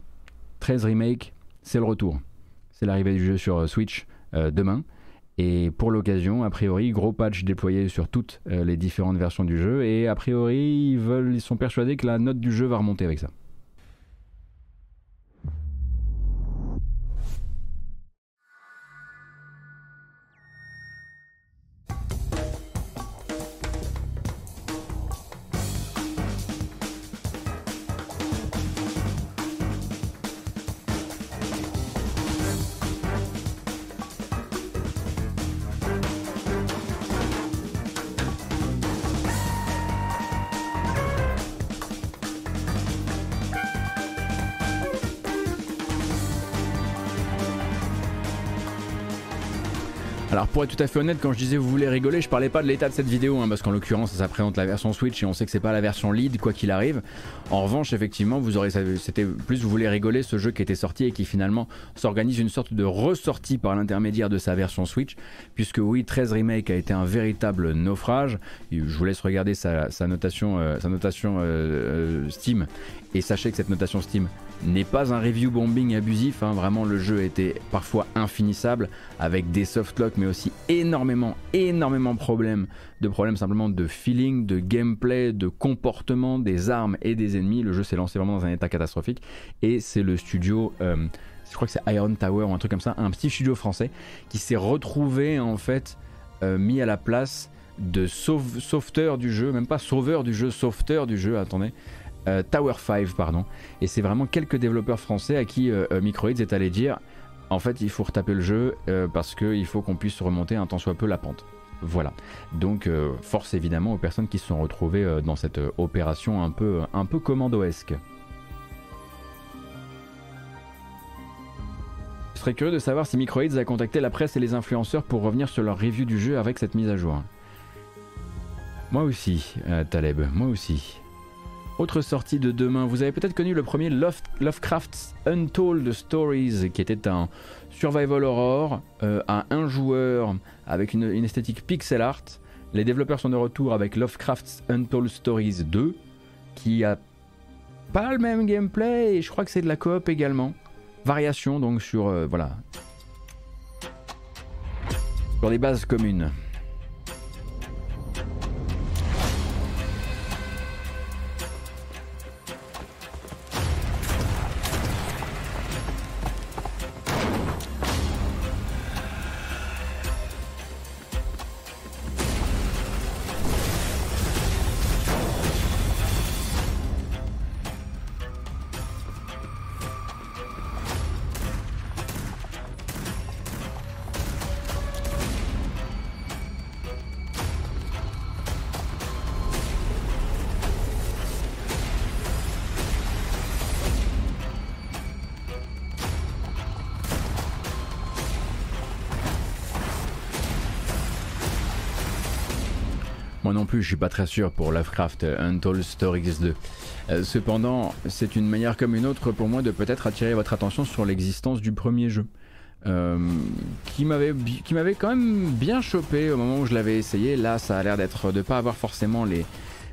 13 remake, c'est le retour. C'est l'arrivée du jeu sur euh, Switch euh, demain. Et pour l'occasion, a priori, gros patch déployé sur toutes euh, les différentes versions du jeu. Et a priori, ils, veulent, ils sont persuadés que la note du jeu va remonter avec ça. Pour être tout à fait honnête, quand je disais vous voulez rigoler, je parlais pas de l'état de cette vidéo, hein, parce qu'en l'occurrence, ça présente la version Switch et on sait que c'est pas la version lead, quoi qu'il arrive. En revanche, effectivement, vous aurez, c'était plus vous voulez rigoler ce jeu qui était sorti et qui finalement s'organise une sorte de ressortie par l'intermédiaire de sa version Switch, puisque oui, 13 Remake a été un véritable naufrage. Je vous laisse regarder sa, notation, sa notation euh, euh, Steam et sachez que cette notation Steam n'est pas un review bombing abusif, hein. vraiment le jeu était parfois infinissable avec des softlocks mais aussi énormément, énormément de problèmes, de problèmes simplement de feeling, de gameplay, de comportement des armes et des ennemis. Le jeu s'est lancé vraiment dans un état catastrophique et c'est le studio, euh, je crois que c'est Iron Tower ou un truc comme ça, un petit studio français qui s'est retrouvé en fait euh, mis à la place de sauveteur du jeu, même pas sauveur du jeu, sauveteur du jeu, attendez. Euh, Tower 5, pardon. Et c'est vraiment quelques développeurs français à qui euh, euh, Microids est allé dire en fait, il faut retaper le jeu parce qu'il faut qu'on puisse remonter un tant soit peu la pente. Voilà. Donc, force évidemment aux personnes qui se sont retrouvées dans cette opération un peu, un peu commandoesque. Je serais curieux de savoir si Microids a contacté la presse et les influenceurs pour revenir sur leur review du jeu avec cette mise à jour. Moi aussi, Taleb, moi aussi. Autre sortie de demain, vous avez peut-être connu le premier Lovecraft's Untold Stories, qui était un survival horror euh, à un joueur avec une, esthétique pixel art. Les développeurs sont de retour avec Lovecraft's Untold Stories 2, qui a pas le même gameplay et je crois que c'est de la coop également. Variation donc sur euh, voilà sur des bases communes. Je suis pas très sûr pour Lovecraft Untold Stories 2. Euh, cependant, c'est une manière comme une autre pour moi de peut-être attirer votre attention sur l'existence du premier jeu. Euh, qui m'avait quand même bien chopé au moment où je l'avais essayé. Là, ça a l'air d'être de pas avoir forcément les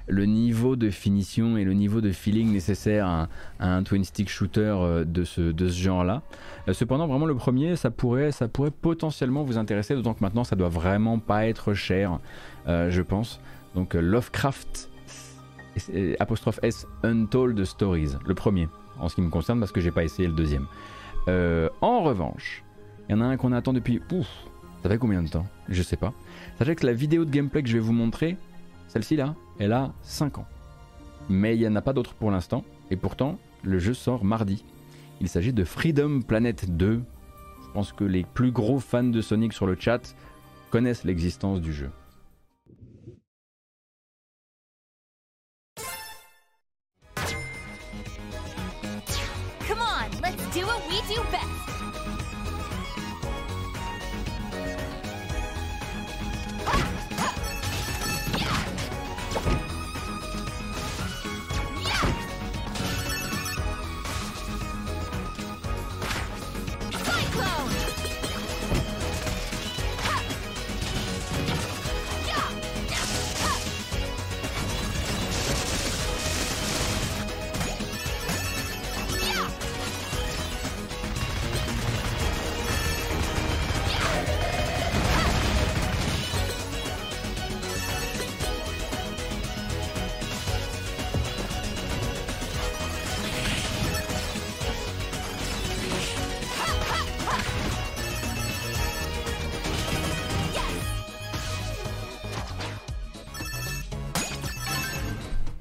le niveau de finition et le niveau de feeling nécessaire à, un twin stick shooter euh, de ce, de ce genre-là. Euh, cependant, vraiment le premier, ça pourrait, ça pourrait potentiellement vous intéresser, d'autant que maintenant ça doit vraiment pas être cher, euh, je pense. Donc Lovecraft apostrophe S Untold Stories, le premier, en ce qui me concerne parce que j'ai pas essayé le deuxième. en revanche, il y en a un qu'on attend depuis. Ouf, ça fait combien de temps? Je sais pas. Sachez que la vidéo de gameplay que je vais vous montrer, celle-ci là, elle a 5 ans. Mais il n'y en a pas d'autres pour l'instant, et pourtant, le jeu sort mardi. Il s'agit de Freedom Planet 2. Je pense que les plus gros fans de Sonic sur le chat connaissent l'existence du jeu.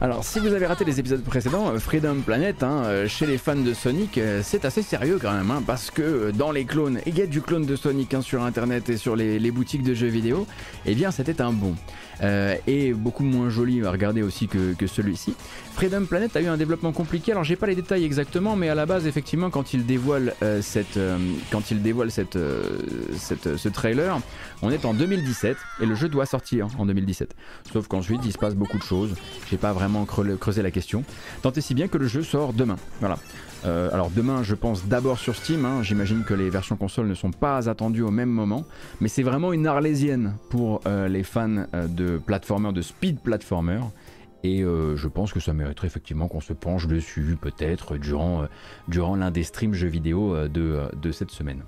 Alors, si vous avez raté les épisodes précédents, euh, Freedom Planet, hein, euh, chez les fans de Sonic, euh, c'est assez sérieux quand même, hein, parce que dans les clones, il y a du clone de Sonic hein, sur internet et sur les, boutiques de jeux vidéo, et eh bien c'était un bon. et beaucoup moins joli à regarder aussi que, celui-ci. Freedom Planet a eu un développement compliqué, alors j'ai pas les détails exactement, mais à la base, effectivement, quand il dévoile, il cette, ce trailer, on est en 2017 et le jeu doit sortir en 2017. Sauf qu'ensuite, il se passe beaucoup de choses. J'ai pas vraiment creusé la question. Tant et si bien que le jeu sort demain. Voilà. Euh, alors demain, je pense d'abord sur Steam. Hein. J'imagine que les versions console ne sont pas attendues au même moment, mais c'est vraiment une arlésienne pour euh, les fans euh, de platformer, de speed platformer. Et je pense que ça mériterait effectivement qu'on se penche dessus, peut-être durant, durant l'un des streams jeux vidéo de cette semaine.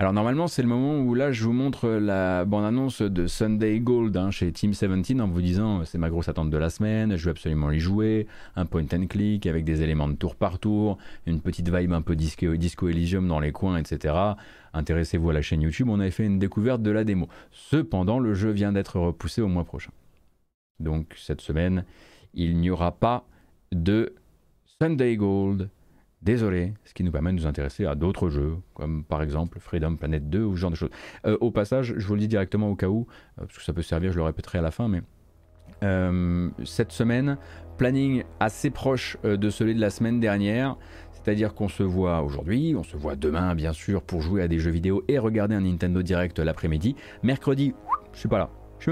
Alors normalement c'est le moment où là je vous montre la bande-annonce de Sunday Gold hein, chez Team 17 en vous disant c'est ma grosse attente de la semaine, je vais absolument y jouer, un point and click avec des éléments de tour par tour, une petite vibe un peu disco, disco Elysium dans les coins, etc. Intéressez-vous à la chaîne YouTube, on avait fait une découverte de la démo. Cependant le jeu vient d'être repoussé au mois prochain. Donc cette semaine il n'y aura pas de Sunday Gold Désolé, ce qui nous permet de nous intéresser à d'autres jeux, comme par exemple Freedom Planet 2 ou ce genre de choses. Euh, au passage, je vous le dis directement au cas où, euh, parce que ça peut servir, je le répéterai à la fin, mais euh, cette semaine, planning assez proche de celui de la semaine dernière. C'est-à-dire qu'on se voit aujourd'hui, on se voit demain bien sûr pour jouer à des jeux vidéo et regarder un Nintendo Direct l'après-midi. Mercredi, je suis pas là.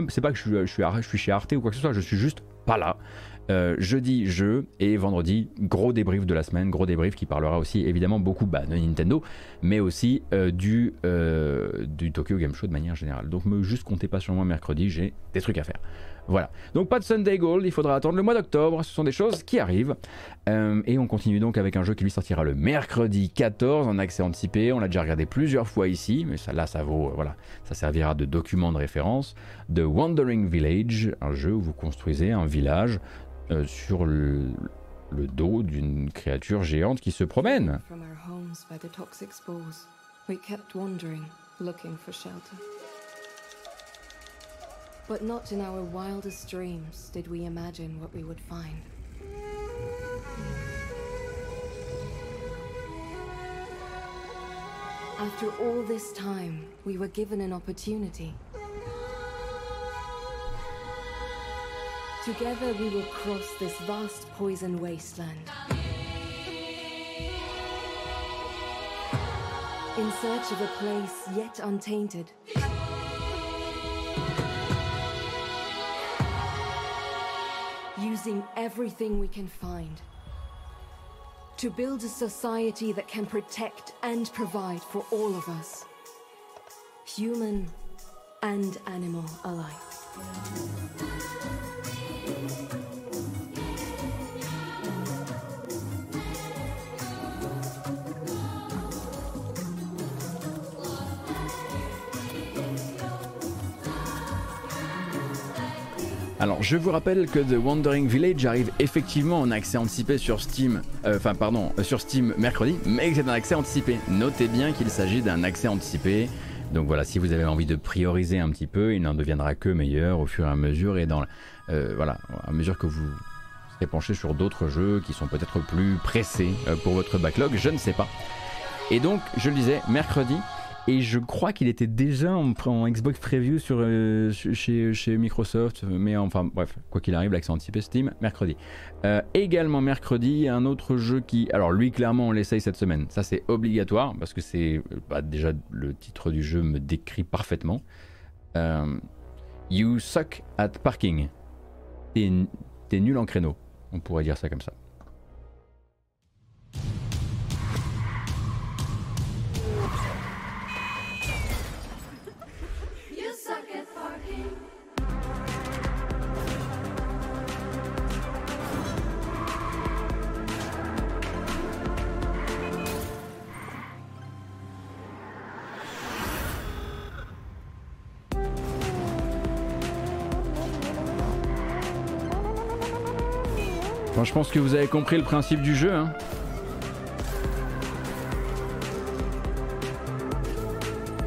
Sais pas que je suis, je, chez Arte ou quoi que ce soit, je suis juste pas là. Euh, jeudi, jeu, et vendredi, gros débrief de la semaine, gros débrief qui parlera aussi évidemment beaucoup bah, de Nintendo, mais aussi euh, du, euh, du Tokyo Game Show de manière générale. Donc me juste comptez pas sur moi mercredi, j'ai des trucs à faire. Voilà. Donc pas de Sunday Gold, il faudra attendre le mois d'octobre, ce sont des choses qui arrivent. et on continue donc avec un jeu qui lui sortira le mercredi 14 en accès anticipé. On l'a déjà regardé plusieurs fois ici, mais ça là ça vaut, ça servira de document de référence. The Wandering Village, un jeu où vous construisez un village euh, sur le, le dos d'une créature géante qui se promène. But not in our wildest dreams did we imagine what we would find. After all this time, we were given an opportunity. Together we will cross this vast poison wasteland. In search of a place yet untainted. Using everything we can find. To build a society that can protect and provide for all of us. Human and animal alike. Alors, je vous rappelle que The Wandering Village arrive effectivement en accès anticipé sur Steam, euh, enfin pardon, euh, sur Steam mercredi, mais c'est un accès anticipé. Notez bien qu'il s'agit d'un accès anticipé. Donc voilà, si vous avez envie de prioriser un petit peu, il n'en deviendra que meilleur au fur et à mesure et dans euh, voilà, à mesure que vous serez penché sur d'autres jeux qui sont peut-être plus pressés pour votre backlog, je ne sais pas. Et donc, je le disais, mercredi, et je crois qu'il était déjà en, Xbox Preview sur, euh, chez, Microsoft, mais enfin bref, quoi qu'il arrive, l'accès anticipé Steam, mercredi. Euh, également mercredi, un autre jeu qui... Alors lui, clairement, on l'essaye cette semaine. Ça, c'est obligatoire, parce que c'est... Bah, déjà, le titre du jeu me décrit parfaitement. Euh, you suck at parking. T'es nul en créneau. On pourrait dire ça comme ça. Je pense que vous avez compris le principe du jeu. Hein.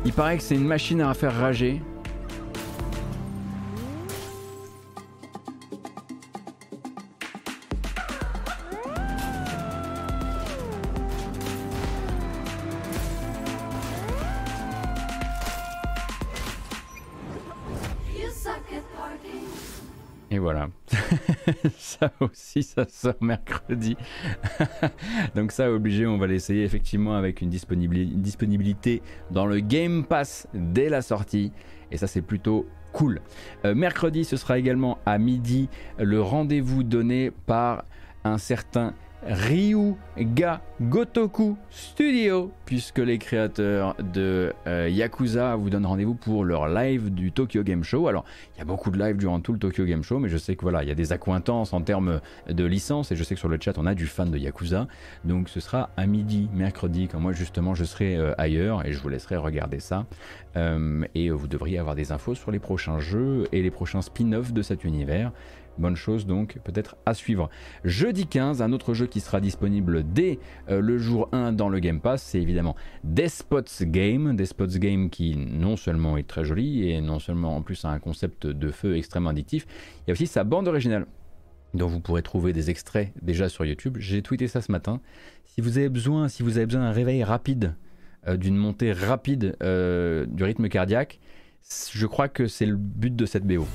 Il paraît que c'est une machine à faire rager. aussi, ça sort mercredi. Donc ça, obligé, on va l'essayer effectivement avec une disponibilité dans le Game Pass dès la sortie. Et ça, c'est plutôt cool. Euh, mercredi, ce sera également à midi le rendez-vous donné par un certain Ryuga Gotoku Studio, puisque les créateurs de euh, Yakuza vous donnent rendez-vous pour leur live du Tokyo Game Show. Alors, il y a beaucoup de lives durant tout le Tokyo Game Show, mais je sais que voilà, il y a des accointances en termes de licence, et je sais que sur le chat, on a du fan de Yakuza. Donc, ce sera à midi, mercredi, quand moi, justement, je serai euh, ailleurs, et je vous laisserai regarder ça. Euh, et vous devriez avoir des infos sur les prochains jeux et les prochains spin-offs de cet univers. Bonne chose donc peut-être à suivre. Jeudi 15, un autre jeu qui sera disponible dès euh, le jour 1 dans le Game Pass, c'est évidemment Despots Game. Despots Game qui non seulement est très joli et non seulement en plus a un concept de feu extrêmement addictif, il y a aussi sa bande originale dont vous pourrez trouver des extraits déjà sur YouTube. J'ai tweeté ça ce matin. Si vous avez besoin, si vous avez besoin d'un réveil rapide, euh, d'une montée rapide euh, du rythme cardiaque, je crois que c'est le but de cette BO.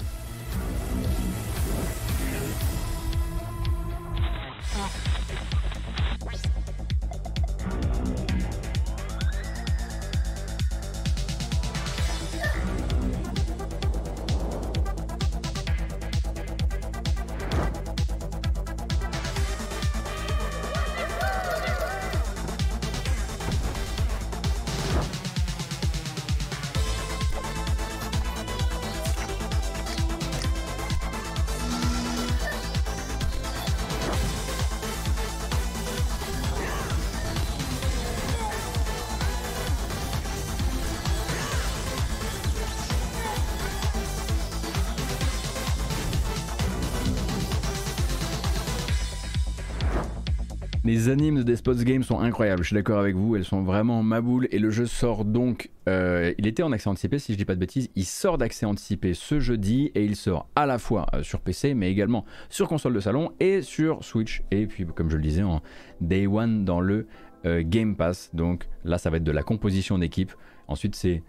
Les animes de Despots Games sont incroyables, je suis d'accord avec vous, elles sont vraiment ma boule et le jeu sort donc, euh, il était en accès anticipé si je dis pas de bêtises, il sort d'accès anticipé ce jeudi et il sort à la fois euh, sur PC mais également sur console de salon et sur Switch et puis comme je le disais en Day One dans le euh, Game Pass, donc là ça va être de la composition d'équipe, ensuite c'est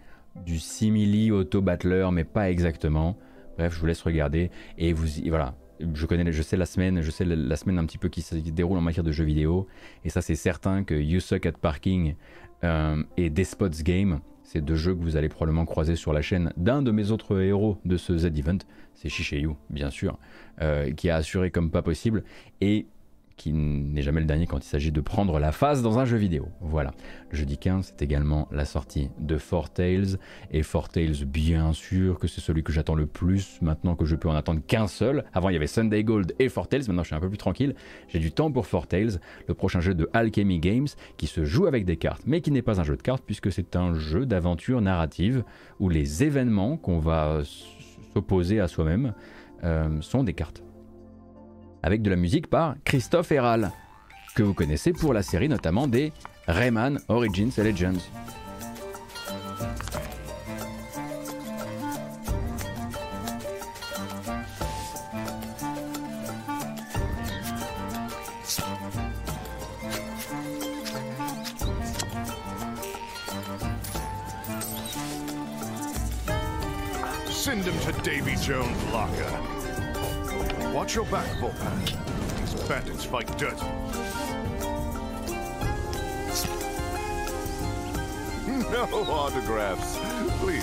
du simili auto battler mais pas exactement, bref je vous laisse regarder et vous voilà je connais, je sais la semaine, je sais la, semaine un petit peu qui se déroule en matière de jeux vidéo, et ça c'est certain que You Suck at Parking euh, et Despots Game, c'est deux jeux que vous allez probablement croiser sur la chaîne d'un de mes autres héros de ce Z-Event, c'est Shishayu, bien sûr, euh, qui a assuré comme pas possible, et qui n'est jamais le dernier quand il s'agit de prendre la face dans un jeu vidéo. Voilà. Jeudi 15, c'est également la sortie de Four Tales. Et Four Tales, bien sûr que c'est celui que j'attends le plus maintenant que je peux en attendre qu'un seul. Avant, il y avait Sunday Gold et Four Tales. Maintenant, je suis un peu plus tranquille. J'ai du temps pour Four Tales, le prochain jeu de Alchemy Games qui se joue avec des cartes, mais qui n'est pas un jeu de cartes puisque c'est un jeu d'aventure narrative où les événements qu'on va s'opposer à soi-même euh, sont des cartes avec de la musique par Christophe Herral, que vous connaissez pour la série notamment des Rayman Origins et Legends. Davy Jones' locker. Watch your back, Volpan. These bandits fight dirty. No autographs, please.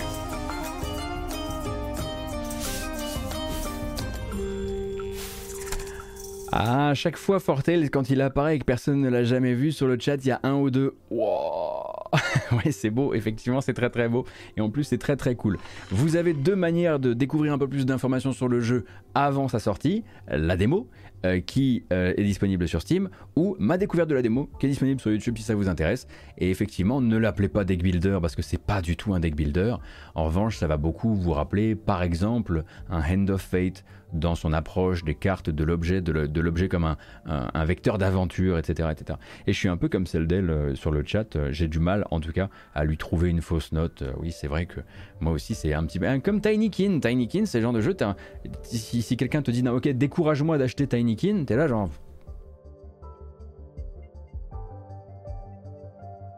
Ah, à chaque fois, Fortel, quand il apparaît et que personne ne l'a jamais vu sur le chat, il y a un ou deux. Wow oui, c'est beau, effectivement, c'est très très beau. Et en plus, c'est très très cool. Vous avez deux manières de découvrir un peu plus d'informations sur le jeu avant sa sortie. La démo, euh, qui euh, est disponible sur Steam, ou ma découverte de la démo, qui est disponible sur YouTube si ça vous intéresse. Et effectivement, ne l'appelez pas deck builder parce que c'est pas du tout un deck builder. En revanche, ça va beaucoup vous rappeler, par exemple, un Hand of Fate dans son approche des cartes, de l'objet, de l'objet comme un, vecteur d'aventure, etc., etc. Et je suis un peu comme celle d'elle euh, sur le chat. J'ai du mal, en tout cas, à lui trouver une fausse note. oui, c'est vrai que moi aussi, c'est un petit peu comme Tinykin. Tinykin, c'est le genre de jeu. Si, si quelqu'un te dit, non, ok, décourage-moi d'acheter Tinykin t'es là genre.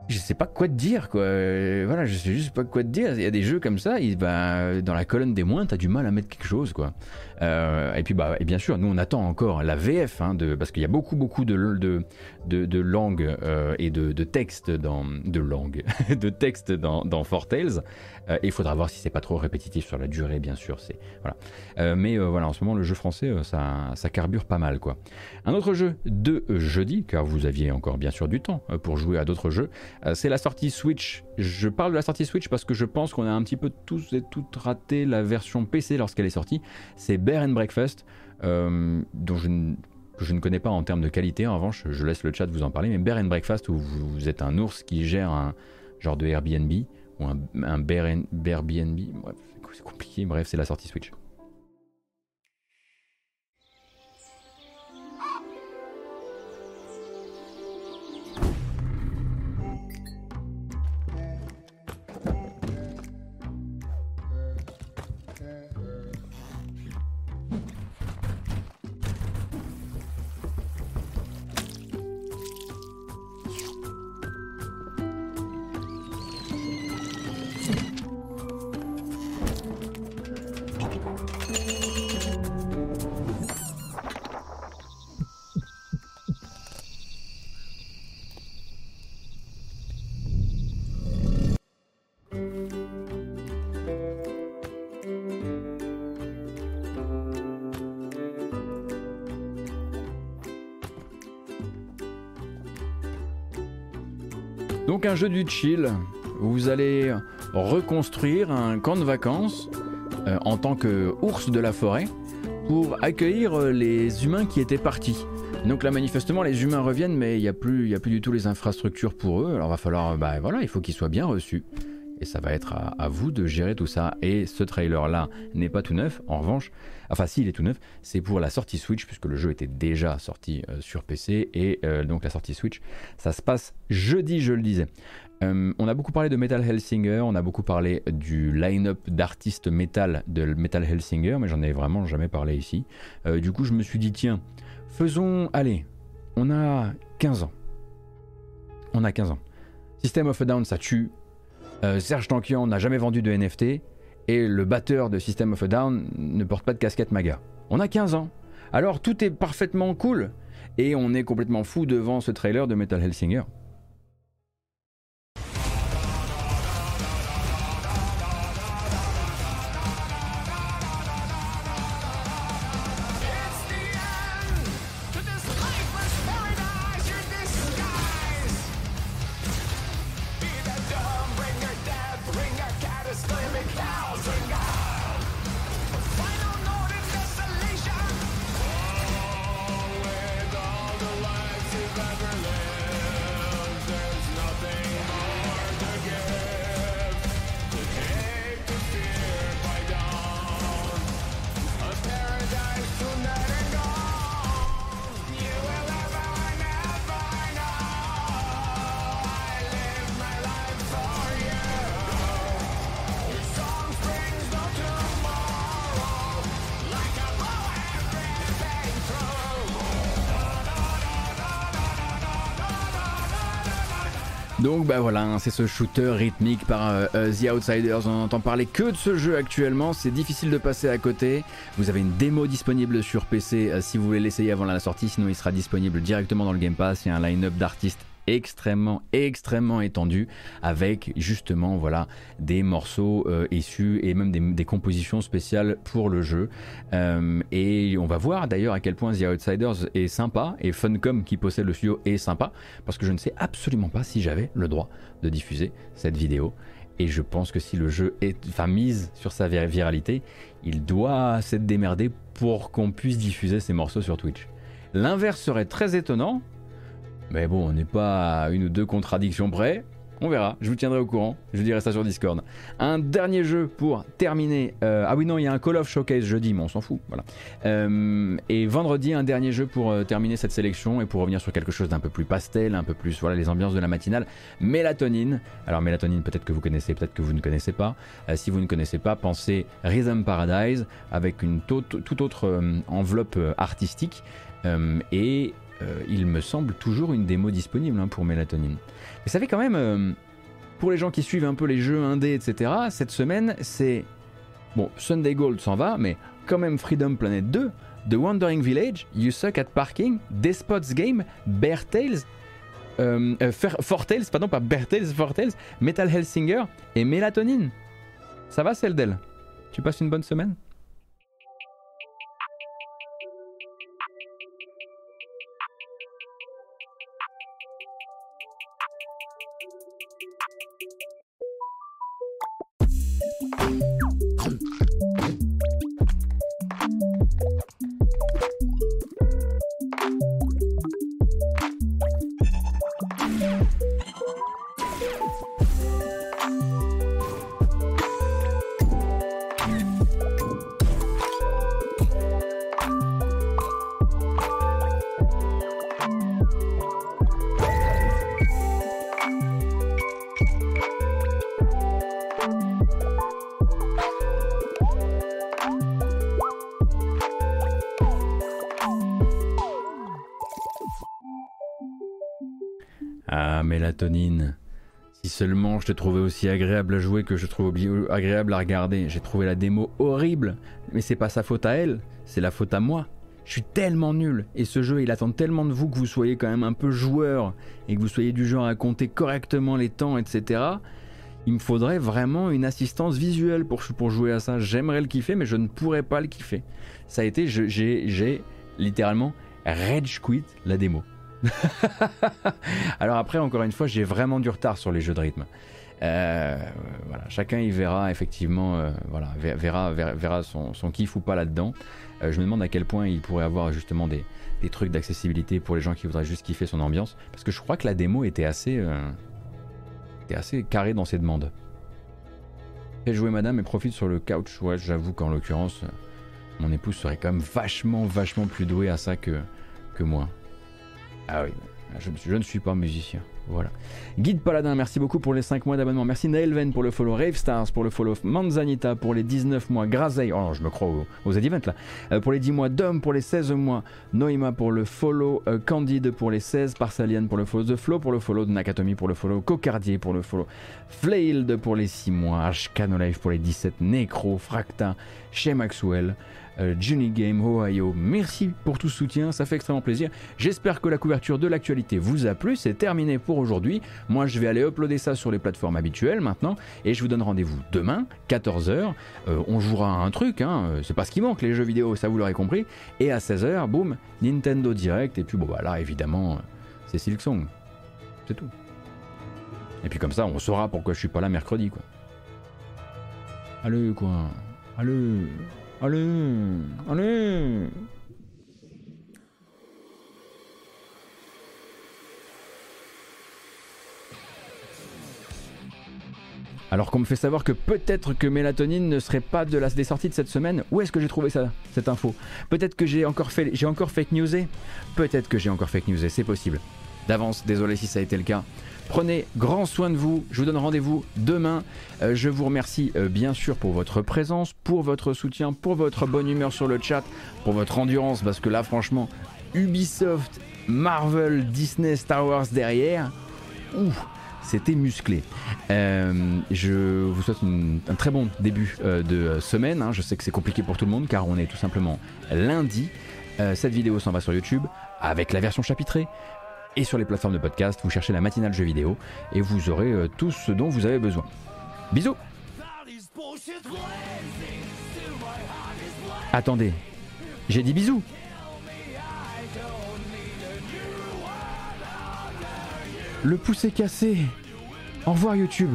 Je sais pas quoi te dire, quoi. Voilà, je sais juste pas quoi te dire. Il y a des jeux comme ça, il, bah, dans la colonne des moins, t'as du mal à mettre quelque chose, quoi. Euh, et puis, bah, et bien sûr, nous on attend encore la VF, hein, de, parce qu'il y a beaucoup, beaucoup de, de, de, de langues euh, et de, de textes dans, de langues, de textes dans, dans Tales. Euh, il faudra voir si c'est pas trop répétitif sur la durée, bien sûr. C'est voilà. mais voilà, en ce moment, le jeu français, ça, ça carbure pas mal, quoi. Un autre jeu de jeudi, car vous aviez encore bien sûr du temps pour jouer à d'autres jeux, c'est la sortie Switch. Je parle de la sortie Switch parce que je pense qu'on a un petit peu tous et toutes raté la version PC lorsqu'elle est sortie. C'est Bear and Breakfast, euh, dont je ne, je ne connais pas en termes de qualité. En revanche, je laisse le chat vous en parler. Mais Bear and Breakfast, où vous, êtes un ours qui gère un genre de Airbnb ou un, un Bear, Airbnb. c'est compliqué. Bref, c'est la sortie Switch. Donc un jeu du chill vous allez reconstruire un camp de vacances euh, en tant que ours de la forêt pour accueillir euh, les humains qui étaient partis. Donc là manifestement les humains reviennent mais il n'y a, plus, a plus du tout les infrastructures pour eux. Alors va falloir, bah voilà, il faut qu'ils soient bien reçus et ça va être à, vous de gérer tout ça. Et ce trailer-là n'est pas tout neuf. En revanche, enfin si il est tout neuf, c'est pour la sortie Switch puisque le jeu était déjà sorti euh, sur PC et euh, donc la sortie Switch, ça se passe jeudi, je le disais. Euh, on a beaucoup parlé de Metal Hellsinger, on a beaucoup parlé du line-up d'artistes metal de Metal Hellsinger, mais j'en ai vraiment jamais parlé ici. du coup, je me suis dit, tiens, faisons, allez, on a 15 ans. On a 15 ans. System of a Down, ça tue euh, Serge Tankian n'a jamais vendu de NFT et le batteur de System of a Down ne porte pas de casquette MAGA. On a 15 ans. Alors tout est parfaitement cool et on est complètement fou devant ce trailer de Metal Hellsinger. Hein, c'est ce shooter rythmique par euh, euh, The Outsiders, on n'entend parler que de ce jeu actuellement, c'est difficile de passer à côté. Vous avez une démo disponible sur PC euh, si vous voulez l'essayer avant la sortie, sinon il sera disponible directement dans le Game Pass, il y a un line-up d'artistes extrêmement extrêmement étendu avec justement voilà des morceaux euh, issus et même des, compositions spéciales pour le jeu. Euh, et on va voir d'ailleurs à quel point The Outsiders est sympa et Funcom qui possède le studio est sympa parce que je ne sais absolument pas si j'avais le droit de diffuser cette vidéo. Et je pense que si le jeu est enfin mise sur sa viralité il doit s'être démerdé pour qu'on puisse diffuser ces morceaux sur Twitch. L'inverse serait très étonnant mais bon, on n'est pas à une ou deux contradictions près. On verra, je vous tiendrai au courant, je dirai ça sur Discord. Un dernier jeu pour terminer. Euh, ah oui non, il y a un Call of Showcase jeudi, mais on s'en fout. Voilà. Euh, et vendredi, un dernier jeu pour euh, terminer cette sélection et pour revenir sur quelque chose d'un peu plus pastel, un peu plus voilà les ambiances de la matinale. Mélatonine. Alors mélatonine, peut-être que vous connaissez, peut-être que vous ne connaissez pas. si vous ne connaissez pas, pensez Rhythm Paradise avec une toute autre enveloppe artistique et euh, il me semble toujours une démo disponible hein, pour Mélatonine. Mais ça fait quand même, euh, pour les gens qui suivent un peu les jeux indés, etc., cette semaine, c'est... Bon, Sunday Gold s'en va, mais quand même Freedom Planet 2, The Wandering Village, You Suck at Parking, Despot's Game, Bear Tales, euh, euh Tales, pardon, pas Bear Tales, Four Tales, Metal Hellsinger et Mélatonine. Ça va, celle d'elle Tu passes une bonne semaine? Je te trouvais aussi agréable à jouer que je trouve agréable à regarder. J'ai trouvé la démo horrible, mais c'est pas sa faute à elle, c'est la faute à moi. Je suis tellement nul et ce jeu il attend tellement de vous que vous soyez quand même un peu joueur et que vous soyez du genre à compter correctement les temps, etc. Il me faudrait vraiment une assistance visuelle pour, pour jouer à ça. J'aimerais le kiffer, mais je ne pourrais pas le kiffer. Ça a été, j'ai littéralement rage quit la démo. Alors après, encore une fois, j'ai vraiment du retard sur les jeux de rythme. Euh, voilà, chacun y verra effectivement, euh, voilà, verra, verra, son, kiff ou pas là-dedans. Euh, je me demande à quel point il pourrait avoir justement des, trucs d'accessibilité pour les gens qui voudraient juste kiffer son ambiance, parce que je crois que la démo était assez, était assez carrée dans ses demandes. Fais jouer madame et profite sur le couch. Ouais, j'avoue qu'en l'occurrence, mon épouse serait quand même vachement, vachement plus douée à ça que, que moi. Ah oui, je, ne suis pas musicien. Voilà. Guide Paladin, merci beaucoup pour les 5 mois d'abonnement. Merci Naelven pour le follow. Rave Stars pour le follow. Manzanita pour les 19 mois. Grazei, oh je me crois aux, aux events là. Euh, pour les 10 mois. Dom pour les 16 mois. Noima pour le follow. Euh, Candide pour les 16. Parsalian pour le follow. The Flow pour le follow. Nakatomi pour le follow. Cocardier pour le follow. Flailed pour les 6 mois. Life pour les 17. Necro. Fracta. Chez Maxwell. Euh, Johnny Game Ohio. Merci pour tout ce soutien, ça fait extrêmement plaisir. J'espère que la couverture de l'actualité vous a plu. C'est terminé pour aujourd'hui. Moi, je vais aller uploader ça sur les plateformes habituelles maintenant et je vous donne rendez-vous demain, 14h. Euh, on jouera un truc, hein. c'est pas ce qui manque, les jeux vidéo, ça vous l'aurez compris. Et à 16h, boum, Nintendo Direct. Et puis, bon, bah là, évidemment, c'est Silksong. C'est tout. Et puis comme ça, on saura pourquoi je suis pas là mercredi, quoi. Allez, quoi. Allez. Allez. Allez. Alors qu'on me fait savoir que peut-être que Mélatonine ne serait pas de la, des sorties de cette semaine, où est-ce que j'ai trouvé ça, cette info? Peut-être que j'ai encore, fait, j'ai encore fake newsé? Peut-être que j'ai encore fake newsé, c'est possible. D'avance, désolé si ça a été le cas. Prenez grand soin de vous. Je vous donne rendez-vous demain. Euh, je vous remercie euh, bien sûr pour votre présence, pour votre soutien, pour votre bonne humeur sur le chat, pour votre endurance, parce que là, franchement, Ubisoft, Marvel, Disney, Star Wars derrière, ouh, c'était musclé. Euh, je vous souhaite un très bon début de semaine. Hein. Je sais que c'est compliqué pour tout le monde car on est tout simplement lundi. cette vidéo s'en va sur YouTube avec la version chapitrée et sur les plateformes de podcast, vous cherchez la matinale jeux vidéo et vous aurez euh, tout ce dont vous avez besoin. Bisous. Attendez, j'ai dit bisous. Le pouce est cassé. Au revoir YouTube